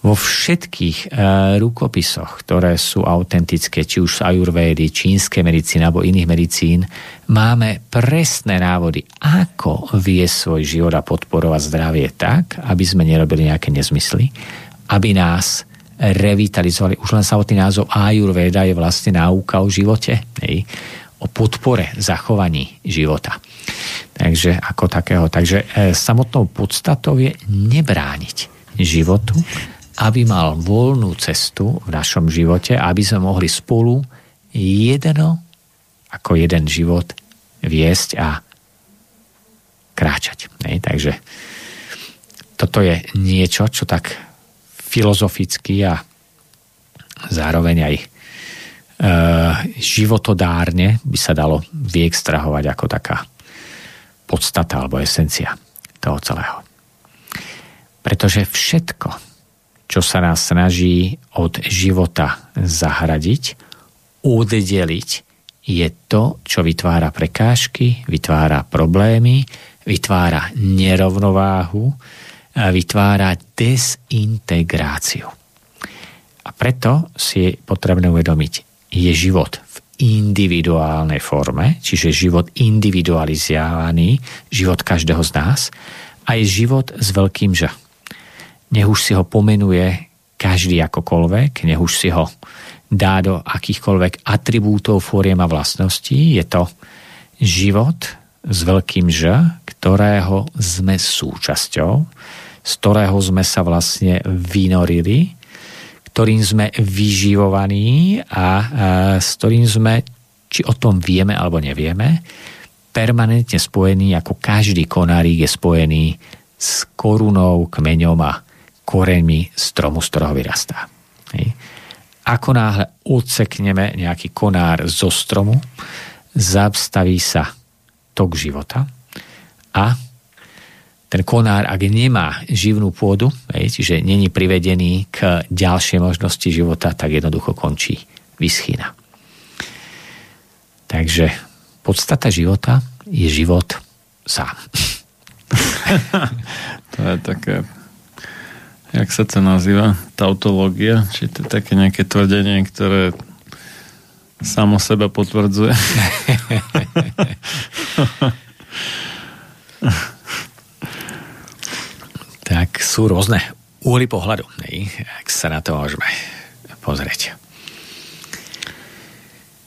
Speaker 2: Vo všetkých e, rukopisoch, ktoré sú autentické, či už z ajurvédy, čínskej medicíny alebo iných medicín, máme presné návody, ako vie svoj život a podporovať zdravie tak, aby sme nerobili nejaké nezmysly, aby nás revitalizovali. Už len samotný názov Ayurveda je vlastne náuka o živote, hej, o podpore zachovaní života. Takže ako takého. Takže e, samotnou podstatou je nebrániť životu, aby mal voľnú cestu v našom živote, aby sme mohli spolu jedno ako jeden život viesť a kráčať. Hej, takže toto je niečo, čo tak filozoficky a zároveň aj e, životodárne by sa dalo vyextrahovať ako taká podstata alebo esencia toho celého. Pretože všetko, čo sa nás snaží od života zahradiť, oddeliť, je to, čo vytvára prekážky, vytvára problémy, vytvára nerovnováhu, vytvára desintegráciu. A preto si je potrebné uvedomiť, je život v individuálnej forme, čiže život individualizovaný, život každého z nás, a je život s veľkým Ž nech už si ho pomenuje každý akokoľvek, nech už si ho dá do akýchkoľvek atribútov, fóriem a vlastností. Je to život s veľkým Ž, ktorého sme súčasťou, z ktorého sme sa vlastne vynorili, ktorým sme vyživovaní a, s ktorým sme, či o tom vieme alebo nevieme, permanentne spojený, ako každý konárik je spojený s korunou, kmeňom a koreňmi stromu, z ktorého vyrastá. Hej. Ako náhle odsekneme nejaký konár zo stromu, zastaví sa tok života a ten konár, ak nemá živnú pôdu, hej, čiže není privedený k ďalšej možnosti života, tak jednoducho končí, vyschýna. Takže podstata života je život sám.
Speaker 1: to je také jak sa to nazýva, tautológia, či to je také nejaké tvrdenie, ktoré samo seba potvrdzuje.
Speaker 2: tak sú rôzne úhly pohľadu, nej, ak sa na to môžeme pozrieť.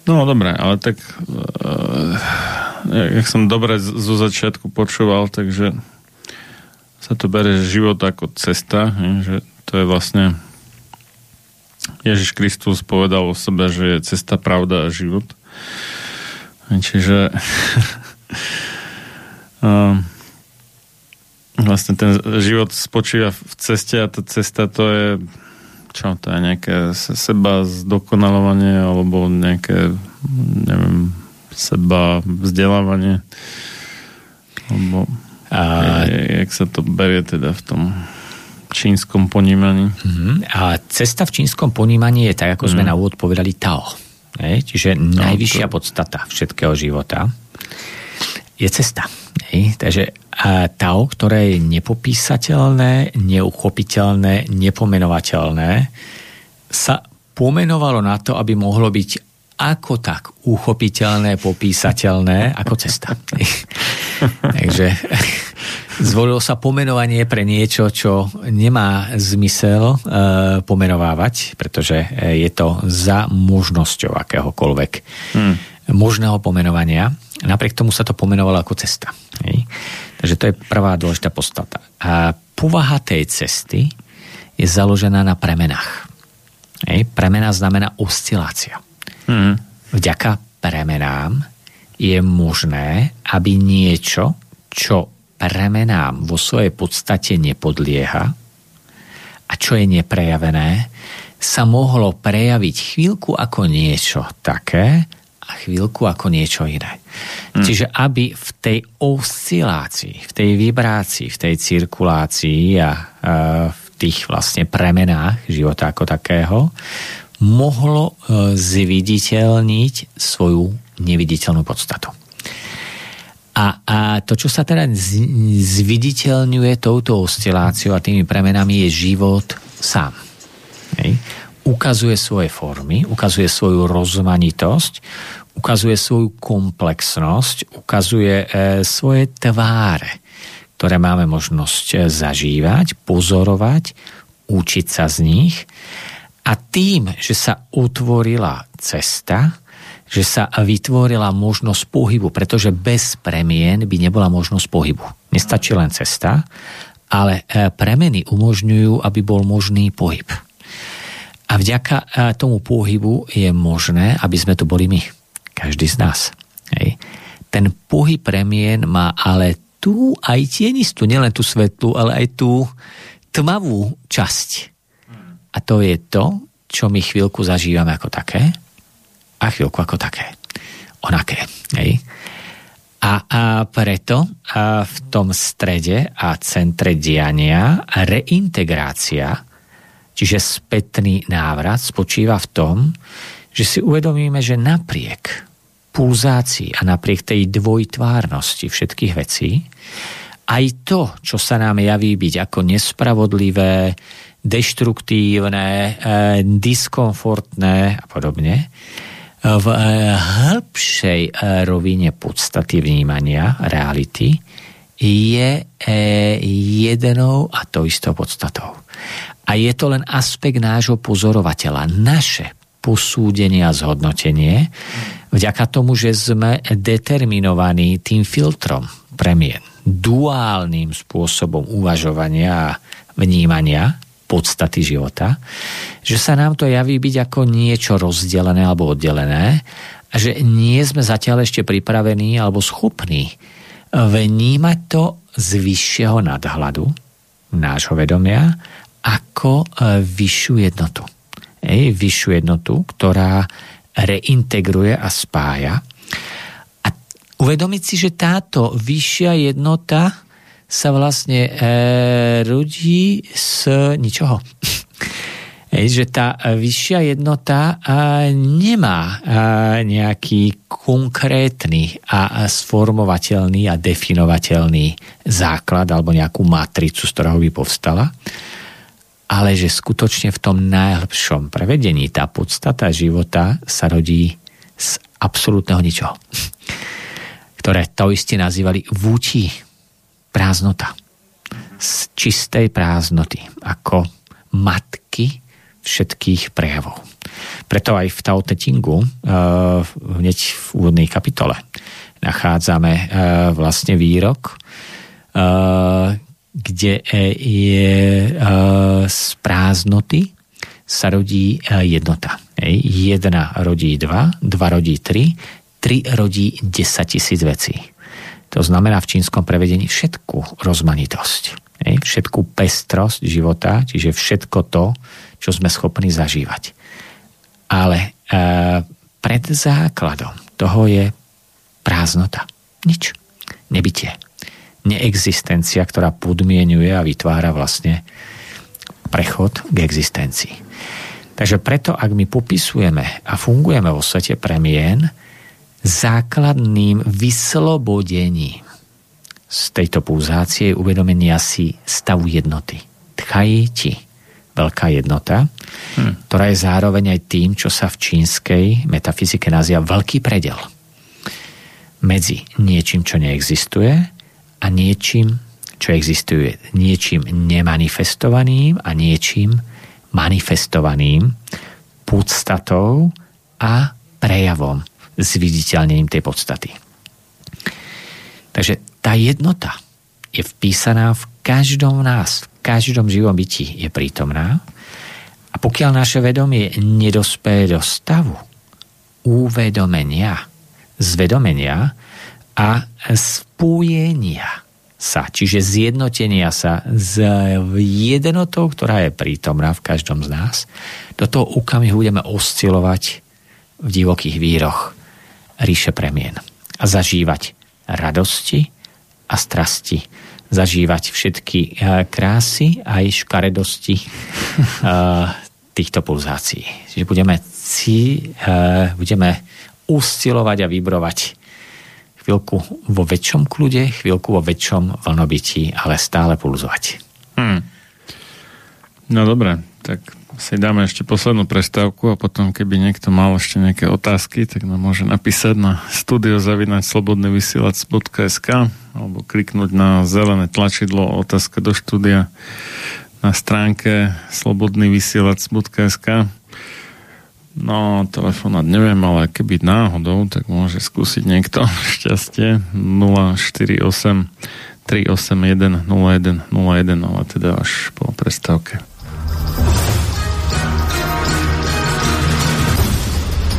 Speaker 1: No dobre, ale tak uh, jak som dobre zo začiatku počúval, takže sa to bere život ako cesta, že to je vlastne Ježiš Kristus povedal o sebe, že je cesta, pravda a život. Čiže uh, vlastne ten život spočíva v ceste a tá cesta to je čo, to je nejaké seba zdokonalovanie alebo nejaké neviem, seba vzdelávanie alebo a... jak sa to berie teda v tom čínskom ponímaní.
Speaker 2: Uh-huh. A cesta v čínskom ponímaní je tak, ako sme uh-huh. na úvod povedali Tao. Je? Čiže no, najvyššia to... podstata všetkého života je cesta. Je? Takže a Tao, ktoré je nepopísateľné, neuchopiteľné, nepomenovateľné, sa pomenovalo na to, aby mohlo byť ako tak uchopiteľné, popísateľné ako cesta. Takže zvolilo sa pomenovanie pre niečo, čo nemá zmysel e, pomenovávať, pretože je to za možnosťou akéhokoľvek hmm. možného pomenovania. Napriek tomu sa to pomenovalo ako cesta. Hej. Takže to je prvá dôležitá podstata. A povaha tej cesty je založená na premenách. Hej, premena znamená oscilácia. Mm. Vďaka premenám je možné, aby niečo, čo premenám vo svojej podstate nepodlieha a čo je neprejavené, sa mohlo prejaviť chvíľku ako niečo také a chvíľku ako niečo iné. Hmm. Čiže aby v tej oscilácii, v tej vibrácii, v tej cirkulácii a, a v tých vlastne premenách života ako takého mohlo e, zviditeľniť svoju neviditeľnú podstatu. A, a to, čo sa teda zviditeľňuje touto osciláciou a tými premenami, je život sám. Hej. Ukazuje svoje formy, ukazuje svoju rozmanitosť, ukazuje svoju komplexnosť, ukazuje e, svoje tváre, ktoré máme možnosť e, zažívať, pozorovať, učiť sa z nich. A tým, že sa utvorila cesta, že sa vytvorila možnosť pohybu, pretože bez premien by nebola možnosť pohybu. Nestačí len cesta, ale e, premeny umožňujú, aby bol možný pohyb. A vďaka e, tomu pohybu je možné, aby sme tu boli my. Každý z nás. Hej. Ten pohyb premien má ale tú aj tienistú, nielen tú svetlú, ale aj tú tmavú časť. A to je to, čo my chvíľku zažívame ako také a chvíľku ako také. Onaké. Hej. A, a preto a v tom strede a centre diania reintegrácia, čiže spätný návrat, spočíva v tom, že si uvedomíme, že napriek pulzácii a napriek tej dvojtvárnosti všetkých vecí, aj to, čo sa nám javí byť ako nespravodlivé, deštruktívne, e, diskomfortné a podobne, v eh, hĺbšej eh, rovine podstaty vnímania reality je eh, jednou a to istou podstatou. A je to len aspekt nášho pozorovateľa, naše posúdenie a zhodnotenie, vďaka tomu, že sme determinovaní tým filtrom premien, duálnym spôsobom uvažovania a vnímania, podstaty života, že sa nám to javí byť ako niečo rozdelené alebo oddelené a že nie sme zatiaľ ešte pripravení alebo schopní vnímať to z vyššieho nadhľadu nášho vedomia ako e, vyššiu jednotu. Ej, vyššiu jednotu, ktorá reintegruje a spája. Uvedomiť si, že táto vyššia jednota sa vlastne e, rodí z ničoho. Ej, že tá vyššia jednota e, nemá e, nejaký konkrétny a sformovateľný a definovateľný základ alebo nejakú matricu, z ktorého by povstala, ale že skutočne v tom najhlbšom prevedení tá podstata života sa rodí z absolútneho ničoho, ktoré taoisti nazývali vúti prázdnota. Z čistej prázdnoty, ako matky všetkých prejavov. Preto aj v Tao Te Chingu, uh, hneď v úvodnej kapitole, nachádzame uh, vlastne výrok, uh, kde je z prázdnoty sa rodí jednota. Jedna rodí dva, dva rodí tri, tri rodí desať tisíc vecí. To znamená v čínskom prevedení všetku rozmanitosť, všetku pestrosť života, čiže všetko to, čo sme schopní zažívať. Ale e, pred základom toho je prázdnota. Nič. Nebytie. Neexistencia, ktorá podmienuje a vytvára vlastne prechod k existencii. Takže preto, ak my popisujeme a fungujeme vo svete premien, základným vyslobodením z tejto pulzácie je uvedomenia si stavu jednoty. Tchaji veľká jednota, hmm. ktorá je zároveň aj tým, čo sa v čínskej metafyzike nazýva veľký predel. Medzi niečím, čo neexistuje a niečím, čo existuje. Niečím nemanifestovaným a niečím manifestovaným podstatou a prejavom zviditeľnením tej podstaty. Takže tá jednota je vpísaná v každom nás, v každom živom byti je prítomná A pokiaľ naše vedomie nedospeje do stavu uvedomenia, zvedomenia a spojenia sa, čiže zjednotenia sa s jednotou, ktorá je prítomná v každom z nás, do toho okamihu budeme oscilovať v divokých víroch ríše premien a zažívať radosti a strasti, zažívať všetky eh, krásy aj škaredosti eh, týchto pulzácií. Čiže budeme, ci, eh, budeme uscilovať a vybrovať chvíľku vo väčšom kľude, chvíľku vo väčšom vlnobití, ale stále pulzovať. Hmm.
Speaker 1: No dobre, tak si dáme ešte poslednú prestávku a potom, keby niekto mal ešte nejaké otázky, tak nám môže napísať na studiozavinať.slobodnyvysielac.sk alebo kliknúť na zelené tlačidlo otázka do štúdia na stránke slobodnyvysielac.sk No, telefonát neviem, ale keby náhodou, tak môže skúsiť niekto šťastie 048 381 01 01, ale teda až po prestávke.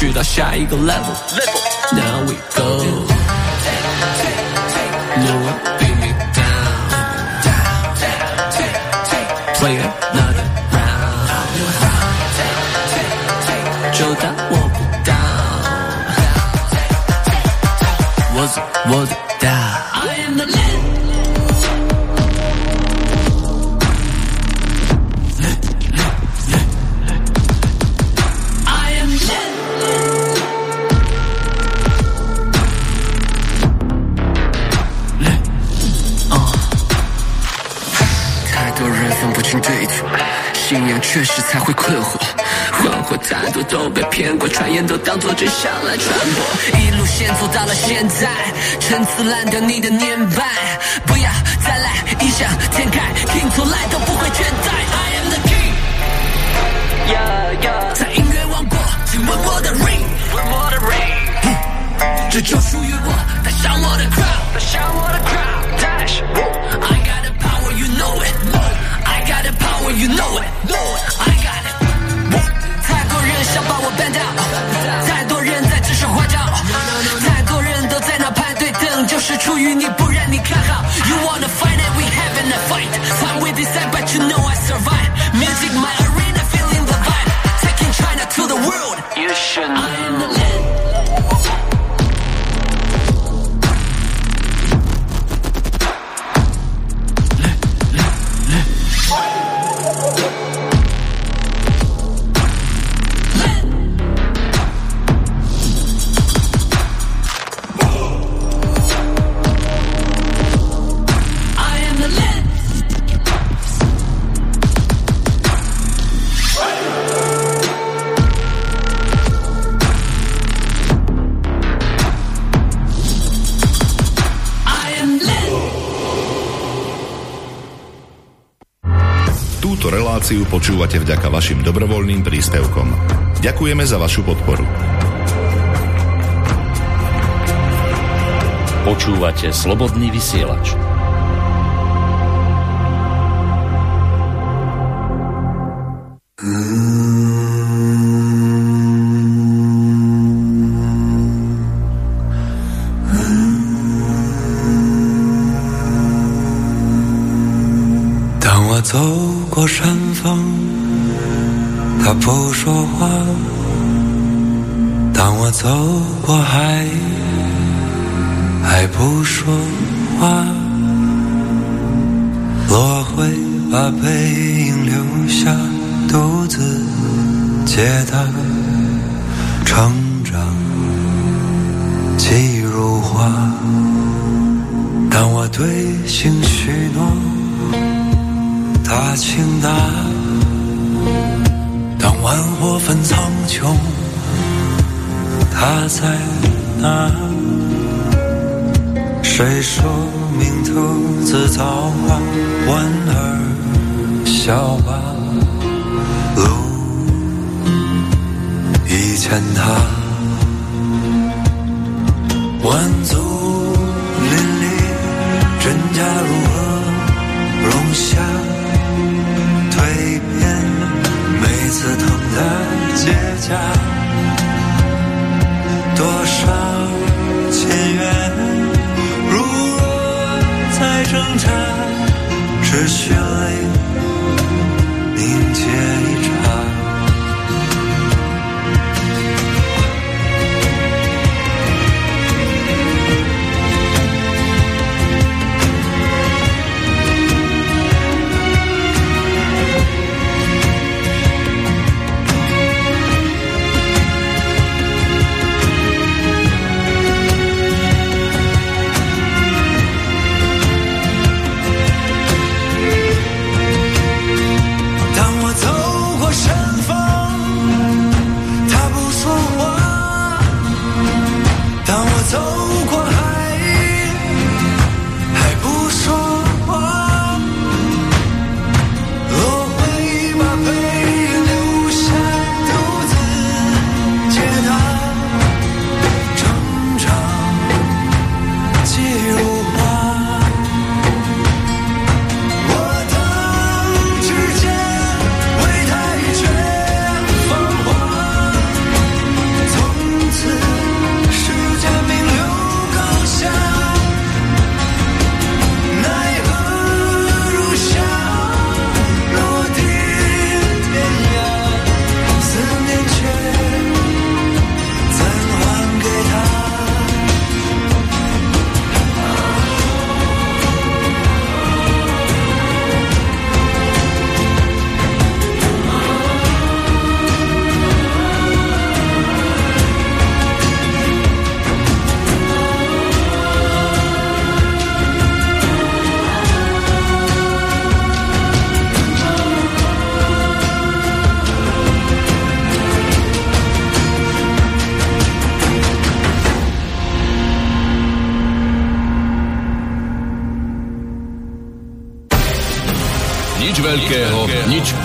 Speaker 7: 去到下一个 level，level，Now we go。Počúvate vďaka vašim dobrovoľným príspevkom. Ďakujeme za vašu podporu.
Speaker 8: Počúvate slobodný vysielač.
Speaker 3: 走过不说话当我走过海，还不说话，落会把背影留下，独自解答，成长即如花。当我对心许诺，大情大，万火焚苍穹。他在哪？谁说命途自造化，莞尔笑吧，路已践踏，万族林立，真假如何容下？结痂。多少前缘，如若再挣扎，只需泪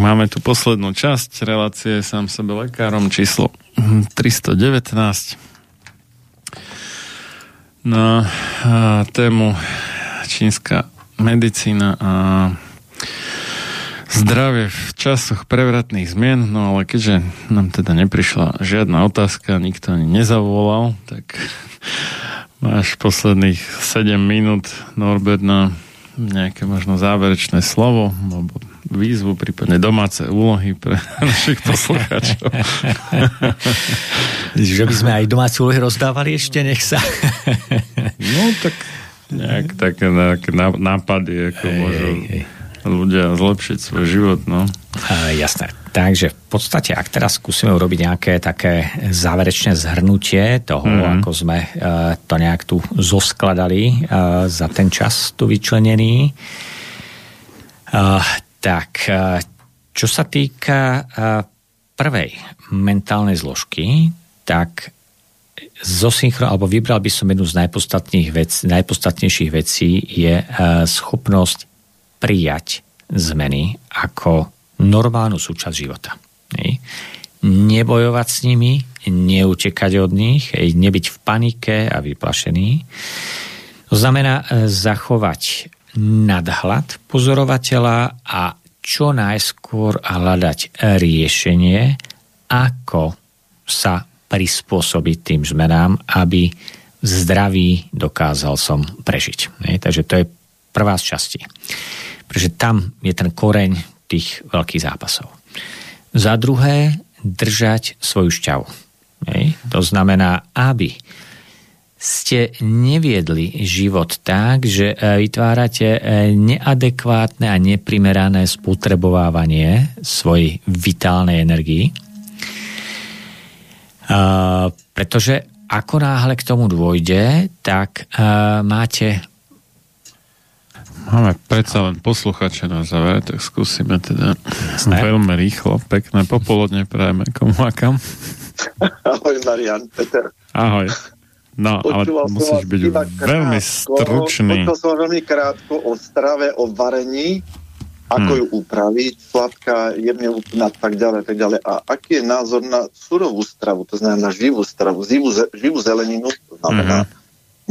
Speaker 1: Máme tu poslednú časť relácie sám sebe lekárom číslo 319 na tému čínska medicína a zdravie v časoch prevratných zmien, no ale keďže nám teda neprišla žiadna otázka, nikto ani nezavolal, tak máš posledných 7 minút Norbert na nejaké možno záverečné slovo, alebo výzvu, prípadne domáce úlohy pre našich poslucháčov.
Speaker 2: že by sme aj domáce úlohy rozdávali ešte, nech sa.
Speaker 1: no tak nejak také, také nápady, ako hej, môžu hej. ľudia zlepšiť svoj život, no.
Speaker 2: Uh, jasné. Takže v podstate, ak teraz skúsime urobiť nejaké také záverečné zhrnutie toho, mm. ako sme uh, to nejak tu zoskladali uh, za ten čas tu vyčlenený, uh, tak uh, čo sa týka uh, prvej mentálnej zložky, tak zosynchro, alebo vybral by som jednu z najpodstatných vec, najpodstatnejších vecí je uh, schopnosť prijať zmeny ako normálnu súčasť života. Nebojovať s nimi, neutekať od nich, nebyť v panike a vyplašený. To znamená zachovať nadhľad pozorovateľa a čo najskôr hľadať riešenie, ako sa prispôsobiť tým zmenám, aby v zdraví dokázal som prežiť. Nie? Takže to je prvá z časti. Pretože tam je ten koreň tých veľkých zápasov. Za druhé, držať svoju šťavu. Nie? To znamená, aby ste neviedli život tak, že e, vytvárate e, neadekvátne a neprimerané spotrebovávanie svojej vitálnej energii. Pretože ako náhle k tomu dôjde, tak máte
Speaker 1: Máme predsa len posluchače na záver, tak skúsime teda Jasné. veľmi rýchlo, pekné popoludne prajeme komu akam.
Speaker 9: Ahoj Marian, Peter.
Speaker 1: Ahoj. No, Počúval ale musíš byť veľmi krátko, stručný.
Speaker 9: Počul som veľmi krátko o strave, o varení, ako hmm. ju upraviť, sladká, jemne a tak ďalej, tak ďalej. A aký je názor na surovú stravu, to znamená živú stravu, živú, živú zeleninu, to znamená hmm.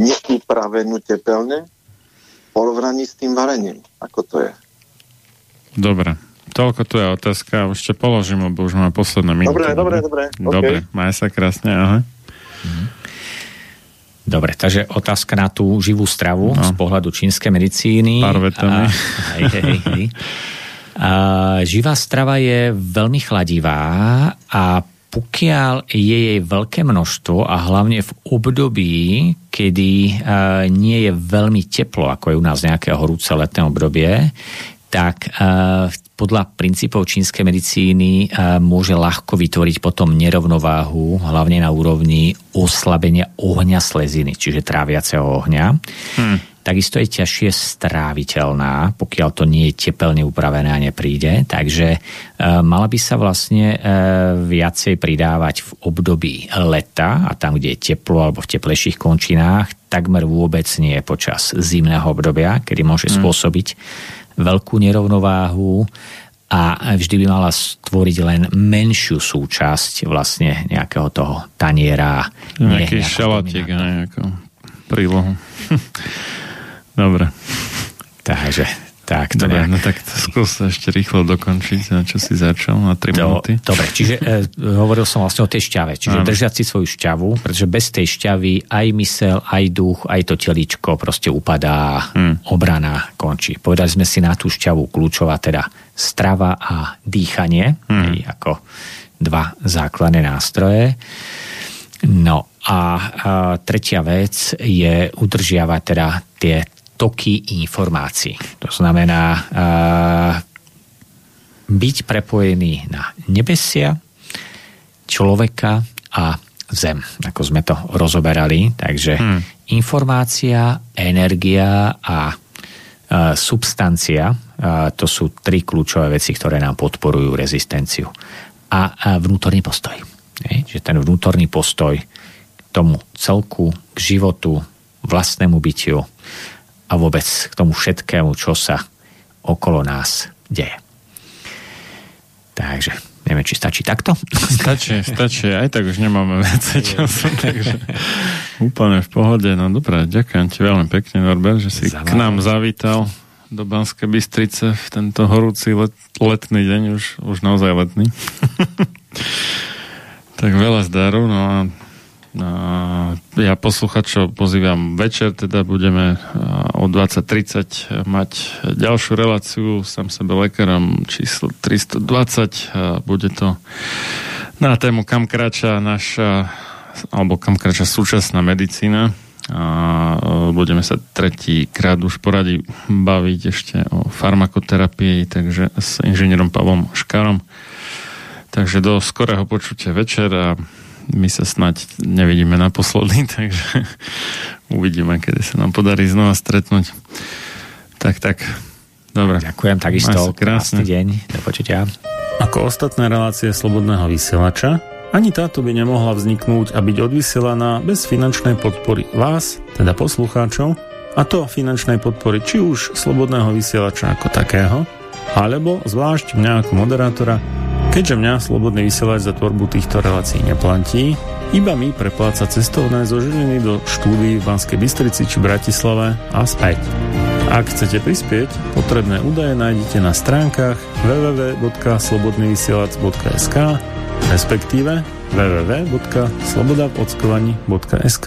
Speaker 9: neupravenú tepelne, v porovnaní s tým varením. Ako to je?
Speaker 1: Dobre. Toľko tu je otázka, už te položím, lebo už máme posledné minúty.
Speaker 9: Dobre, dobre, dobre.
Speaker 1: Dobre, okay. maj sa krásne, ahoj. Hmm.
Speaker 2: Dobre, takže otázka na tú živú stravu no. z pohľadu čínskej medicíny.
Speaker 1: Pár vetami. A,
Speaker 2: hej, hej, hej. A, živá strava je veľmi chladivá a pokiaľ je jej veľké množstvo a hlavne v období, kedy nie je veľmi teplo, ako je u nás nejaké horúce letné obdobie, tak podľa princípov čínskej medicíny môže ľahko vytvoriť potom nerovnováhu, hlavne na úrovni oslabenia ohňa sleziny, čiže tráviaceho ohňa. Hmm. Takisto je ťažšie stráviteľná, pokiaľ to nie je tepelne upravené a nepríde. Takže e, mala by sa vlastne viacej pridávať v období leta a tam, kde je teplo alebo v teplejších končinách, takmer vôbec nie počas zimného obdobia, kedy môže hmm. spôsobiť veľkú nerovnováhu a vždy by mala stvoriť len menšiu súčasť vlastne nejakého toho taniera.
Speaker 1: Nejaký šalatík, nejakú prílohu. Dobre.
Speaker 2: Takže tak,
Speaker 1: to Dobre, nejak... no tak to skús ešte rýchlo dokončiť, na čo si začal, na 3 minúty.
Speaker 2: Dobre, čiže e, hovoril som vlastne o tej šťave, čiže Áno. držať si svoju šťavu, pretože bez tej šťavy aj mysel, aj duch, aj to teličko proste upadá, hmm. obrana končí. Povedali sme si na tú šťavu kľúčová teda strava a dýchanie, hmm. ako dva základné nástroje. No a, a tretia vec je udržiavať teda tie toky informácií. To znamená uh, byť prepojený na nebesia, človeka a zem, ako sme to rozoberali. Takže hmm. informácia, energia a uh, substancia, uh, to sú tri kľúčové veci, ktoré nám podporujú rezistenciu. A, a vnútorný postoj. Je? Čiže ten vnútorný postoj k tomu celku, k životu, vlastnému bytiu, a vôbec k tomu všetkému, čo sa okolo nás deje. Takže neviem, či stačí takto.
Speaker 1: Stačí, stačí. Aj tak už nemáme viac času, takže úplne v pohode. No dobré, ďakujem ti veľmi pekne, Norbert, že si Zavále. k nám zavítal do Banskej Bystrice v tento horúci let, letný deň, už, už naozaj letný. tak veľa zdaru, no a ja posluchačov pozývam večer, teda budeme o 20.30 mať ďalšiu reláciu sám sebe lekárom číslo 320. Bude to na tému, kam kráča naša alebo kam kráča súčasná medicína
Speaker 10: a budeme sa tretíkrát už poradi baviť ešte o farmakoterapii, takže s inžinierom Pavlom Škarom. Takže do skorého počutia večer a my sa snať nevidíme naposledy, takže uvidíme, kedy sa nám podarí znova stretnúť. Tak, tak. Dobre.
Speaker 2: Ďakujem takisto. Krásny deň. Do počutia.
Speaker 10: Ako ostatné relácie Slobodného vysielača, ani táto by nemohla vzniknúť a byť odvysielaná bez finančnej podpory vás, teda poslucháčov, a to finančnej podpory či už Slobodného vysielača ako takého, alebo zvlášť mňa ako moderátora, keďže mňa Slobodný vysielač za tvorbu týchto relácií neplatí, iba mi prepláca cestovné zo Žiliny do štúdií v Banskej Bystrici či Bratislave a späť. Ak chcete prispieť, potrebné údaje nájdete na stránkach www.slobodnyvysielac.sk respektíve www.slobodavodskovani.sk